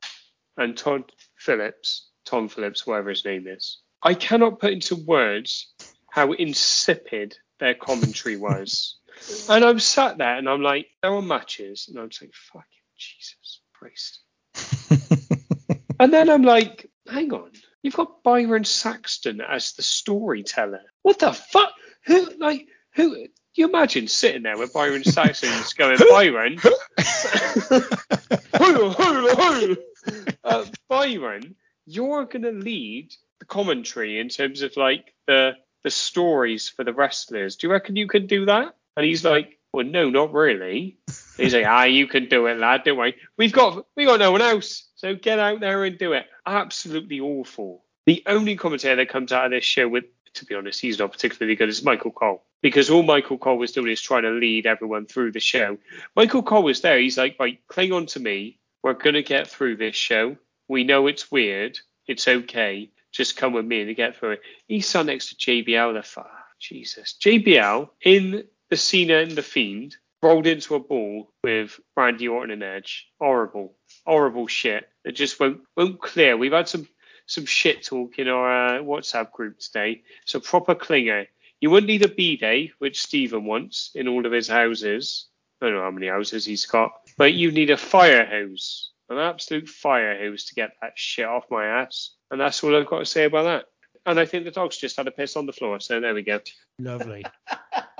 and Todd Phillips, Tom Phillips, whatever his name is. I cannot put into words how insipid their commentary was. and I'm sat there and I'm like, there are matches, and I'm saying, fucking Jesus Christ. and then I'm like, hang on, you've got Byron Saxton as the storyteller. What the fuck? Who, like, who? You imagine sitting there with Byron Saxton's going, Byron, uh, Byron, you're going to lead the commentary in terms of like the the stories for the wrestlers. Do you reckon you could do that? And he's like, well, no, not really. He's like, ah, you can do it, lad. Don't worry. We've got we got no one else, so get out there and do it. Absolutely awful. The only commentator that comes out of this show with, to be honest, he's not particularly good, is Michael Cole. Because all Michael Cole was doing is trying to lead everyone through the show. Michael Cole was there. He's like, right, cling on to me. We're gonna get through this show. We know it's weird. It's okay. Just come with me and get through it. He's sat next to JBL. The fuck, Jesus. JBL in the Cena and the Fiend rolled into a ball with Randy Orton and Edge. Horrible, horrible shit. It just won't won't clear. We've had some some shit talk in our uh, WhatsApp group today. So proper clinger. You wouldn't need a B day, which Stephen wants in all of his houses. I don't know how many houses he's got, but you need a fire hose, an absolute fire hose to get that shit off my ass. And that's all I've got to say about that. And I think the dogs just had a piss on the floor, so there we go. Lovely.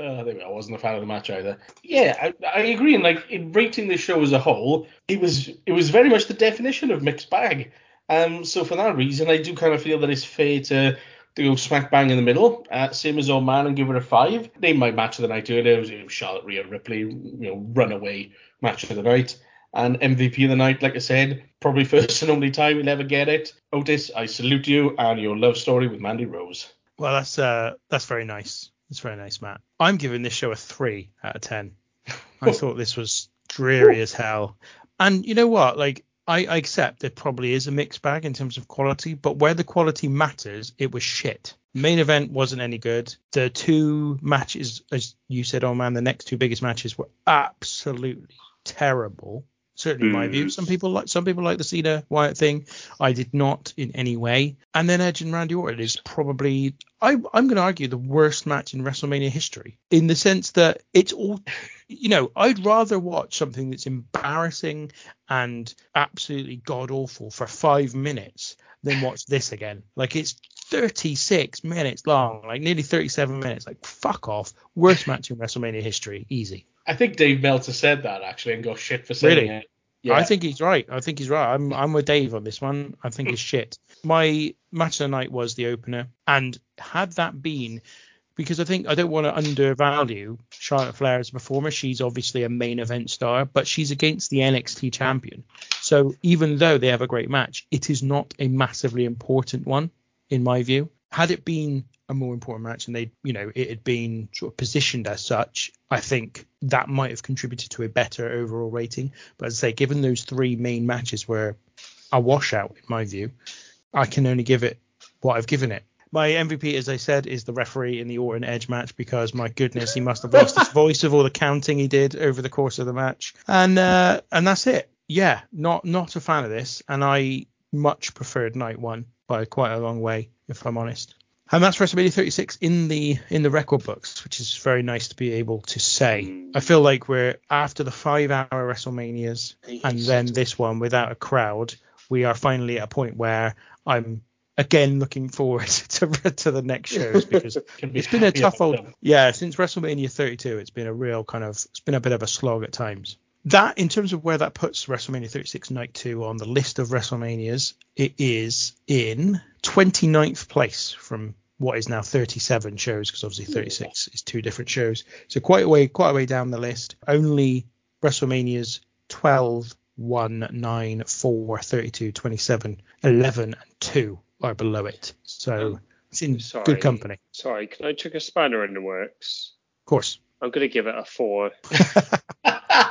Uh. I wasn't a fan of the match either. Yeah, I, I agree. And like in rating the show as a whole, it was it was very much the definition of mixed bag. Um, so for that reason, I do kind of feel that it's fair to to go smack bang in the middle, uh, same as old man, and give it a five. Name my match of the night earlier. It was, it was Charlotte Rhea Ripley, you know, runaway match of the night. And MVP of the night, like I said, probably first and only time we'll ever get it. Otis, I salute you and your love story with Mandy Rose. Well, that's uh, that's very nice. That's very nice, Matt. I'm giving this show a three out of ten. I thought this was dreary as hell. And you know what? Like, I, I accept there probably is a mixed bag in terms of quality, but where the quality matters, it was shit. Main event wasn't any good. The two matches, as you said, oh man, the next two biggest matches were absolutely terrible. Certainly in my view. Mm. Some people like some people like the Cena Wyatt thing. I did not in any way. And then Edge and Randy Orton is probably I, I'm going to argue the worst match in WrestleMania history in the sense that it's all you know, I'd rather watch something that's embarrassing and absolutely god awful for five minutes than watch this again. Like it's 36 minutes long, like nearly 37 minutes. Like fuck off. Worst match in WrestleMania history, easy. I think Dave Meltzer said that actually and got shit for saying Really? it. Yeah. I think he's right. I think he's right. I'm I'm with Dave on this one. I think it's shit. My match of the night was the opener, and had that been because I think I don't want to undervalue Charlotte Flair as a performer. She's obviously a main event star, but she's against the NXT champion. So even though they have a great match, it is not a massively important one in my view. Had it been a more important match and they, you know, it had been sort of positioned as such, I think that might have contributed to a better overall rating. But as I say, given those three main matches were a washout in my view, I can only give it what I've given it. My MVP, as I said, is the referee in the Orton Edge match because my goodness, he must have lost his voice of all the counting he did over the course of the match. And uh, and that's it. Yeah, not not a fan of this, and I much preferred night one by quite a long way, if I'm honest. And that's WrestleMania 36 in the in the record books, which is very nice to be able to say. I feel like we're after the five-hour WrestleManias and then this one without a crowd, we are finally at a point where I'm again looking forward to to the next shows because be it's been a tough old them. yeah since WrestleMania 32. It's been a real kind of it's been a bit of a slog at times. That in terms of where that puts WrestleMania 36 Night 2 on the list of WrestleManias, it is in 29th place from what is now 37 shows because obviously 36 is two different shows. So quite a way quite a way down the list. Only WrestleManias 12, 1, 9, 4, 32, 27, 11 and 2 are below it. So oh, it's in Sorry. good company. Sorry, can I chuck a spanner in the works? Of course. I'm gonna give it a four.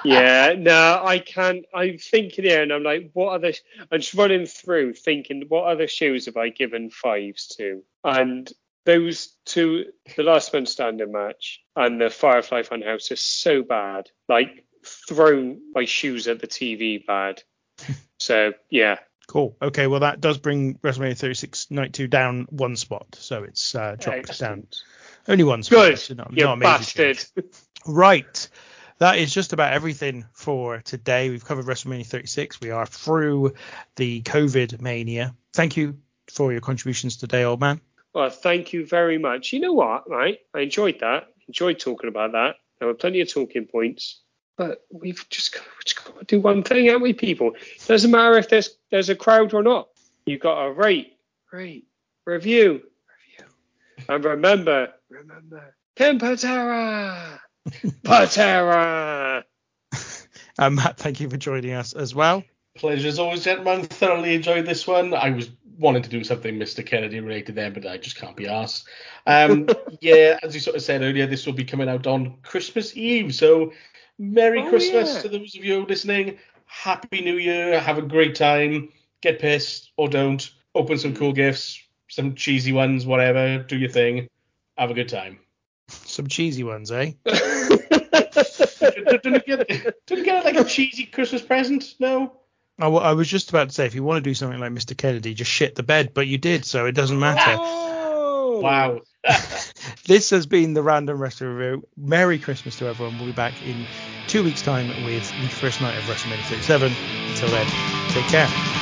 yeah, no, I can't. I'm thinking here, and I'm like, what other? I'm just running through, thinking, what other shows have I given fives to? And those two, the Last Man Standing match and the Firefly Funhouse, are so bad. Like thrown my shoes at the TV bad. So yeah, Cool. Okay, well that does bring WrestleMania 36 Night 2 down one spot, so it's uh, dropped down only one spot. Good, so not, you not bastard. Right. That is just about everything for today. We've covered WrestleMania 36. We are through the COVID mania. Thank you for your contributions today, old man. Well, thank you very much. You know what, right? I enjoyed that. Enjoyed talking about that. There were plenty of talking points, but we've just got, we've just got to do one thing, haven't we, people? Doesn't matter if there's there's a crowd or not. You've got to rate, rate, review, review, and remember, remember, Kim Patera, Patera. Um, Matt, thank you for joining us as well. Pleasure as always, gentlemen. Thoroughly enjoyed this one. I was wanting to do something Mr. Kennedy related there, but I just can't be asked. Um, yeah, as you sort of said earlier, this will be coming out on Christmas Eve. So, Merry Oh, Christmas yeah. to those of you listening. Happy New Year. Have a great time. Get pissed or don't. Open some cool gifts, some cheesy ones, whatever. Do your thing. Have a good time. Some cheesy ones, eh? don't, you get, don't you get like a cheesy Christmas present? No? Oh, I, w- I was just about to say, if you want to do something like Mr. Kennedy, just shit the bed, but you did, so it doesn't matter. Oh. Wow. this has been the Random Wrestling Review. Merry Christmas to everyone. We'll be back in two weeks' time with the first night of WrestleMania 37. Until then, take care.